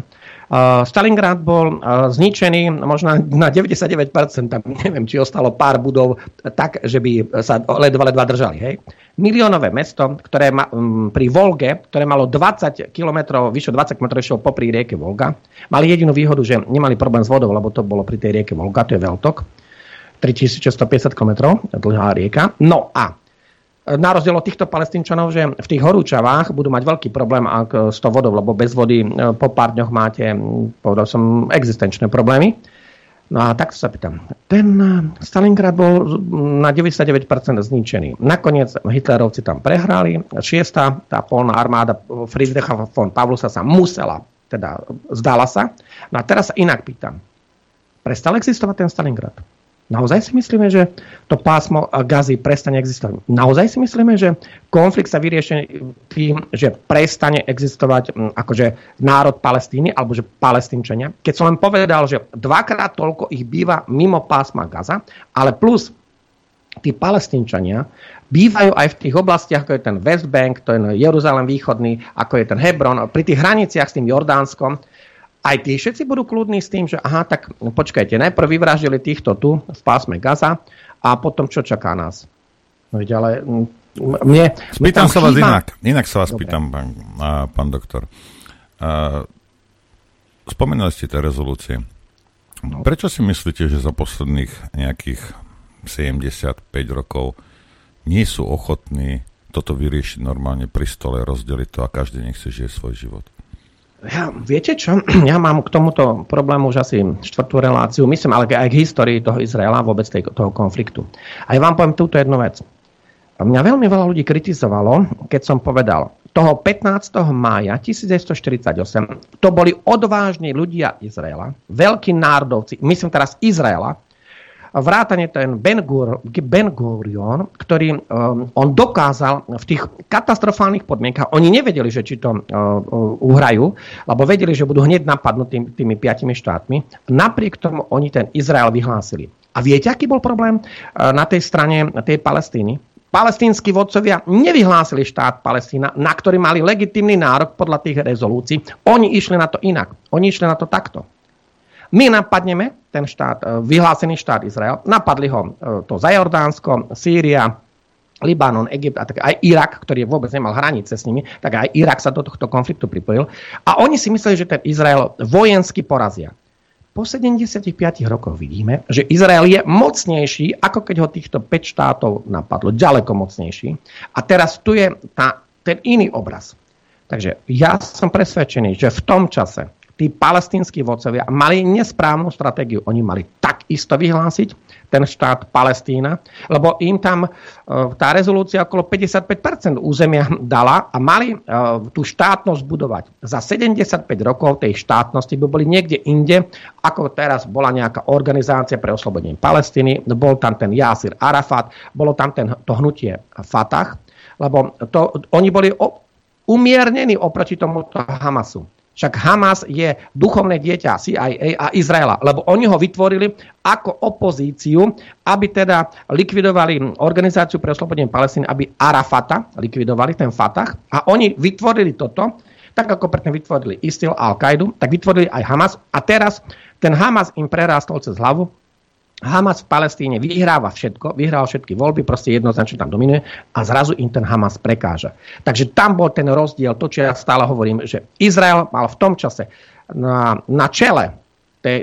Uh, Stalingrad bol uh, zničený možno na 99%, tam neviem, či ostalo pár budov tak, že by sa ledva ledva držali. Hej? Miliónové mesto, ktoré ma, um, pri Volge, ktoré malo 20 km, vyššie 20 km popri rieke Volga, mali jedinú výhodu, že nemali problém s vodou, lebo to bolo pri tej rieke Volga, to je veľtok 3650 km dlhá rieka. No a na rozdiel od týchto palestínčanov, že v tých horúčavách budú mať veľký problém ak s tou vodou, lebo bez vody e, po pár dňoch máte, povedal som, existenčné problémy. No a tak sa pýtam. Ten Stalingrad bol na 99% zničený. Nakoniec Hitlerovci tam prehrali. Šiesta, tá polná armáda Friedricha von Pavlusa sa musela, teda zdala sa. No a teraz sa inak pýtam. Prestal existovať ten Stalingrad? Naozaj si myslíme, že to pásmo gazy prestane existovať? Naozaj si myslíme, že konflikt sa vyrieši tým, že prestane existovať hm, akože národ Palestíny alebo že palestínčania? Keď som len povedal, že dvakrát toľko ich býva mimo pásma Gaza, ale plus tí palestínčania bývajú aj v tých oblastiach, ako je ten West Bank, to je Jeruzalem východný, ako je ten Hebron, pri tých hraniciach s tým Jordánskom, aj tí všetci budú kľudní s tým, že aha, tak počkajte, najprv vyvraždili týchto tu v pásme Gaza a potom čo čaká nás? No ale mm, mne... Spýtam sa vás inak. Inak sa vás Dobre. pýtam, pán, a, pán doktor. A, spomínali ste tie rezolúcie. No. Prečo si myslíte, že za posledných nejakých 75 rokov nie sú ochotní toto vyriešiť normálne pri stole, rozdeliť to a každý nech si žije svoj život? Ja, viete čo? Ja mám k tomuto problému už asi štvrtú reláciu, myslím, ale aj k histórii toho Izraela, vôbec tej, toho konfliktu. A ja vám poviem túto jednu vec. Mňa veľmi veľa ľudí kritizovalo, keď som povedal, toho 15. mája 1948 to boli odvážni ľudia Izraela, veľkí národovci, myslím teraz Izraela, vrátane ten Ben, Gur, ben Gurion, ktorý um, on dokázal v tých katastrofálnych podmienkach, oni nevedeli, že či to uh, uh, uhrajú, lebo vedeli, že budú hneď napadnutí tými, tými piatimi štátmi. Napriek tomu oni ten Izrael vyhlásili. A viete, aký bol problém uh, na tej strane tej Palestíny? Palestínsky vodcovia nevyhlásili štát Palestína, na ktorý mali legitimný nárok podľa tých rezolúcií. Oni išli na to inak. Oni išli na to takto. My napadneme ten štát, e, vyhlásený štát Izrael, napadli ho e, to za Jordánsko, Sýria, Libanon, Egypt a tak aj Irak, ktorý vôbec nemal hranice s nimi, tak aj Irak sa do tohto konfliktu pripojil. A oni si mysleli, že ten Izrael vojensky porazia. Po 75 rokoch vidíme, že Izrael je mocnejší, ako keď ho týchto 5 štátov napadlo. Ďaleko mocnejší. A teraz tu je tá, ten iný obraz. Takže ja som presvedčený, že v tom čase tí palestínsky vodcovia mali nesprávnu stratégiu. Oni mali takisto vyhlásiť ten štát Palestína, lebo im tam e, tá rezolúcia okolo 55% územia dala a mali e, tú štátnosť budovať. Za 75 rokov tej štátnosti by boli niekde inde, ako teraz bola nejaká organizácia pre oslobodenie Palestíny, bol tam ten Yasir Arafat, bolo tam ten, to hnutie Fatah, lebo to, oni boli umiernení oproti tomuto Hamasu. Však Hamas je duchovné dieťa CIA a Izraela, lebo oni ho vytvorili ako opozíciu, aby teda likvidovali organizáciu pre oslobodenie Palestíny, aby Arafata likvidovali, ten Fatah. A oni vytvorili toto, tak ako predtým vytvorili Istil a Al-Qaidu, tak vytvorili aj Hamas. A teraz ten Hamas im prerástol cez hlavu Hamas v Palestíne vyhráva všetko, vyhral všetky voľby, proste jednoznačne tam dominuje a zrazu im ten Hamas prekáža. Takže tam bol ten rozdiel, to, čo ja stále hovorím, že Izrael mal v tom čase na, na čele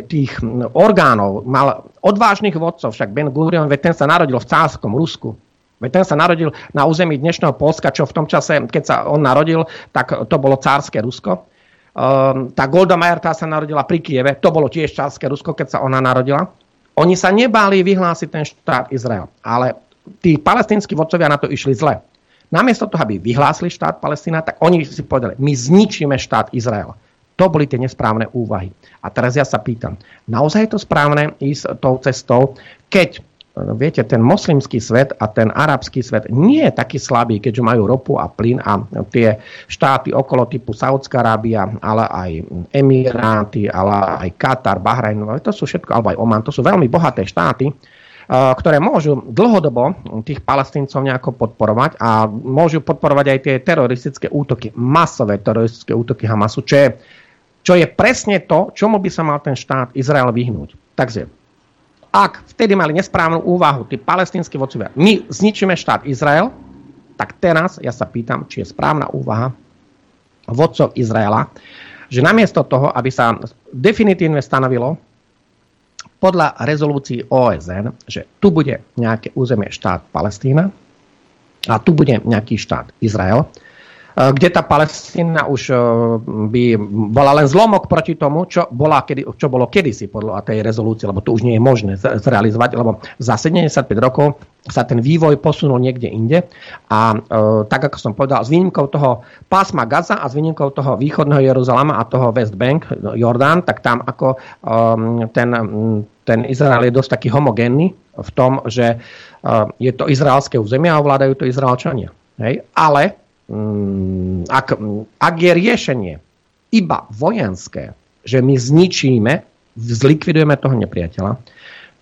tých orgánov, mal odvážnych vodcov, však Ben Gurion, ten sa narodil v cárskom Rusku, Veď ten sa narodil na území dnešného Polska, čo v tom čase, keď sa on narodil, tak to bolo cárske Rusko. Um, tá Golda Meir, tá sa narodila pri Kieve, to bolo tiež cárske Rusko, keď sa ona narodila. Oni sa nebáli vyhlásiť ten štát Izrael, ale tí palestínsky vodcovia na to išli zle. Namiesto toho, aby vyhlásili štát Palestína, tak oni si povedali, my zničíme štát Izrael. To boli tie nesprávne úvahy. A teraz ja sa pýtam, naozaj je to správne ísť tou cestou, keď viete, ten moslimský svet a ten arabský svet nie je taký slabý, keďže majú ropu a plyn a tie štáty okolo typu Saudská Arábia, ale aj Emiráty, ale aj Katar, Bahrajn, to sú všetko, alebo aj Oman, to sú veľmi bohaté štáty, ktoré môžu dlhodobo tých palestíncov nejako podporovať a môžu podporovať aj tie teroristické útoky, masové teroristické útoky Hamasu, čo je, čo je presne to, čomu by sa mal ten štát Izrael vyhnúť. Takže ak vtedy mali nesprávnu úvahu tí palestínsky vodcovia, my zničíme štát Izrael, tak teraz ja sa pýtam, či je správna úvaha vodcov Izraela, že namiesto toho, aby sa definitívne stanovilo podľa rezolúcií OSN, že tu bude nejaké územie štát Palestína a tu bude nejaký štát Izrael, kde tá Palestína už by bola len zlomok proti tomu, čo, bola čo bolo kedysi podľa tej rezolúcie, lebo to už nie je možné zrealizovať, lebo za 75 rokov sa ten vývoj posunul niekde inde a e, tak ako som povedal, s výnimkou toho pásma Gaza a s výnimkou toho východného Jeruzalema a toho West Bank, Jordán, tak tam ako e, ten, ten Izrael je dosť taký homogénny v tom, že e, je to izraelské územie a ovládajú to Izraelčania. Hej? Ale ak, ak je riešenie iba vojenské, že my zničíme, zlikvidujeme toho nepriateľa,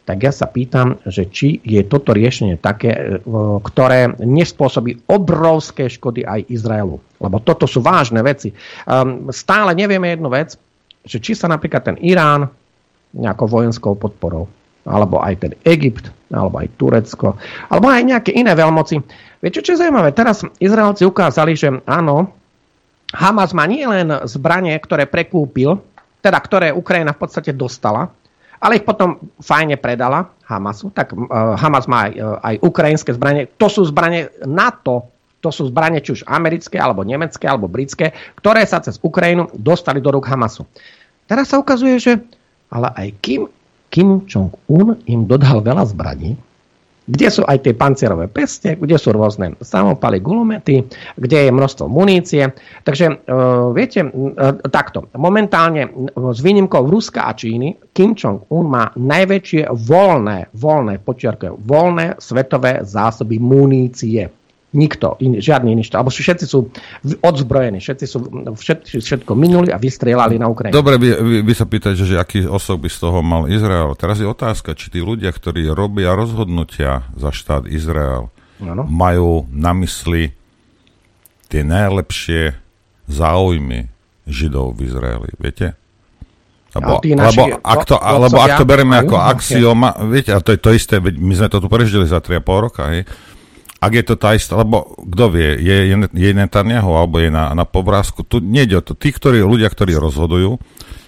tak ja sa pýtam, že či je toto riešenie také, e, ktoré nespôsobí obrovské škody aj Izraelu. Lebo toto sú vážne veci. Um, stále nevieme jednu vec, že či sa napríklad ten Irán nejakou vojenskou podporou, alebo aj ten Egypt, alebo aj Turecko, alebo aj nejaké iné veľmoci. Viete, čo je zaujímavé? Teraz Izraelci ukázali, že áno, Hamas má nie len zbranie, ktoré prekúpil, teda ktoré Ukrajina v podstate dostala, ale ich potom fajne predala Hamasu. Tak uh, Hamas má aj, uh, aj ukrajinské zbranie. To sú zbranie NATO, to sú zbranie či už americké, alebo nemecké, alebo britské, ktoré sa cez Ukrajinu dostali do rúk Hamasu. Teraz sa ukazuje, že ale aj Kim, Kim Jong-un im dodal veľa zbraní, kde sú aj tie pancierové peste, kde sú rôzne samopaly, gulomety, kde je množstvo munície. Takže uh, viete, uh, takto, momentálne s výnimkou Ruska a Číny, Kim Jong-un má najväčšie voľné, voľné, počiarkujem, voľné svetové zásoby munície. Nikto, iný, žiadny iný štát. Alebo všetci sú odzbrojení, všetci sú všetci, všetko minuli a vystrelali na Ukrajinu. Dobre, vy, vy, vy sa pýtate, že aký osob by z toho mal Izrael. Teraz je otázka, či tí ľudia, ktorí robia rozhodnutia za štát Izrael, ano. majú na mysli tie najlepšie záujmy Židov v Izraeli. Viete? Lebo, lebo, ak to, lebo ak to bereme ako axioma, viete, a to je to isté, my sme to tu prežili za 3,5 roka, hej, ak je to tá istá, lebo kto vie, je, je, je Netanyahu alebo je na, na povrázku, tu nejde o to. Tí, ktorí, ľudia, ktorí rozhodujú,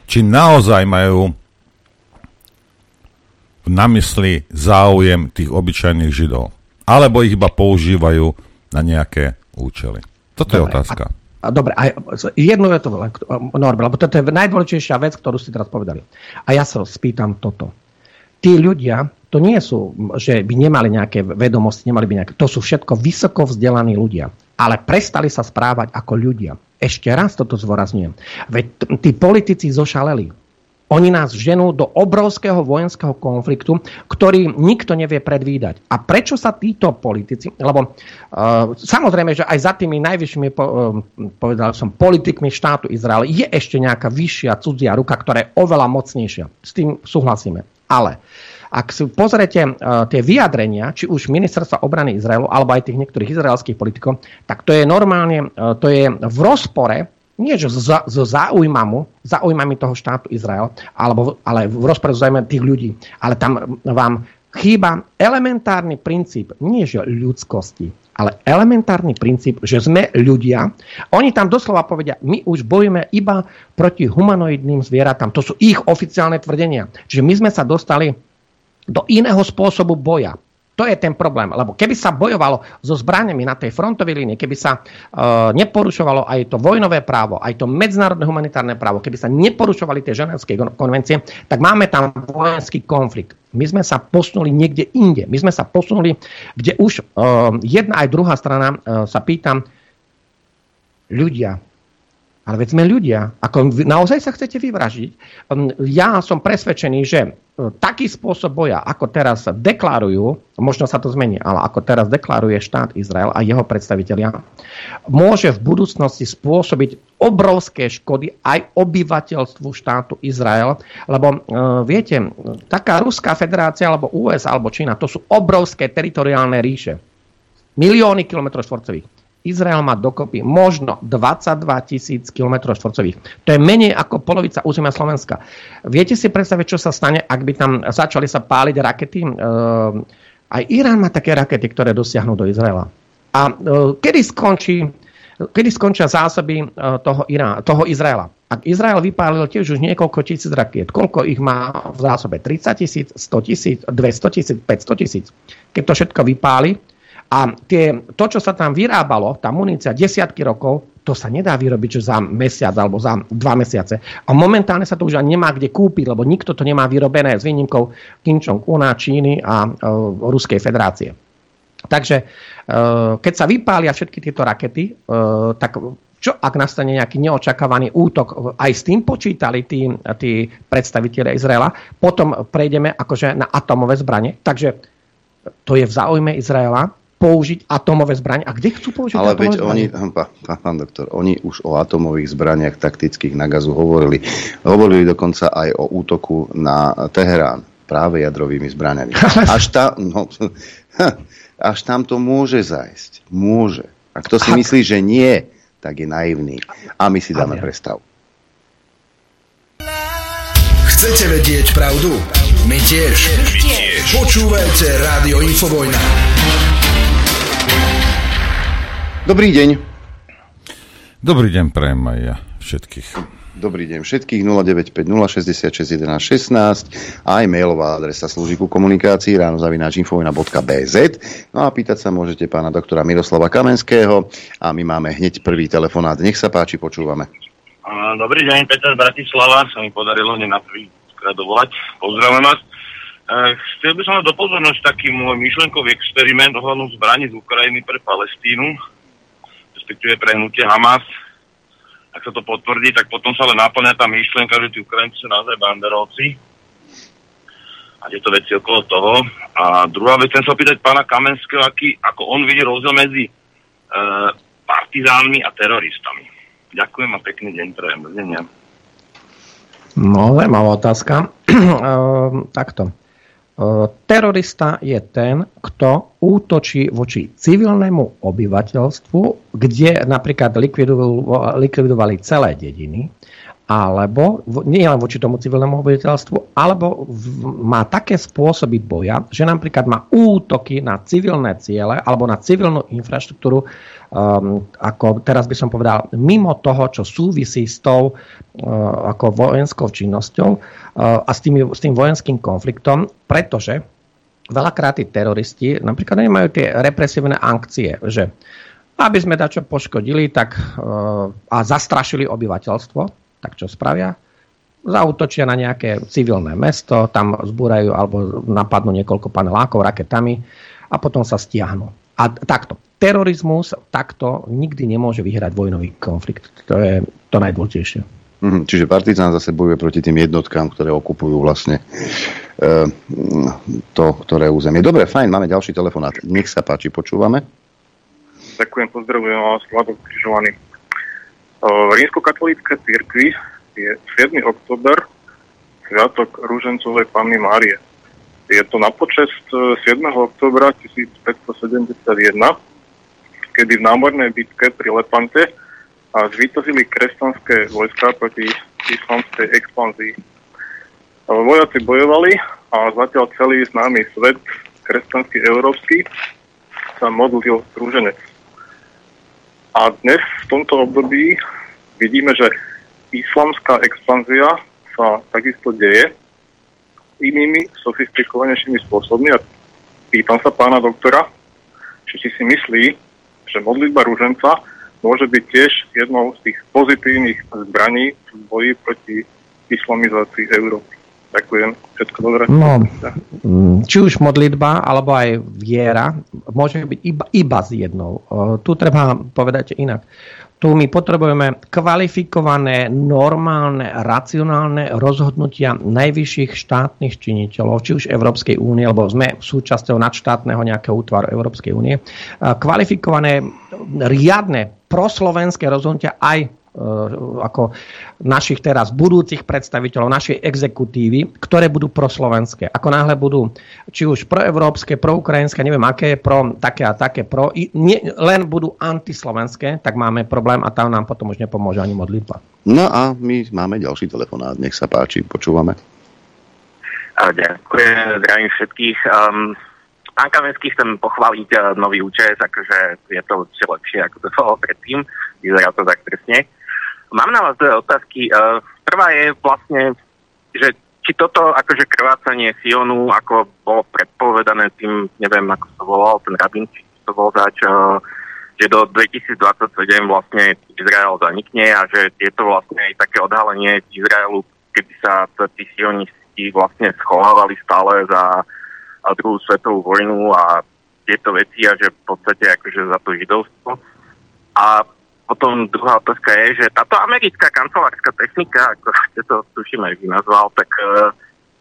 či naozaj majú na mysli záujem tých obyčajných židov. Alebo ich iba používajú na nejaké účely. Toto dobre, je otázka. A, a, dobre, a jedno je to, Norbert, lebo toto je najdôležitejšia vec, ktorú ste teraz povedali. A ja sa spýtam toto. Tí ľudia, to nie sú, že by nemali nejaké vedomosti, nemali by nejaké, to sú všetko vysoko vzdelaní ľudia. Ale prestali sa správať ako ľudia. Ešte raz toto zvorazňujem. Veď tí politici zošaleli. Oni nás ženú do obrovského vojenského konfliktu, ktorý nikto nevie predvídať. A prečo sa títo politici, lebo uh, samozrejme, že aj za tými najvyššími, po, uh, povedal som, politikmi štátu Izrael je ešte nejaká vyššia cudzia ruka, ktorá je oveľa mocnejšia. S tým súhlasíme. Ale uh, ak si pozriete uh, tie vyjadrenia, či už ministerstva obrany Izraelu, alebo aj tých niektorých izraelských politikov, tak to je normálne, uh, to je v rozpore nie že so, so záujmami, toho štátu Izrael, alebo, ale v rozpore záujmami tých ľudí. Ale tam vám chýba elementárny princíp, nie že ľudskosti, ale elementárny princíp, že sme ľudia. Oni tam doslova povedia, my už bojujeme iba proti humanoidným zvieratám. To sú ich oficiálne tvrdenia. Čiže my sme sa dostali do iného spôsobu boja. To je ten problém, lebo keby sa bojovalo so zbraniami na tej frontovej línii, keby sa uh, neporušovalo aj to vojnové právo, aj to medzinárodné humanitárne právo, keby sa neporušovali tie ženevské konvencie, tak máme tam vojenský konflikt. My sme sa posunuli niekde inde. My sme sa posunuli, kde už uh, jedna aj druhá strana uh, sa pýtam, ľudia, ale veď sme ľudia. Ako naozaj sa chcete vyvražiť? Um, ja som presvedčený, že uh, taký spôsob boja, ako teraz deklarujú, možno sa to zmení, ale ako teraz deklaruje štát Izrael a jeho predstavitelia, môže v budúcnosti spôsobiť obrovské škody aj obyvateľstvu štátu Izrael, lebo uh, viete, taká Ruská federácia, alebo US, alebo Čína, to sú obrovské teritoriálne ríše. Milióny kilometrov štvorcových Izrael má dokopy možno 22 tisíc km štvorcových. To je menej ako polovica územia Slovenska. Viete si predstaviť, čo sa stane, ak by tam začali sa páliť rakety? Ehm, aj Irán má také rakety, ktoré dosiahnu do Izraela. A e, kedy skončí kedy skončia zásoby e, toho, Irán, toho Izraela. Ak Izrael vypálil tiež už niekoľko tisíc rakiet, koľko ich má v zásobe? 30 tisíc, 100 tisíc, 200 tisíc, 500 tisíc. Keď to všetko vypáli, a tie, to, čo sa tam vyrábalo, tá munícia desiatky rokov, to sa nedá vyrobiť že za mesiac alebo za dva mesiace. A momentálne sa to už ani nemá kde kúpiť, lebo nikto to nemá vyrobené s výnimkou Kim Jong-una, Číny a uh, Ruskej federácie. Takže uh, keď sa vypália všetky tieto rakety, uh, tak čo ak nastane nejaký neočakávaný útok, aj s tým počítali tí, tí predstaviteľe Izraela, potom prejdeme akože na atomové zbranie. Takže to je v záujme Izraela, použiť atomové zbranie. A kde chcú použiť Ale atomové veď oni, pán, pán doktor, oni už o atomových zbraniach taktických na gazu hovorili. Hovorili dokonca aj o útoku na Teherán práve jadrovými zbraniami. Až, tá, no, až tam to môže zajsť. Môže. A kto si myslí, že nie, tak je naivný. A my si dáme prestav. Chcete vedieť pravdu? My tiež. My tiež. Počúvajte Rádio Infovojna. Dobrý deň. Dobrý deň, prajem aj ja všetkých. Dobrý deň všetkých 0950661116 a aj mailová adresa slúži ku komunikácii ráno zavináč infovina.bz No a pýtať sa môžete pána doktora Miroslava Kamenského a my máme hneď prvý telefonát. Nech sa páči, počúvame. Dobrý deň, Peter Bratislava. Sa mi podarilo hneď na prvý krát dovolať. Pozdravujem vás. E, chcel by som do pozornosť taký môj myšlenkový experiment ohľadom zbraní z Ukrajiny pre Palestínu, respektíve pre hnutie Hamas ak sa to potvrdí, tak potom sa ale náplňa tá myšlienka, že tí Ukrajinci sú naozaj banderovci a tieto veci okolo toho. A druhá vec, chcem sa opýtať pána Kamenského, aký, ako on vidí rozdiel medzi e, partizánmi a teroristami. Ďakujem a pekný deň prejem. No, zaujímavá otázka. e, takto. Terorista je ten, kto útočí voči civilnému obyvateľstvu, kde napríklad likvidovali celé dediny, alebo nie len voči tomu civilnému obyvateľstvu, alebo má také spôsoby boja, že napríklad má útoky na civilné ciele alebo na civilnú infraštruktúru, um, ako teraz by som povedal, mimo toho, čo súvisí s tou uh, ako vojenskou činnosťou uh, a s, tým, s tým vojenským konfliktom, pretože veľakrát tí teroristi napríklad nemajú tie represívne akcie, že aby sme dačo poškodili tak, uh, a zastrašili obyvateľstvo, tak čo spravia? Zautočia na nejaké civilné mesto, tam zbúrajú alebo napadnú niekoľko panelákov raketami a potom sa stiahnu. A takto. Terorizmus takto nikdy nemôže vyhrať vojnový konflikt. To je to najdôležitejšie. Mm, čiže partizán zase bojuje proti tým jednotkám, ktoré okupujú vlastne e, to, ktoré územie. Dobre, fajn, máme ďalší telefonát. Nech sa páči, počúvame. Ďakujem, pozdravujem vás, Vladok Križovaný. V rímskokatolíckej cirkvi je 7. oktober Sviatok Rúžencovej Panny Márie. Je to na počest 7. E, oktobra 1571, kedy v námornej bitke pri Lepante a zvýtozili kresťanské vojska proti islamskej expanzii. Vojaci bojovali a zatiaľ celý známy svet, kresťanský európsky, sa modlil rúženec. A dnes v tomto období vidíme, že islamská expanzia sa takisto deje inými sofistikovanejšími spôsobmi a pýtam sa pána doktora, či si myslí, že modlitba rúženca môže byť tiež jednou z tých pozitívnych zbraní v boji proti islamizácii Európy. Ďakujem, všetko dobré. No, či už modlitba, alebo aj viera, môže byť iba, iba z jednou. Tu treba povedať inak. Tu my potrebujeme kvalifikované, normálne, racionálne rozhodnutia najvyšších štátnych činiteľov, či už Európskej únie, alebo sme súčasťou nadštátneho nejakého útvaru Európskej únie. Kvalifikované, riadne proslovenské rozhodnutia aj ako našich teraz budúcich predstaviteľov, našej exekutívy, ktoré budú proslovenské. Ako náhle budú či už proevropské, proukrajinské, neviem aké, pro také a také, pro, i nie, len budú antislovenské, tak máme problém a tam nám potom už nepomôže ani modlitba. No a my máme ďalší telefonát, nech sa páči, počúvame. Ďakujem, zdravím všetkých. Um, pán Kamenský, chcem pochváliť uh, nový účes, akože je to určite lepšie, ako to bolo predtým. Vyzerá to tak presne. Mám na vás dve otázky. Uh, prvá je vlastne, že či toto akože krvácanie Sionu, ako bolo predpovedané tým, neviem, ako sa volal ten rabín, či to bol zač, uh, že do 2027 vlastne Izrael zanikne a že je to vlastne aj také odhalenie Izraelu, kedy sa tí sionisti vlastne schovávali stále za druhú svetovú vojnu a tieto veci a že v podstate akože za to židovstvo. A potom druhá otázka je, že táto americká kancelárska technika, ako ste to tuším aj nazval, tak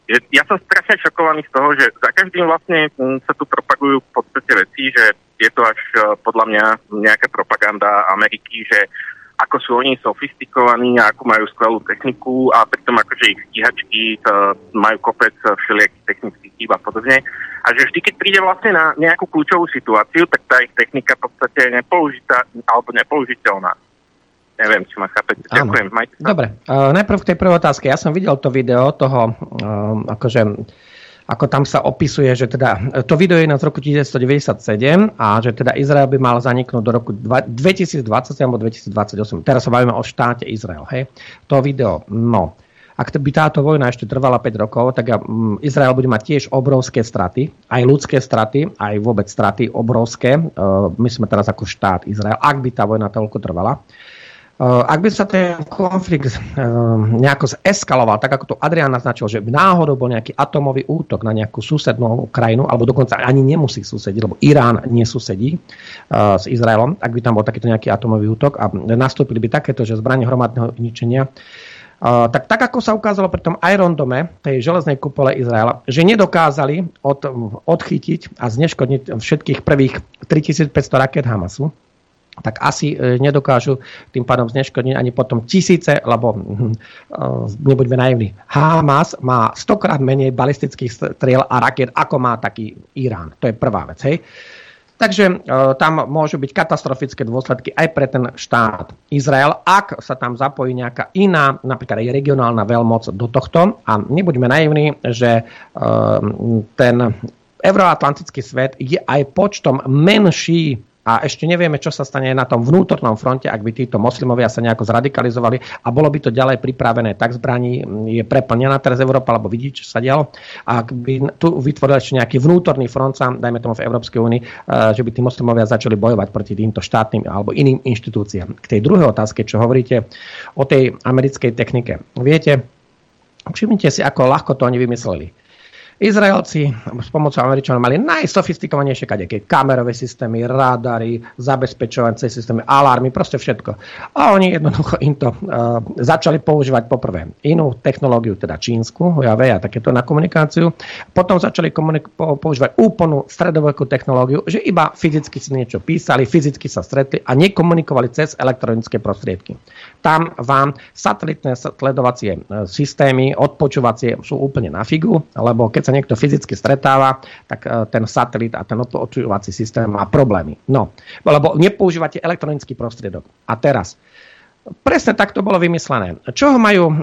je, ja som strašne šokovaný z toho, že za každým vlastne sa tu propagujú v podstate veci, že je to až uh, podľa mňa nejaká propaganda Ameriky, že ako sú oni sofistikovaní a ako majú skvelú techniku a pritom akože ich stíhačky uh, majú kopec všelijakých technických chýb a podobne. A že vždy, keď príde vlastne na nejakú kľúčovú situáciu, tak tá ich technika v podstate je nepoužitá alebo nepoužiteľná. Neviem, či ma chápete. Ďakujem. Majte sa. Dobre, uh, najprv k tej prvej otázke. Ja som videl to video toho, uh, akože ako tam sa opisuje, že teda to video je z roku 1997 a že teda Izrael by mal zaniknúť do roku 2020 alebo 2028. Teraz sa bavíme o štáte Izrael, hej? To video, no. Ak by táto vojna ešte trvala 5 rokov, tak mm, Izrael bude mať tiež obrovské straty, aj ľudské straty, aj vôbec straty obrovské. E, my sme teraz ako štát Izrael, ak by tá vojna toľko trvala. E, ak by sa ten konflikt e, nejako zeskaloval, tak ako to Adrian naznačil, že by náhodou bol nejaký atomový útok na nejakú susednú krajinu, alebo dokonca ani nemusí susediť, lebo Irán nesusedí s Izraelom, ak by tam bol takýto nejaký atomový útok a nastúpili by takéto, že zbranie hromadného ničenia, tak, tak ako sa ukázalo pri tom Iron Dome, tej železnej kupole Izraela, že nedokázali od, odchytiť a zneškodniť všetkých prvých 3500 raket Hamasu, tak asi e, nedokážu tým pádom zneškodniť ani potom tisíce, lebo uh, nebuďme naivní. Hamas má stokrát menej balistických striel a raket, ako má taký Irán. To je prvá vec. Hej. Takže e, tam môžu byť katastrofické dôsledky aj pre ten štát Izrael, ak sa tam zapojí nejaká iná, napríklad aj regionálna veľmoc do tohto. A nebuďme naivní, že e, ten euroatlantický svet je aj počtom menší a ešte nevieme, čo sa stane na tom vnútornom fronte, ak by títo moslimovia sa nejako zradikalizovali a bolo by to ďalej pripravené, tak zbraní je preplnená teraz Európa, lebo vidí, čo sa dialo. Ak by tu vytvoril ešte nejaký vnútorný front, sám, dajme tomu v Európskej únii, eh, že by tí moslimovia začali bojovať proti týmto štátnym alebo iným inštitúciám. K tej druhej otázke, čo hovoríte o tej americkej technike. Viete, všimnite si, ako ľahko to oni vymysleli Izraelci s pomocou Američanov mali najsofistikovanejšie kadeké kamerové systémy, radary, zabezpečovacie systémy, alarmy, proste všetko. A oni jednoducho im to uh, začali používať poprvé inú technológiu, teda čínsku, Huawei a takéto na komunikáciu. Potom začali komunik- používať úplnú stredovekú technológiu, že iba fyzicky si niečo písali, fyzicky sa stretli a nekomunikovali cez elektronické prostriedky. Tam vám satelitné sledovacie e, systémy, odpočúvacie sú úplne na figu, lebo keď sa niekto fyzicky stretáva, tak e, ten satelit a ten odpočúvací systém má problémy. No, lebo nepoužívate elektronický prostriedok. A teraz, Presne tak to bolo vymyslené. Čoho majú e,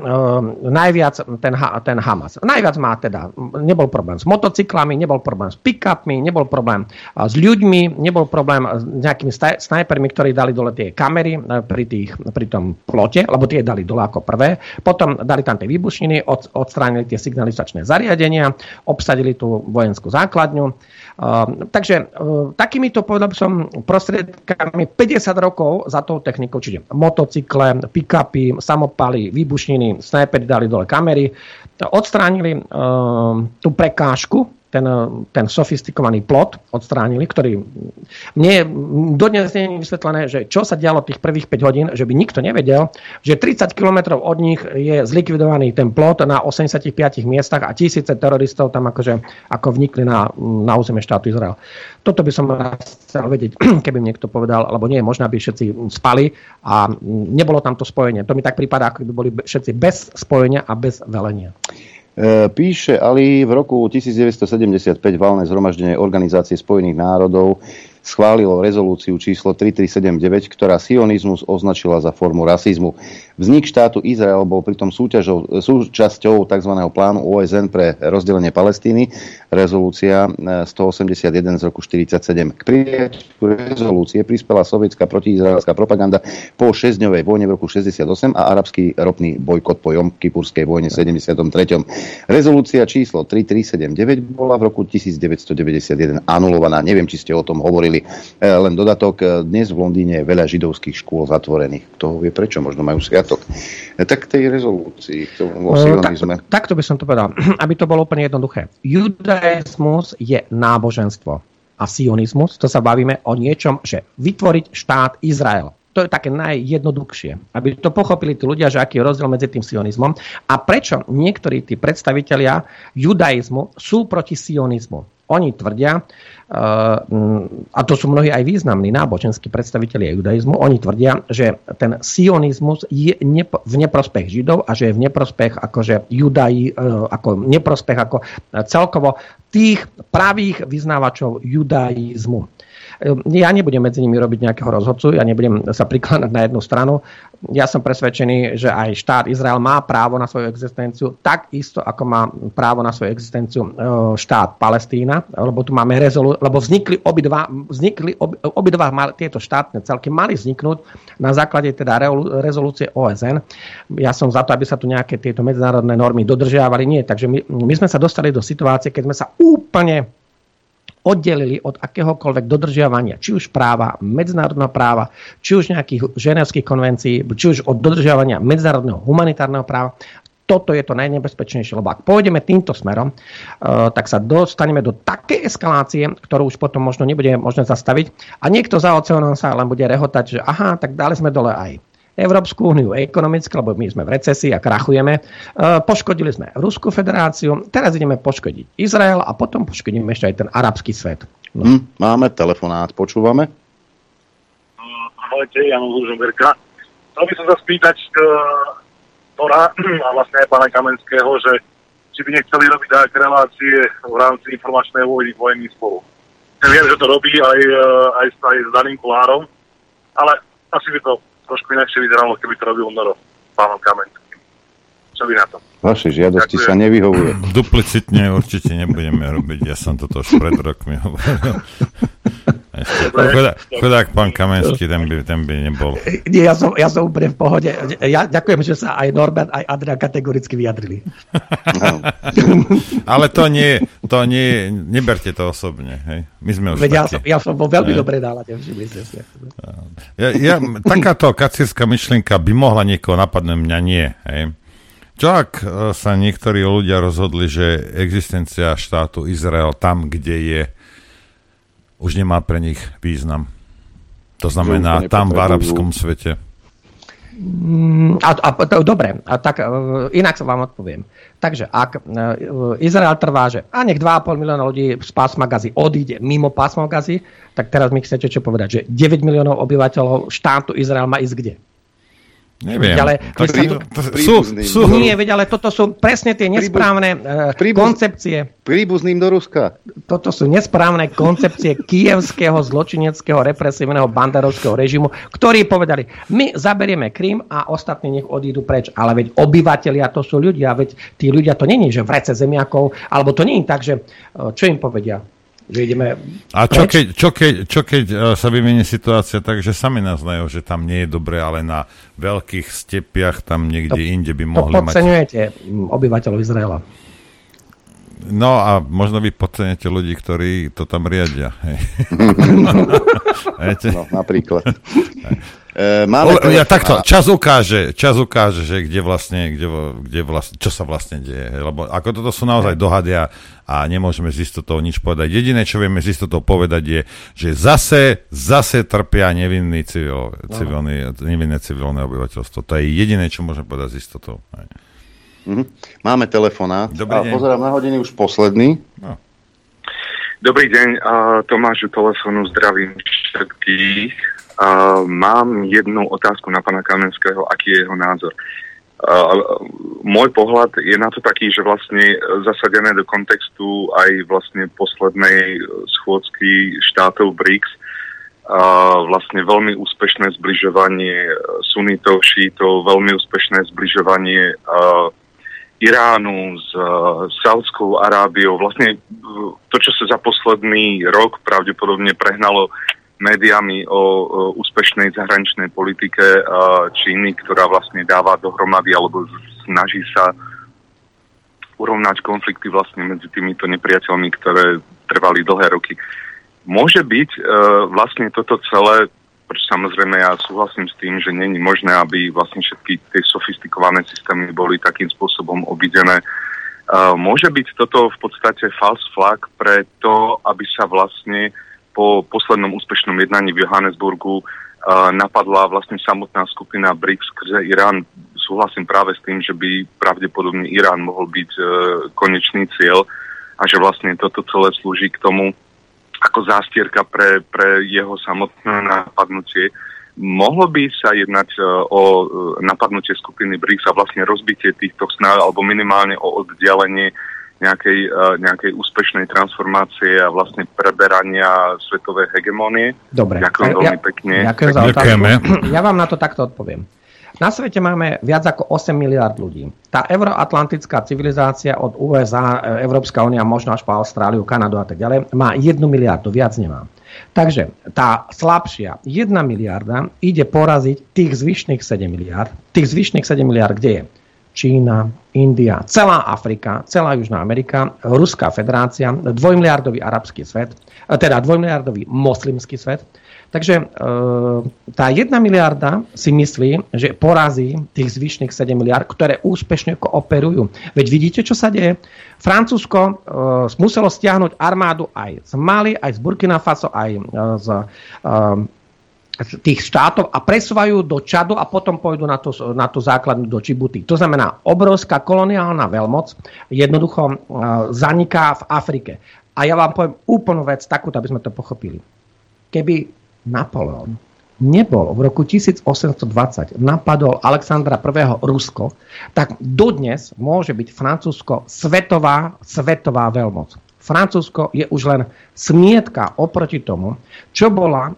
najviac ten, ten Hamas? Najviac má teda, nebol problém s motocyklami, nebol problém s pick-upmi, nebol problém e, s ľuďmi, nebol problém s nejakými snajpermi, ktorí dali dole tie kamery e, pri, tých, pri tom plote, lebo tie dali dole ako prvé. Potom dali tam tie výbušniny, od, odstránili tie signalizačné zariadenia, obsadili tú vojenskú základňu Uh, takže uh, takýmito povedal som prostriedkami 50 rokov za tou technikou, čiže motocykle, pick-upy, samopaly, výbušniny, snajpery dali dole kamery, odstránili uh, tú prekážku ten, ten sofistikovaný plot odstránili, ktorý mne dodnes nie je vysvetlené, že čo sa dialo tých prvých 5 hodín, že by nikto nevedel, že 30 km od nich je zlikvidovaný ten plot na 85 miestach a tisíce teroristov tam akože ako vnikli na, na územie štátu Izrael. Toto by som chcel vedieť, keby mi niekto povedal, lebo nie je možné, aby všetci spali a nebolo tam to spojenie. To mi tak prípada, ako by boli všetci bez spojenia a bez velenia. E, píše Ali, v roku 1975 valné zhromaždenie Organizácie spojených národov schválilo rezolúciu číslo 3379, ktorá sionizmus označila za formu rasizmu. Vznik štátu Izrael bol pritom súťažou, súčasťou tzv. plánu OSN pre rozdelenie Palestíny, rezolúcia 181 e, z roku 1947. K prijatiu rezolúcie prispela sovietská protiizraelská propaganda po 6-dňovej vojne v roku 68 a arabský ropný bojkot po Jom Kipurskej vojne v 73. Rezolúcia číslo 3379 bola v roku 1991 anulovaná. Neviem, či ste o tom hovorili nevyriešili. Len dodatok, dnes v Londýne je veľa židovských škôl zatvorených. Kto vie prečo, možno majú sviatok. Tak tej rezolúcii, k tomu sionizme. Tak, takto by som to povedal, aby to bolo úplne jednoduché. Judaizmus je náboženstvo a sionizmus, to sa bavíme o niečom, že vytvoriť štát Izrael to je také najjednoduchšie. Aby to pochopili tí ľudia, že aký je rozdiel medzi tým sionizmom a prečo niektorí tí predstavitelia judaizmu sú proti sionizmu. Oni tvrdia, uh, a to sú mnohí aj významní náboženskí predstavitelia judaizmu, oni tvrdia, že ten sionizmus je v neprospech Židov a že je v neprospech akože judají, uh, ako neprospech ako celkovo tých pravých vyznávačov judaizmu. Ja nebudem medzi nimi robiť nejakého rozhodcu, ja nebudem sa prikladať na jednu stranu. Ja som presvedčený, že aj štát Izrael má právo na svoju existenciu, takisto ako má právo na svoju existenciu ehm, štát Palestína, lebo tu máme rezolu, lebo vznikli obidva, vznikli ob, obidva tieto štátne celky mali vzniknúť na základe teda rezolúcie OSN. Ja som za to, aby sa tu nejaké tieto medzinárodné normy dodržiavali. Nie, takže my, my sme sa dostali do situácie, keď sme sa úplne oddelili od akéhokoľvek dodržiavania, či už práva, medzinárodného práva, či už nejakých ženevských konvencií, či už od dodržiavania medzinárodného humanitárneho práva. Toto je to najnebezpečnejšie, lebo ak pôjdeme týmto smerom, uh, tak sa dostaneme do takej eskalácie, ktorú už potom možno nebude možné zastaviť a niekto za oceánom sa len bude rehotať, že aha, tak dali sme dole aj Európsku úniu ekonomicky, lebo my sme v recesii a krachujeme. E, poškodili sme Ruskú federáciu, teraz ideme poškodiť Izrael a potom poškodíme ešte aj ten arabský svet. No. Hm, máme telefonát, počúvame. Ahojte, Jan Lužomberka. Chcel by som sa spýtať Tora a vlastne aj pána Kamenského, že či by nechceli robiť aj relácie v rámci informačnej vojny, vojny spolu. Ja viem, že to robí aj, e, aj, aj s Daným Kulárom, ale asi by to trošku inakšie vyzeralo, keby to robil Noro pánom Kamenským. Čo by na to? Vaše žiadosti Ďakujem. sa nevyhovuje. Duplicitne určite nebudeme robiť, ja som toto už pred rokmi hovoril. Chudák, chudák pán Kamenský, ten by, ten by nebol. Nie, ja som, ja som úplne v pohode. Ja ďakujem, že sa aj Norbert, aj Adrian kategoricky vyjadrili. Ale to nie, to nie, neberte to osobne. Hej. My sme už Veď ja, som, ja som bol veľmi dobre nálade, všimli ste si. Ja, ja, takáto kacírska myšlienka by mohla niekoho napadnúť, mňa nie. Hej. Čo ak e, sa niektorí ľudia rozhodli, že existencia štátu Izrael tam, kde je, už nemá pre nich význam. To znamená tam v arabskom svete. Mm, a, a, to, dobre, a tak uh, inak sa vám odpoviem. Takže ak uh, Izrael trvá, že a nech 2,5 milióna ľudí z pásma Gazy odíde mimo pásma Gazy, tak teraz mi chcete čo povedať, že 9 miliónov obyvateľov štátu Izrael má ísť kde? Neviem. Ale, to, prí, to, sú, sú, nie, veď, ale toto sú presne tie nesprávne uh, príbuz, koncepcie. Príbuzným do Ruska. Toto sú nesprávne koncepcie kievského zločineckého represívneho banderovského režimu, ktorí povedali, my zaberieme Krym a ostatní nech odídu preč. Ale veď obyvateľia to sú ľudia, veď tí ľudia to není, že vrece zemiakov, alebo to je tak, že uh, čo im povedia? Že ideme... A čo keď, čo keď, čo keď uh, sa vymení situácia tak, že sami naznajú, že tam nie je dobre, ale na veľkých stepiach tam niekde to, inde by mohli to podceňujete mať... obyvateľov Izraela. No a možno vy podceňujete ľudí, ktorí to tam riadia. Hej. no, napríklad. E, máme o, ja, takto, čas ukáže, čas ukáže, že kde vlastne, kde, kde vlastne, čo sa vlastne deje. Lebo ako toto sú naozaj dohady a, a nemôžeme z istotou nič povedať. Jediné, čo vieme z istotou povedať je, že zase, zase trpia nevinný civil, civilný, nevinné civilné obyvateľstvo. To je jediné, čo môžeme povedať z istotou. Mm-hmm. Máme telefonát. Dobrý deň. Pozerám na hodiny už posledný. No. Dobrý deň, uh, Tomáš telefónu zdravím všetkých. Mám jednu otázku na pana Kamenského, aký je jeho názor. Uh, môj pohľad je na to taký, že vlastne zasadené do kontextu aj vlastne poslednej schôdzky štátov BRICS uh, vlastne veľmi úspešné zbližovanie sunitov, šítov, veľmi úspešné zbližovanie Iránu s uh, Saudskou Arábiou. Vlastne to, čo sa za posledný rok pravdepodobne prehnalo médiami o, úspešnej zahraničnej politike Číny, ktorá vlastne dáva dohromady alebo snaží sa urovnať konflikty vlastne medzi týmito nepriateľmi, ktoré trvali dlhé roky. môže byť uh, vlastne toto celé, pretože samozrejme ja súhlasím s tým, že není možné, aby vlastne všetky tie sofistikované systémy boli takým spôsobom obidené. Uh, môže byť toto v podstate false flag pre to, aby sa vlastne po poslednom úspešnom jednaní v Johannesburgu uh, napadla vlastne samotná skupina BRICS skrze Irán. Súhlasím práve s tým, že by pravdepodobne Irán mohol byť uh, konečný cieľ a že vlastne toto celé slúži k tomu, ako zástierka pre, pre jeho samotné napadnutie. Mohlo by sa jednať uh, o napadnutie skupiny BRICS a vlastne rozbitie týchto snách alebo minimálne o oddialenie nejakej, uh, nejakej úspešnej transformácie a vlastne preberania svetovej hegemónie. Dobre. Ďakujem ja, veľmi pekne. Ďakujem za otázku. Ja vám na to takto odpoviem. Na svete máme viac ako 8 miliard ľudí. Tá euroatlantická civilizácia od USA, e, Európska únia, možno až po Austráliu, Kanadu a tak ďalej, má 1 miliardu, viac nemá. Takže tá slabšia 1 miliarda ide poraziť tých zvyšných 7 miliard. Tých zvyšných 7 miliard kde je? Čína, India, celá Afrika, celá Južná Amerika, Ruská federácia, dvojmiliardový arabský svet, e, teda dvojmiliardový moslimský svet, Takže e, tá jedna miliarda si myslí, že porazí tých zvyšných 7 miliard, ktoré úspešne kooperujú. Veď vidíte, čo sa deje? Francúzsko e, muselo stiahnuť armádu aj z Mali, aj z Burkina Faso, aj e, z tých štátov a presúvajú do Čadu a potom pôjdu na tú, na tú základnú do Čibuty. To znamená, obrovská koloniálna veľmoc jednoducho zaniká v Afrike. A ja vám poviem úplnú vec, takúto, aby sme to pochopili. Keby Napoleon nebol v roku 1820 napadol Alexandra I. Rusko, tak dodnes môže byť Francúzsko svetová, svetová veľmoc. Francúzsko je už len smietka oproti tomu, čo bola e,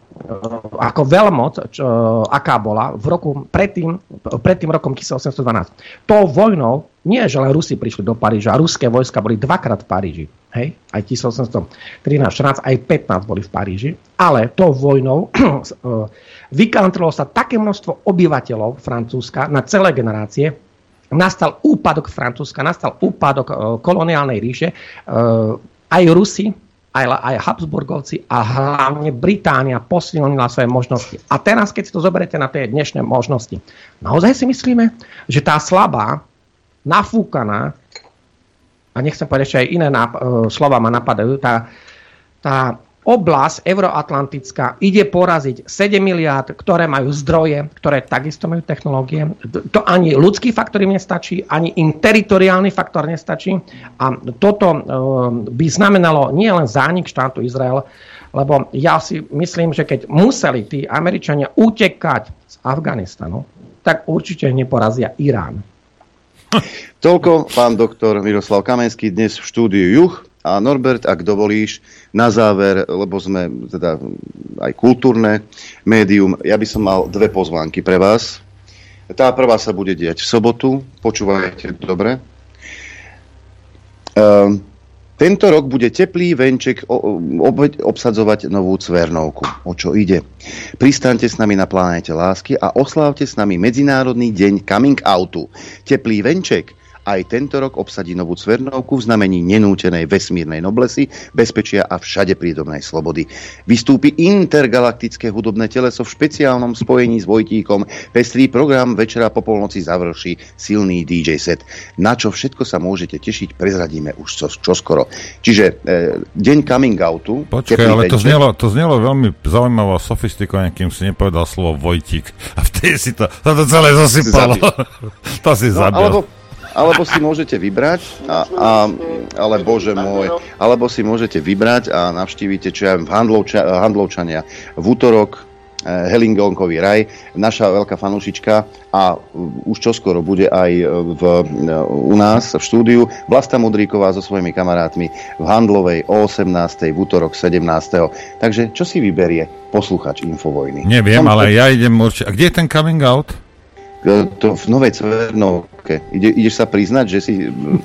ako veľmoc, čo, aká bola v roku predtým, pred rokom 1812. To vojnou nie, že len Rusi prišli do Paríža, ruské vojska boli dvakrát v Paríži. Hej? Aj 1813, 14, aj 15 boli v Paríži. Ale to vojnou e, vykantrilo sa také množstvo obyvateľov Francúzska na celé generácie, nastal úpadok Francúzska, nastal úpadok e, koloniálnej ríše, aj Rusi, aj, aj Habsburgovci a hlavne Británia posilnila svoje možnosti. A teraz, keď si to zoberete na tie dnešné možnosti, naozaj si myslíme, že tá slabá, nafúkaná, a nechcem povedať, ešte aj iné nap- e, slova ma napadajú, tá, tá oblasť euroatlantická ide poraziť 7 miliárd, ktoré majú zdroje, ktoré takisto majú technológie. To ani ľudský faktor im nestačí, ani im teritoriálny faktor nestačí. A toto e, by znamenalo nie len zánik štátu Izrael, lebo ja si myslím, že keď museli tí Američania utekať z Afganistanu, tak určite neporazia Irán. Toľko pán doktor Miroslav Kamenský dnes v štúdiu Juch. A Norbert, ak dovolíš, na záver, lebo sme teda aj kultúrne médium, ja by som mal dve pozvánky pre vás. Tá prvá sa bude diať v sobotu, počúvajte dobre. Ehm, tento rok bude teplý venček obsadzovať novú Cvernovku. O čo ide? Pristaňte s nami na planete lásky a oslávte s nami Medzinárodný deň coming outu. Teplý venček aj tento rok obsadí novú Cvernovku v znamení nenútenej vesmírnej noblesy, bezpečia a všade prídomnej slobody. Vystúpi intergalaktické hudobné teleso v špeciálnom spojení s Vojtíkom. Pestrý program večera po polnoci završí silný DJ set. Na čo všetko sa môžete tešiť, prezradíme už čo, čoskoro. Čiže e, deň coming outu. Počkaj, ale to znelo, to znelo veľmi zaujímavo sofistikovane, kým si nepovedal slovo Vojtík. A vtedy si to, to, to celé zasypalo. to si no, zabil. Alebo, alebo si môžete vybrať, a, a, ale bože môj, alebo si môžete vybrať a navštívite, čo ja v Handlovča, Handlovčania v útorok eh, Helingonkový raj, naša veľká fanúšička a už čoskoro bude aj v, u nás v štúdiu Vlasta Mudríková so svojimi kamarátmi v Handlovej o 18. v útorok 17. Takže čo si vyberie posluchač Infovojny? Neviem, Tam ale ja idem určite. A kde je ten coming out? To v Novej Cvernovke. Ide, ideš sa priznať, že si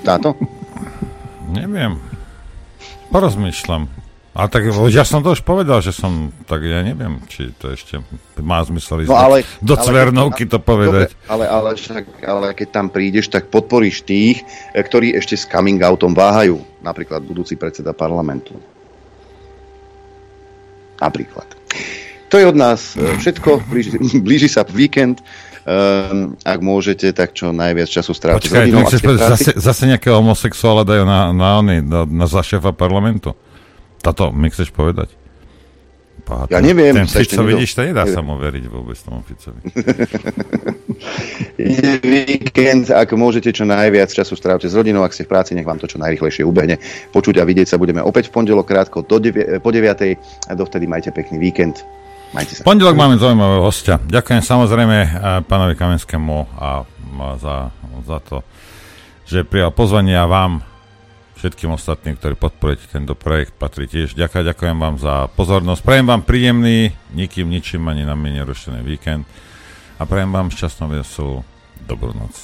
táto? Neviem. Porozmýšľam. A tak ja som to už povedal, že som, tak ja neviem, či to ešte má zmysel ísť no, ale, do ale, Cvernovky to povedať. Dobre, ale, ale, však, ale keď tam prídeš, tak podporíš tých, eh, ktorí ešte s coming outom váhajú. Napríklad budúci predseda parlamentu. Napríklad. To je od nás e, všetko. Blíži, blíži sa víkend. Um, ak môžete, tak čo najviac času stráviť. Počkaj, to chceš povedať, zase, zase nejakého homosexuála dajú na, na, na, na, na za šéfa parlamentu? Tato mi chceš povedať? Pá, ja neviem. Ten Fico, vidíš, to nedá sa mu veriť vôbec tomu Ficovi. víkend, ak môžete čo najviac času strávte s rodinou, ak ste v práci, nech vám to čo najrychlejšie ubehne. Počuť a vidieť sa budeme opäť v pondelok krátko do devi- po 9. a dovtedy majte pekný víkend. Majte sa. Pondelok máme zaujímavého hostia. Ďakujem samozrejme eh, pánovi Kamenskému a za, za to, že prijal pozvanie a vám všetkým ostatným, ktorí podporujete tento projekt, patrí tiež. Ďakujem, ďakujem vám za pozornosť. Prajem vám príjemný, nikým, ničím ani na mene nerušený víkend a prajem vám šťastnú veselú dobrú noc.